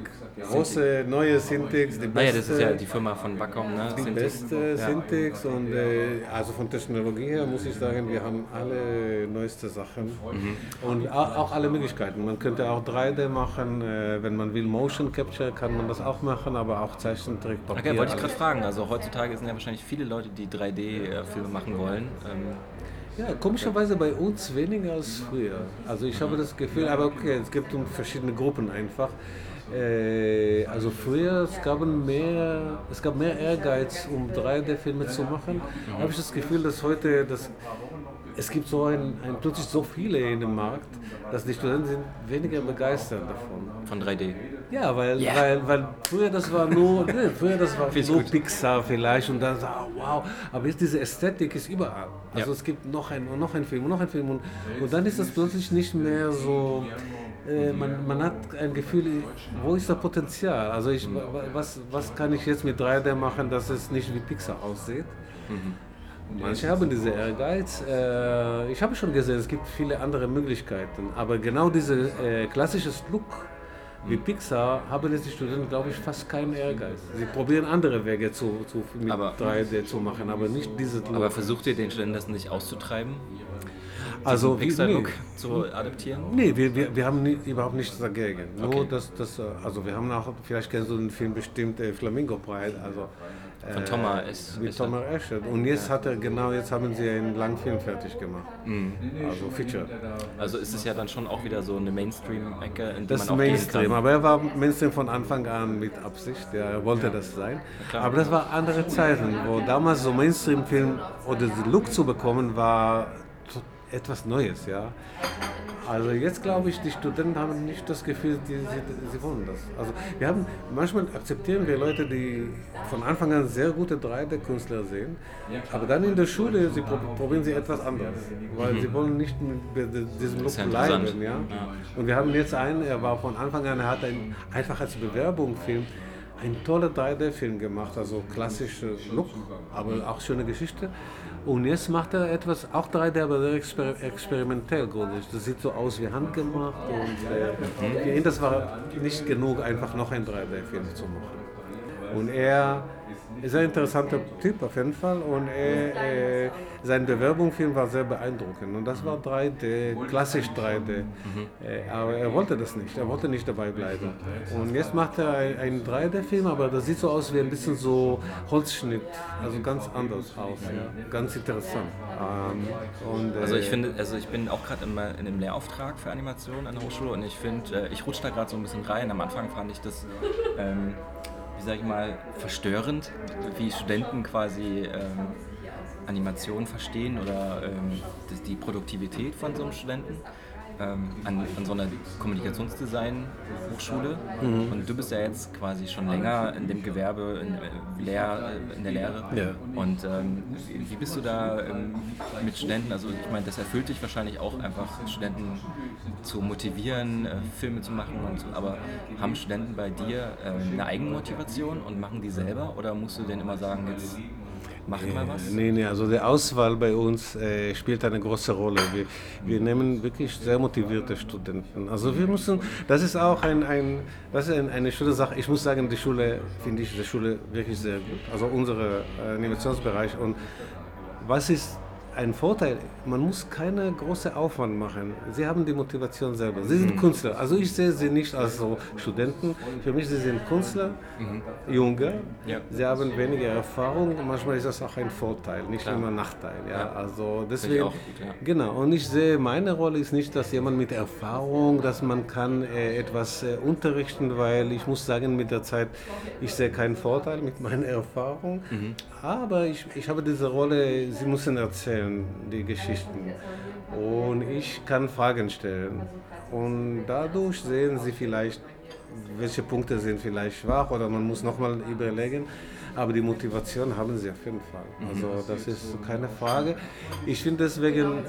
Speaker 1: Große, neue Cintiqs, die beste.
Speaker 2: Naja, das ist ja die Firma von Vacom, ne?
Speaker 1: Die beste Cintiq und äh, also von Technologie her muss ich sagen, wir haben alle neueste Sachen und au- auch alle Möglichkeiten. Man könnte auch 3D machen, äh, wenn man will Motion Capture kann man das auch machen, aber auch Zeichentrick, Papier.
Speaker 2: Okay, wollte ich gerade fragen. Also heutzutage sind ja wahrscheinlich viele Leute, die 3D-Filme machen wollen. Ähm,
Speaker 1: Ja, komischerweise bei uns weniger als früher. Also ich habe das Gefühl, aber okay, es gibt verschiedene Gruppen einfach. Äh, also früher es gab mehr, es gab mehr Ehrgeiz, um 3D-Filme zu machen. Habe ich das Gefühl, dass heute das es gibt so ein, ein plötzlich so viele in dem Markt, dass die Studenten sind weniger begeistert davon.
Speaker 2: von 3D.
Speaker 1: Ja, weil,
Speaker 2: Ja.
Speaker 1: weil, weil früher das war nur, ne, früher das war nur
Speaker 2: gut.
Speaker 1: Pixar vielleicht und dann so, ah, wow, aber jetzt diese Ästhetik ist überall. Also
Speaker 2: Ja.
Speaker 1: es gibt noch ein und noch ein Film und noch ein Film und, und dann ist das plötzlich nicht mehr so, äh, man, man hat ein Gefühl, wo ist das Potenzial? Also ich, wa- was, was kann ich jetzt mit 3D machen, dass es nicht wie Pixar aussieht? Manche haben diese Ehrgeiz. Äh, ich habe schon gesehen, es gibt viele andere Möglichkeiten. Aber genau dieses äh, klassisches Look wie Pixar haben die Studenten, glaube ich, fast keinen Ehrgeiz. Sie probieren andere Wege zu, zu, mit
Speaker 2: Aber-
Speaker 1: 3D zu machen, aber nicht dieses Look.
Speaker 2: Aber versucht ihr den Studenten das nicht auszutreiben?
Speaker 1: Also,
Speaker 2: Pixar-Look
Speaker 1: nee.
Speaker 2: zu adaptieren?
Speaker 1: Nee, wir, wir, wir haben nie, überhaupt nichts dagegen. Nur,
Speaker 2: Okay.
Speaker 1: dass das, äh, also wir haben auch, vielleicht kennst du den Film bestimmt, äh, Flamingo Pride, also
Speaker 2: Von Thomas S.
Speaker 1: Mit Thomas Eschert. Und jetzt hat er, genau, jetzt haben sie einen langen Film fertig gemacht.
Speaker 2: Mhm.
Speaker 1: Also Feature.
Speaker 2: Also ist es ja dann schon auch wieder so eine Mainstream-Ecke, in die
Speaker 1: Das
Speaker 2: man auch
Speaker 1: Mainstream,
Speaker 2: gehen kann.
Speaker 1: aber er war Mainstream von Anfang an mit Absicht, ja, er wollte das sein.
Speaker 2: klar.
Speaker 1: Aber das war andere Zeiten, wo damals so Mainstream-Film oder den Look zu bekommen war etwas Neues, ja. Also jetzt glaube ich, die Studenten haben nicht das Gefühl, die, sie, sie wollen das. Also wir haben, manchmal akzeptieren wir Leute, die von Anfang an sehr gute 3D-Künstler sehen, aber dann in der Schule sie pro- probieren sie etwas anderes, weil sie wollen nicht mit diesem Look
Speaker 2: Mhm.
Speaker 1: bleiben. Ja? Und wir haben jetzt einen, er war von Anfang an, er hat ein, einfach als Bewerbung Film einen tollen 3D-Film gemacht, also klassischer Look, aber auch schöne Geschichte. Und jetzt macht er etwas, auch 3D, aber sehr exper experimentell. Das sieht so aus wie handgemacht und äh, das war nicht genug, einfach noch einen 3D-Film zu machen. Und er ist interessanter Typ auf jeden Fall und er, äh, sein Bewerbungsfilm war sehr beeindruckend und das war 3D, klassisch 3D. Äh, aber er wollte das nicht, er wollte nicht dabei bleiben. Und jetzt macht er ein- einen 3D-Film, aber das sieht so aus wie ein bisschen so Holzschnitt, also ganz anders aus, ja. ganz interessant. Ähm, und, äh,
Speaker 2: Also ich finde, also ich bin auch gerade in, in einem Lehrauftrag für Animation an der Hochschule und ich finde, äh, ich rutsche da gerade so ein bisschen rein. Am Anfang fand ich das, ähm, sag ich mal, verstörend, wie Studenten quasi ähm, Animation verstehen oder ähm, die Produktivität von so einem Studenten. Ähm, an, an so einer Kommunikationsdesign-Hochschule. Und du bist ja jetzt quasi schon länger in dem Gewerbe, in, äh, Lehr, äh, in der Lehre.
Speaker 1: Ja.
Speaker 2: Und ähm, wie bist du da ähm, mit Studenten? Also ich meine, das erfüllt dich wahrscheinlich auch einfach, Studenten zu motivieren, äh, Filme zu machen. Und so. Aber haben Studenten bei dir ähm, eine Eigenmotivation und machen die selber? Oder musst du denen immer sagen, jetzt mach mal was?
Speaker 1: Nee, nee, also die Auswahl bei uns äh, spielt eine große Rolle. Wir, wir nehmen wirklich sehr motivierte Studenten. Also wir müssen, das ist auch ein, ein, das ist ein, eine schöne Sache. Ich muss sagen, die Schule, finde ich, die Schule wirklich sehr gut. Also unser äh, Animationsbereich. Und was ist ein Vorteil? Man muss keinen großen Aufwand machen. Sie haben die Motivation selber. Sie sind Künstler. Also ich sehe sie nicht als so Studenten. Für mich sie sind Künstler, Junge.
Speaker 2: Ja.
Speaker 1: Sie haben weniger Erfahrung. Manchmal ist das auch ein Vorteil, nicht immer ein Nachteil. Ja, also deswegen.
Speaker 2: gut, ja.
Speaker 1: Genau. Und ich sehe, meine Rolle ist nicht, dass jemand mit Erfahrung, dass man kann äh, etwas äh, unterrichten, weil ich muss sagen, mit der Zeit, ich sehe keinen Vorteil mit meiner Erfahrung. Aber ich, ich habe diese Rolle, sie müssen erzählen, die Geschichten. Und ich kann Fragen stellen. Und dadurch sehen sie vielleicht, welche Punkte sind vielleicht schwach oder man muss nochmal überlegen. Aber die Motivation haben sie auf jeden Fall. Also das ist keine Frage. Ich finde deswegen,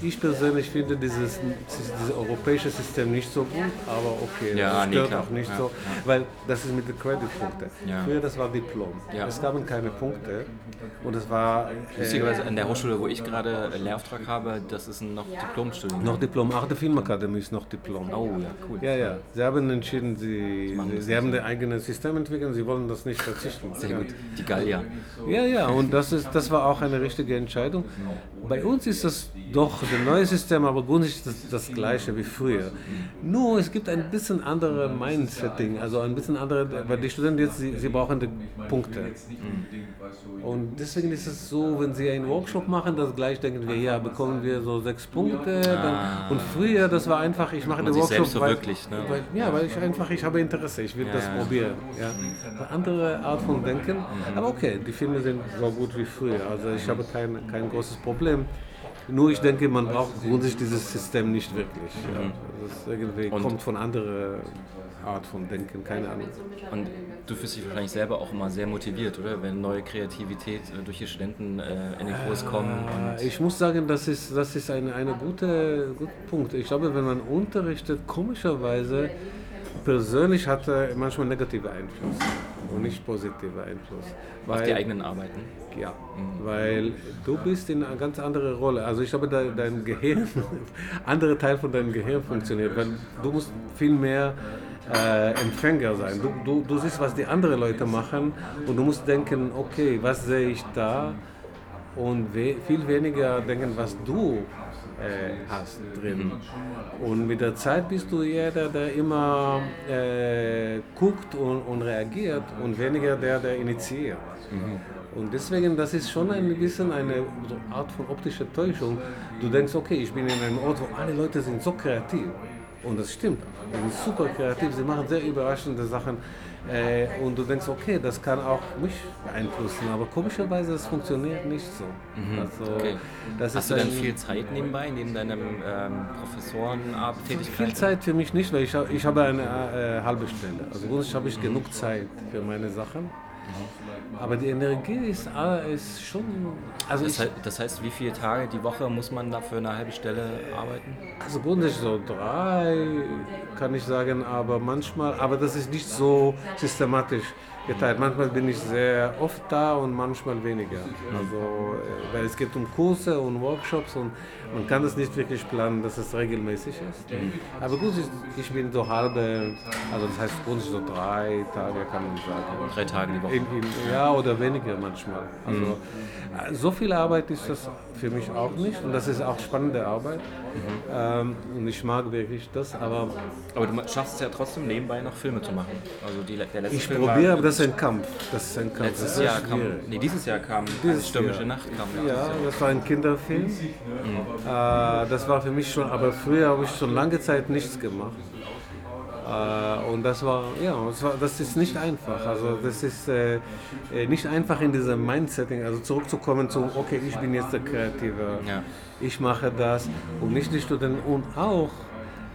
Speaker 1: ich persönlich finde dieses, dieses europäische System nicht so gut, aber okay,
Speaker 2: Ja,
Speaker 1: das
Speaker 2: nee,
Speaker 1: stört
Speaker 2: klar.
Speaker 1: auch nicht
Speaker 2: Ja,
Speaker 1: so, weil das ist mit den Credit-Punkten.
Speaker 2: Ja.
Speaker 1: Früher das war Diplom. Es gaben keine Punkte und es war äh,
Speaker 2: Lustigerweise an der Hochschule, wo ich gerade äh, Lehrauftrag habe, das ist ein noch Diplomstudium.
Speaker 1: noch Diplom. Auch die Filmakademie ist noch Diplom.
Speaker 2: Oh ja, cool.
Speaker 1: Ja, ja. Sie haben entschieden, sie, sie, sie haben ein eigenes System entwickelt sie wollen das nicht verzichten.
Speaker 2: Sehr gut. Die Gallier.
Speaker 1: Ja, ja, und das, ist, das war auch eine richtige Entscheidung. Bei uns ist das doch das neue System, aber grundsätzlich das, das gleiche wie früher. Nur es gibt ein bisschen andere Mindsetting, also ein bisschen andere, weil die Studenten jetzt, sie, sie brauchen die Punkte. Und deswegen ist es so, wenn sie einen Workshop machen, das gleich denken wir, ja, bekommen wir so sechs Punkte. Dann, und früher, das war einfach, ich mache den Workshop,
Speaker 2: selbst verwirklicht, ne?
Speaker 1: weil, ja, weil ich einfach, ich habe Interesse, ich will das
Speaker 2: ja.
Speaker 1: probieren. Ja. Eine andere Art von Denken, aber okay, die Filme sind so gut wie früher, also ich habe kein, kein großes Problem. Nur ich denke, man braucht grundsätzlich dieses System nicht wirklich. Ja. Das irgendwie
Speaker 2: Und-
Speaker 1: kommt von anderer Art von Denken, keine Ahnung.
Speaker 2: Und du fühlst dich wahrscheinlich selber auch immer sehr motiviert, oder? Wenn neue Kreativität äh, durch die Studenten äh, in den Kurs kommen. Und
Speaker 1: Ich muss sagen, das ist, das ist ein eine gute, guter Punkt. Ich glaube, wenn man unterrichtet, komischerweise, persönlich hat er manchmal negative Einfluss und nicht positive Einfluss.
Speaker 2: auf die
Speaker 1: Weil-
Speaker 2: eigenen Arbeiten.
Speaker 1: Ja, weil du bist in eine ganz andere Rolle. Also ich glaube, dein, dein Gehirn, andere Teil von deinem Gehirn funktioniert, weil du musst viel mehr äh, Empfänger sein. Du, du, du siehst, was die anderen Leute machen und du musst denken, okay, was sehe ich da? und we viel weniger denken, was du äh, hast drin. Und mit der Zeit bist du eher der, immer äh, guckt und, und reagiert und weniger der, der initiiert. Und deswegen, das ist schon ein bisschen eine Art von optischer Täuschung. Du denkst, okay, ich bin in einem Ort, wo alle Leute sind so kreativ. Und das stimmt. Sie sind super kreativ, sie machen sehr überraschende Sachen. Äh, und du denkst, okay, das kann auch mich beeinflussen, aber komischerweise, es funktioniert nicht so. Also,
Speaker 2: Okay. Hast du dann viel Zeit nebenbei, neben deinem ähm, Professorentätigkeit?
Speaker 1: Viel Zeit für mich nicht, weil ich, ich habe eine äh, halbe Stelle. Also grundsätzlich habe ich genug Zeit für meine Sachen. Aber die Energie ist, äh, ist schon. Also,
Speaker 2: Das,
Speaker 1: ich,
Speaker 2: heißt, das heißt, wie viele Tage die Woche muss man da für eine halbe Stelle arbeiten?
Speaker 1: also grundsätzlich so drei, kann ich sagen, aber manchmal, aber das ist nicht so systematisch geteilt. Manchmal bin ich sehr oft da und manchmal weniger. Also, äh, weil es geht um Kurse und Workshops und man kann das nicht wirklich planen, dass es regelmäßig ist. Aber gut, ich, ich bin so halbe, also das heißt grundsätzlich so drei Tage, kann man sagen.
Speaker 2: Drei Tage die Woche.
Speaker 1: In, in, ja, oder weniger manchmal. Also, äh, So viel Arbeit ist das für mich auch nicht und das ist auch spannende Arbeit. Ähm, und ich mag wirklich das, aber
Speaker 2: Aber du schaffst es ja trotzdem nebenbei noch Filme zu machen. Also die, der letzte
Speaker 1: ich probiere, aber das ist ein Kampf. Das ist ein Kampf. das
Speaker 2: letztes Jahr kam, nee, dieses Jahr kam
Speaker 1: Dieses
Speaker 2: Stürmische
Speaker 1: Jahr.
Speaker 2: Nacht kam
Speaker 1: Ja, das war ein Kinderfilm. Äh, das war für mich schon, aber früher habe ich schon lange Zeit nichts gemacht. Äh, und das war, ja, das, war, das ist nicht einfach. Also das ist äh, äh, nicht einfach in diesem Mindsetting, also zurückzukommen zu, okay, ich bin jetzt der Kreative,
Speaker 2: Ja.
Speaker 1: ich mache das und nicht die Studenten. Und auch,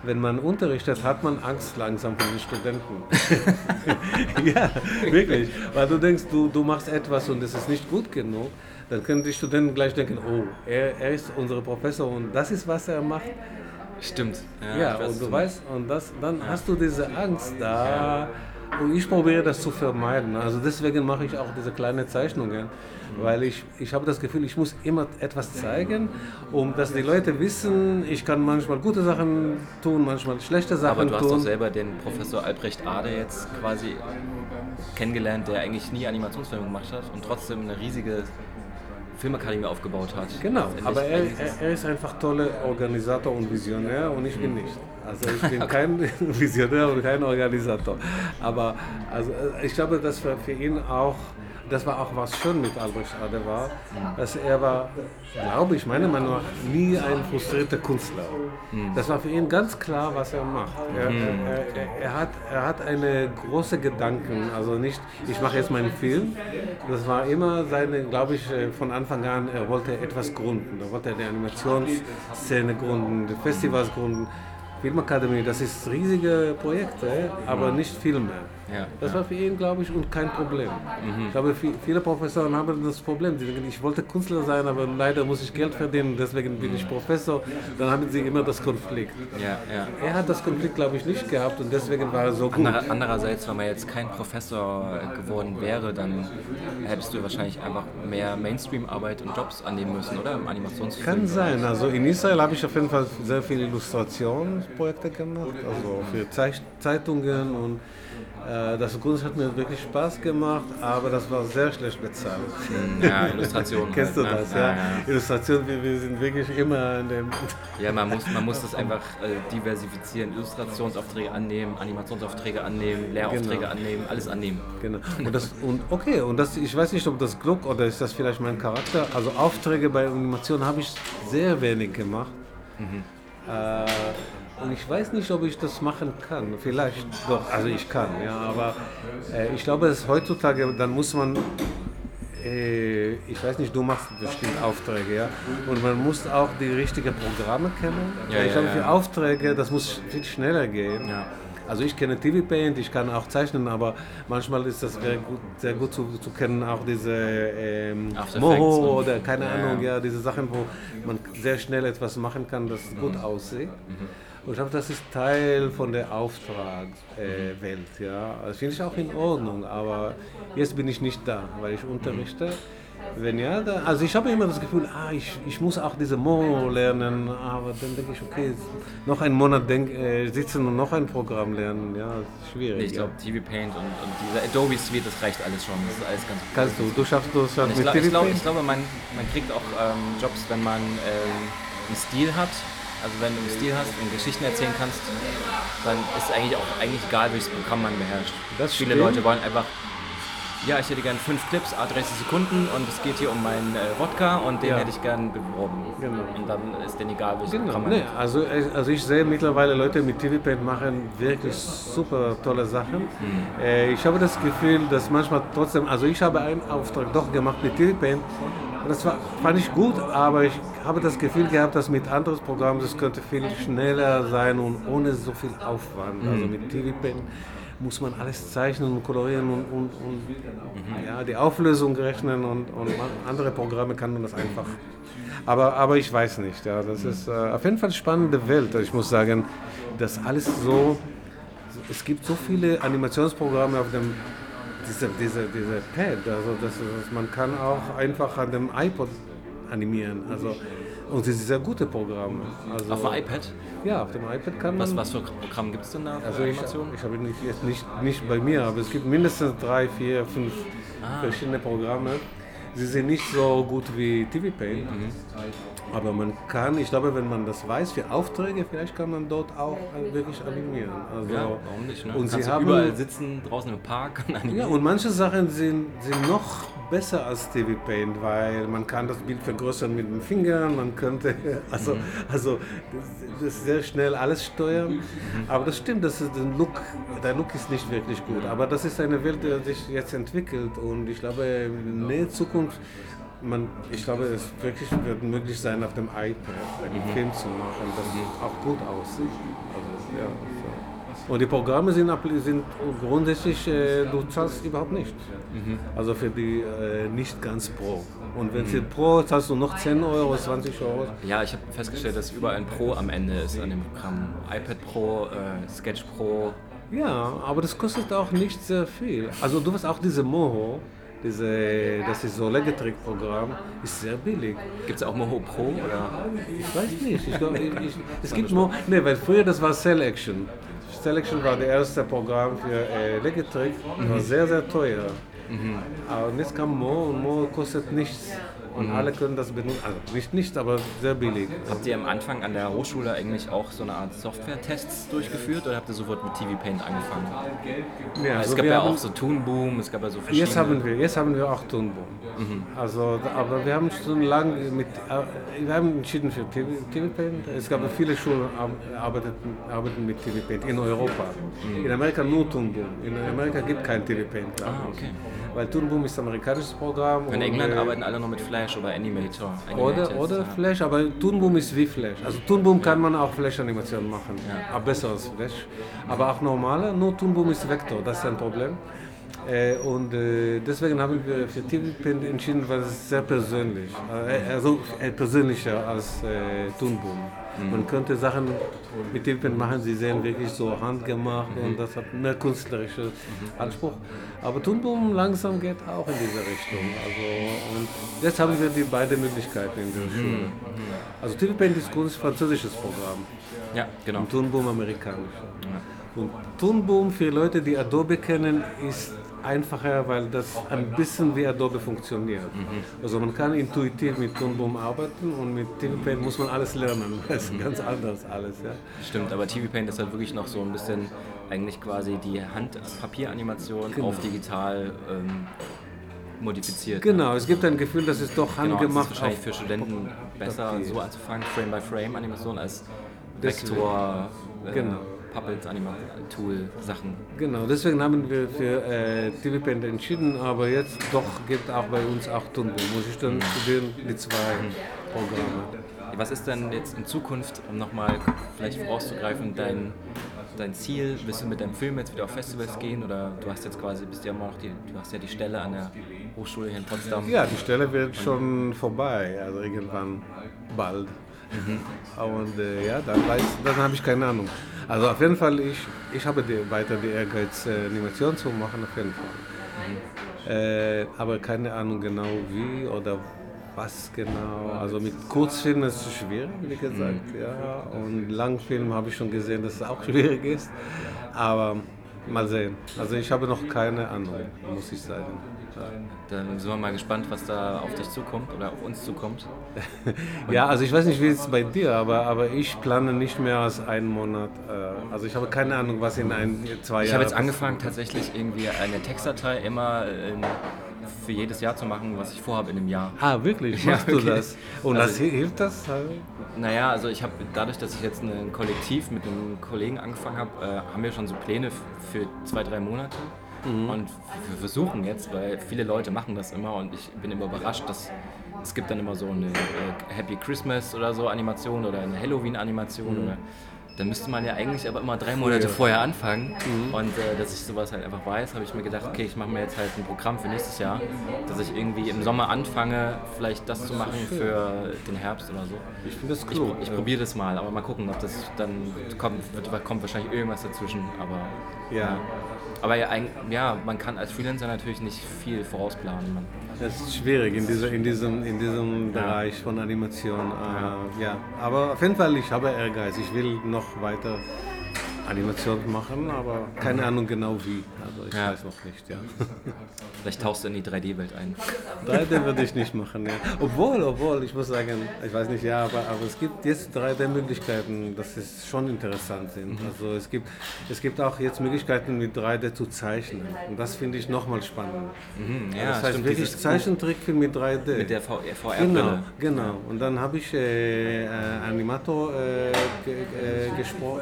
Speaker 1: wenn man unterrichtet, hat man Angst langsam von den Studenten. ja, wirklich. Weil du denkst, du, du machst etwas und es ist nicht gut genug, dann können die Studenten gleich denken, oh, er, er ist unser Professor und das ist, was er macht.
Speaker 2: Stimmt.
Speaker 1: Ja,
Speaker 2: weiß,
Speaker 1: und du weißt, und das, dann hast du diese Angst da. Und ich probiere das zu vermeiden. Also deswegen mache ich auch diese kleinen Zeichnungen, weil ich, ich habe das Gefühl, ich muss immer etwas zeigen, um dass die Leute wissen, ich kann manchmal gute Sachen tun, manchmal schlechte Sachen
Speaker 2: Aber du hast doch
Speaker 1: tun.
Speaker 2: selber den Professor Albrecht Ade jetzt quasi kennengelernt, der eigentlich nie Animationsfilme gemacht hat und trotzdem eine riesige Filmakademie aufgebaut hat.
Speaker 1: Genau, aber er, er, ist einfach toller Organisator und Visionär und ich bin nicht. Also ich bin kein Visionär und kein Organisator. Aber also ich glaube, dass für, für ihn auch, das war auch was schön mit Albrecht Ade war, dass er war, glaube ich, meiner Meinung nach, nie ein frustrierter Künstler. Das war für ihn ganz klar, was er macht. Er, er, er, er, hat, er hat eine große Gedanken, also nicht, ich mache jetzt meinen Film. Das war immer seine, glaube ich, äh, von Anfang an, er wollte etwas gründen. Er wollte die Animationsszene gründen, die Festivals gründen. Filmakademie, das ist riesige Projekte, aber nicht Filme.
Speaker 2: Ja,
Speaker 1: Das war für ihn, glaube ich, und kein Problem. Ich glaube, vi- viele Professoren haben das Problem. Sie denken, ich wollte Künstler sein, aber leider muss ich Geld verdienen, deswegen bin ich Professor. Dann haben sie immer das Konflikt.
Speaker 2: ja, ja.
Speaker 1: Er hat das Konflikt, glaube ich, nicht gehabt und deswegen war er so gut.
Speaker 2: Anderer- Andererseits, wenn man jetzt kein Professor geworden wäre, dann hättest du wahrscheinlich einfach mehr Mainstream-Arbeit und Jobs annehmen müssen, oder? Im Animationsfilm.
Speaker 1: Kann sein. Also in Israel habe ich auf jeden Fall sehr viele Illustrationsprojekte gemacht, also für Zeitungen und das Kunst hat mir wirklich Spaß gemacht, aber das war sehr schlecht bezahlt.
Speaker 2: Ja, Illustrationen.
Speaker 1: Kennst du
Speaker 2: halt, ne?
Speaker 1: das, ja? Illustration, wir, wir sind wirklich immer in dem.
Speaker 2: Ja, man muss, man muss das einfach äh, diversifizieren. Illustrationsaufträge annehmen, Animationsaufträge annehmen, Lehraufträge
Speaker 1: Genau.
Speaker 2: annehmen, alles annehmen.
Speaker 1: Genau. Und das, und okay, und das, ich weiß nicht, ob das Glück oder ist das vielleicht mein Charakter. Also Aufträge bei Animation habe ich sehr wenig gemacht. Äh, und ich weiß nicht, ob ich das machen kann. Vielleicht doch, also ich kann, ja, aber äh, ich glaube, dass heutzutage, dann muss man, äh, ich weiß nicht, du machst bestimmt Aufträge, ja, und man muss auch die richtigen Programme kennen.
Speaker 2: Ja,
Speaker 1: ich
Speaker 2: ja,
Speaker 1: glaube,
Speaker 2: ja.
Speaker 1: für Aufträge, das muss viel schneller gehen.
Speaker 2: Ja.
Speaker 1: Also ich kenne TV Paint, ich kann auch zeichnen, aber manchmal ist das sehr gut, sehr gut zu, zu kennen, auch diese ähm, Moho oder keine
Speaker 2: Ja,
Speaker 1: Ahnung,
Speaker 2: ja.
Speaker 1: ja, diese Sachen, wo man sehr schnell etwas machen kann, das gut aussieht. Und ich glaube, das ist Teil von der Auftragswelt, äh, ja. Das finde ich auch in Ordnung, aber jetzt bin ich nicht da, weil ich unterrichte. Wenn ja, dann, also ich habe immer das Gefühl, ah, ich, ich muss auch diese Mo lernen, aber dann denke ich, okay, noch einen Monat denk, äh, sitzen und noch ein Programm lernen, ja, das ist schwierig.
Speaker 2: Ich glaube, TV Paint und, und diese Adobe Suite, das reicht alles schon. Das ist alles ganz gut.
Speaker 1: Kannst du, du schaffst du mit
Speaker 2: ich, glaub,
Speaker 1: TV
Speaker 2: ich, glaub,
Speaker 1: Paint?
Speaker 2: ich glaube, man, man kriegt auch ähm, Jobs, wenn man ähm, einen Stil hat. Also wenn du einen Stil hast und Geschichten erzählen kannst, dann ist eigentlich auch eigentlich egal, welches Programm man beherrscht.
Speaker 1: Das
Speaker 2: Viele
Speaker 1: stimmt.
Speaker 2: Leute wollen einfach, ja, ich hätte gerne fünf Clips, a 30 Sekunden und es geht hier um meinen äh, Wodka und den
Speaker 1: Ja.
Speaker 2: hätte ich gern beworben.
Speaker 1: Genau.
Speaker 2: Und dann ist denen egal, welches
Speaker 1: Genau.
Speaker 2: Programm man
Speaker 1: Nee, also, also ich sehe mittlerweile Leute mit TV Paint machen wirklich super tolle Sachen. Äh, ich habe das Gefühl, dass manchmal trotzdem, also ich habe einen Auftrag doch gemacht mit TV Paint. Und das war, fand ich gut, aber ich habe das Gefühl gehabt, dass mit anderes Programm das könnte viel schneller sein und ohne so viel Aufwand. Also mit TV Paint muss man alles zeichnen und kolorieren und, und, und ja, die Auflösung rechnen und, und andere Programme kann man das einfach. Aber, aber ich weiß nicht. Ja, das ist äh, auf jeden Fall eine spannende Welt. Ich muss sagen, dass alles so. Es gibt so viele Animationsprogramme auf dem diese, diese, diese Pad. Also das, das, man kann auch einfach an dem iPod animieren. Also, und sie sind sehr gute Programme. Also,
Speaker 2: Auf dem iPad?
Speaker 1: Ja, auf dem iPad kann man.
Speaker 2: Was, was für Programm gibt es denn da für
Speaker 1: Also ich,
Speaker 2: Animationen?
Speaker 1: ich habe nicht, jetzt nicht, nicht bei mir, aber es gibt mindestens drei, vier, fünf verschiedene Programme. Sie sind nicht so gut wie TV Paint, aber man kann, ich glaube, wenn man das weiß, für Aufträge, vielleicht kann man dort auch äh, wirklich animieren. Also,
Speaker 2: Ja, warum nicht? Ne?
Speaker 1: Und
Speaker 2: Kannst
Speaker 1: sie
Speaker 2: du
Speaker 1: haben,
Speaker 2: überall sitzen, draußen im Park und animieren.
Speaker 1: ja, und manche Sachen sind, sind noch besser als TV Paint, weil man kann das Bild vergrößern mit den Fingern, man könnte also, also das, das sehr schnell alles steuern. Aber das stimmt, das ist den Look, der Look ist nicht wirklich gut. Aber das ist eine Welt, die sich jetzt entwickelt und ich glaube, in der nächsten Zukunft man, ich glaube, es wirklich wird möglich sein, auf dem iPad einen Film zu machen, das auch gut aussieht. Also, ja, so. Und die Programme sind, sind grundsätzlich, äh, du zahlst überhaupt nicht. Also für die äh, nicht ganz Pro. Und wenn für Pro zahlst du noch 10 Euro, 20 Euro.
Speaker 2: Ja, ich habe festgestellt, dass überall ein Pro am Ende ist an dem Programm. iPad Pro, äh, Sketch Pro.
Speaker 1: Ja, aber das kostet auch nicht sehr viel. Also du hast auch diese Moho, diese, das ist so Legetrick-Programm, ist sehr billig.
Speaker 2: Gibt es auch Moho Pro? Oder?
Speaker 1: Ich weiß nicht. Ich glaub, ich, ich, es gibt Mo, nee, weil früher das war Selection. Selection war das erste Programm für äh, Legetrick, war sehr, sehr teuer. Aber jetzt kam Mo und Mo kostet nichts. Und alle können das benutzen. Also nicht nichts, aber sehr billig.
Speaker 2: Habt ihr am Anfang an der Hochschule eigentlich auch so eine Art Software-Tests durchgeführt oder habt ihr sofort mit TV Paint angefangen?
Speaker 1: Ja,
Speaker 2: es
Speaker 1: also
Speaker 2: gab
Speaker 1: wir
Speaker 2: ja auch so Toon Boom, es gab ja so verschiedene.
Speaker 1: Jetzt haben wir, jetzt haben wir auch Tonboom. Also, aber wir haben schon lange mit, äh, wir haben entschieden für TV, TV Paint. Es gab viele Schulen, die arbeiten, arbeiten mit TV Paint in Europa. In Amerika nur Tonboom. In Amerika gibt kein TV Paint.
Speaker 2: Ah, okay.
Speaker 1: Weil Tonboom ist ein amerikanisches Programm.
Speaker 2: In England arbeiten alle noch mit Flash oder Animator.
Speaker 1: Oder, oder
Speaker 2: ja.
Speaker 1: Flash, aber Toonboom ist wie Flash. Also Toonboom kann man auch Flash-Animationen machen, aber besser als Flash. Aber auch normale, nur Toonboom ist Vektor, das ist ein Problem. Äh, und äh, deswegen haben wir für TV-Paint entschieden, weil es sehr persönlich, äh, also äh, persönlicher als äh, Toonboom. Man könnte Sachen mit TV-Paint machen, sie sehen wirklich so handgemacht und das hat mehr künstlerischen Anspruch. Aber Toonboom langsam geht auch in diese Richtung. Also, und jetzt haben wir die beiden Möglichkeiten in der Schule. Also TV-Paint ist ein französisches Programm
Speaker 2: Ja, genau.
Speaker 1: und Toonboom amerikanisch. Und Toonboom für Leute, die Adobe kennen, ist einfacher, weil das ein bisschen wie Adobe funktioniert. Also man kann intuitiv mit Toonboom arbeiten und mit TV Paint muss man alles lernen. Das ist ganz anders alles. Ja.
Speaker 2: Stimmt, aber TV Paint ist halt wirklich noch so ein bisschen eigentlich quasi die Hand-Papier-Animation
Speaker 1: Genau.
Speaker 2: auf digital ähm, modifiziert.
Speaker 1: Genau, es gibt ein Gefühl, dass es doch
Speaker 2: Genau, das ist
Speaker 1: handgemacht
Speaker 2: wahrscheinlich für Studenten besser,
Speaker 1: Papier.
Speaker 2: so anzufangen, Frame-by-Frame-Animation als
Speaker 1: Deswegen.
Speaker 2: Vektor, äh,
Speaker 1: Genau.
Speaker 2: Puppets, Tool, Sachen.
Speaker 1: Genau, deswegen haben wir für äh, TV Paint entschieden, aber jetzt doch gibt auch bei uns auch Toonboom. Muss ich dann studieren die zwei Programme.
Speaker 2: Was ist denn jetzt in Zukunft, um nochmal vielleicht vorauszugreifen, dein, dein Ziel? Willst du mit deinem Film jetzt wieder auf Festivals gehen oder du hast jetzt quasi, bist ja immer noch die, du hast ja die Stelle an der Hochschule hier in Potsdam.
Speaker 1: Ja, die Stelle wird schon vorbei, also irgendwann bald. Und äh, ja, dann, weiß, dann habe ich keine Ahnung. Also auf jeden Fall, ich, ich habe die, weiter die Ehrgeiz, äh, Animation zu machen, auf jeden Fall. Äh, aber keine Ahnung genau wie oder was genau. Also mit Kurzfilmen ist es schwierig, wie gesagt. Ja. Und Langfilm habe ich schon gesehen, dass es auch schwierig ist. Aber mal sehen. Also ich habe noch keine Ahnung, muss ich sagen.
Speaker 2: Dann sind wir mal gespannt, was da auf dich zukommt oder auf uns zukommt.
Speaker 1: Ja, also ich weiß nicht, wie es bei dir, aber, aber ich plane nicht mehr als einen Monat. Äh, also ich habe keine Ahnung, was in ein, zwei Jahren.
Speaker 2: Ich habe jetzt angefangen, tatsächlich irgendwie eine Textdatei immer in, für jedes Jahr zu machen, was ich vorhabe in einem Jahr.
Speaker 1: Ah, wirklich?
Speaker 2: Ja,
Speaker 1: Machst du
Speaker 2: okay.
Speaker 1: das? Und
Speaker 2: Also-
Speaker 1: das hilft das?
Speaker 2: Naja, also ich habe dadurch, dass ich jetzt ein Kollektiv mit einem Kollegen angefangen habe, äh, haben wir schon so Pläne für zwei, drei Monate. Und wir versuchen jetzt, weil viele Leute machen das immer und ich bin immer überrascht, dass es gibt dann immer so eine äh, Happy Christmas oder so Animation oder eine Halloween-Animation oder dann müsste man ja eigentlich aber immer drei Monate vorher anfangen. Und äh, dass ich sowas halt einfach weiß, habe ich mir gedacht, okay, ich mache mir jetzt halt ein Programm für nächstes Jahr, dass ich irgendwie im Sommer anfange, vielleicht das zu machen für den Herbst oder so.
Speaker 1: Ich finde das
Speaker 2: Ich,
Speaker 1: cool.
Speaker 2: pro- ich probiere das mal, aber mal gucken, ob das dann kommt. Wird, kommt wahrscheinlich irgendwas dazwischen, aber
Speaker 1: Ja.
Speaker 2: Aber ja, ja, man kann als Freelancer natürlich nicht viel vorausplanen. Man,
Speaker 1: Das ist schwierig in, dieser, in diesem, in diesem Bereich von Animation. Äh, ja. Aber auf jeden Fall, ich habe Ehrgeiz. Ich will noch weiter Animation machen, aber keine Ahnung genau wie. Also ich
Speaker 2: Ja.
Speaker 1: weiß noch nicht. Ja.
Speaker 2: vielleicht tauchst du in die 3D-Welt ein.
Speaker 1: 3D würde ich nicht machen. Ja. Obwohl, obwohl, ich muss sagen, ich weiß nicht, ja, aber, aber es gibt jetzt 3D-Möglichkeiten, dass es schon interessant sind. Also es gibt, es gibt auch jetzt Möglichkeiten mit 3D zu zeichnen. Und das finde ich nochmal spannend.
Speaker 2: Mhm, ja,
Speaker 1: das heißt
Speaker 2: stimmt,
Speaker 1: wirklich Zeichentrickfilm mit 3D.
Speaker 2: Mit der VR
Speaker 1: Genau,
Speaker 2: VR-Brille.
Speaker 1: genau. Und dann habe ich äh, äh, Animator äh, ge,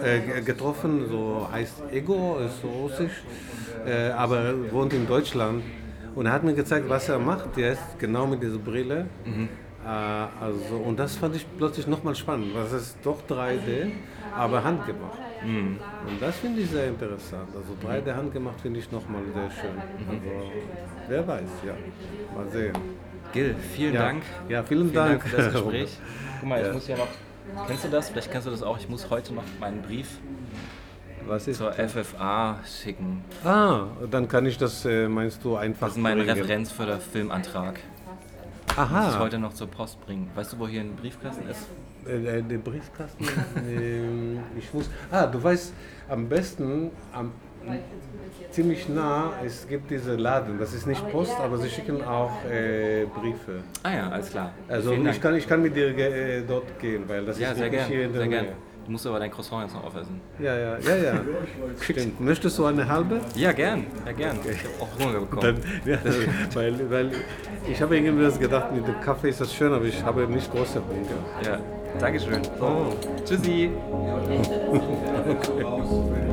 Speaker 1: äh, äh, ge- getroffen, so heißt Ego, ist so russisch, äh, aber wohnt in Deutschland. Und er hat mir gezeigt, was er macht jetzt, genau mit dieser Brille. Äh, also, und das fand ich plötzlich nochmal spannend, weil es ist doch 3D, aber handgemacht. Und das finde ich sehr interessant. Also 3D handgemacht finde ich nochmal sehr schön. Also, wer weiß, ja. Mal sehen.
Speaker 2: Gil, vielen
Speaker 1: Ja.
Speaker 2: Dank.
Speaker 1: Ja, vielen
Speaker 2: Vielen
Speaker 1: Dank.
Speaker 2: Dank für das Gespräch. Guck mal, ich
Speaker 1: Ja.
Speaker 2: muss ja noch. Kennst du das? Vielleicht kennst du das auch. Ich muss heute noch meinen Brief
Speaker 1: Was ist
Speaker 2: zur FFA schicken.
Speaker 1: Ah, dann kann ich das, äh, meinst du, einfach
Speaker 2: Das ist mein
Speaker 1: bringen.
Speaker 2: Referenz für den Filmantrag. Muss ich
Speaker 1: Aha,
Speaker 2: heute noch zur Post bringen. Weißt du, wo hier ein Briefkasten ist?
Speaker 1: äh, äh, der Briefkasten. ähm, ich muss. Ah, du weißt, am besten, am, ziemlich nah, es gibt diese Laden. Das ist nicht Post, aber sie schicken auch äh, Briefe.
Speaker 2: Ah ja, alles klar.
Speaker 1: Also ich kann, ich kann mit dir äh, dort gehen, weil das
Speaker 2: Ja,
Speaker 1: ist
Speaker 2: sehr
Speaker 1: wirklich
Speaker 2: gern.
Speaker 1: hier in der
Speaker 2: Sehr gern. Du musst aber dein Croissant jetzt noch aufessen.
Speaker 1: Ja, ja, ja, ja. Stimmt. Möchtest du eine halbe?
Speaker 2: Ja, gern. Ja, gern. Ich habe auch Hunger bekommen.
Speaker 1: Dann, ja, weil, weil ich habe irgendwie das gedacht, mit dem Kaffee ist das schön, aber ich habe nicht große Hunger.
Speaker 2: Ja, Dankeschön.
Speaker 1: Oh.
Speaker 2: Tschüssi.
Speaker 1: Okay.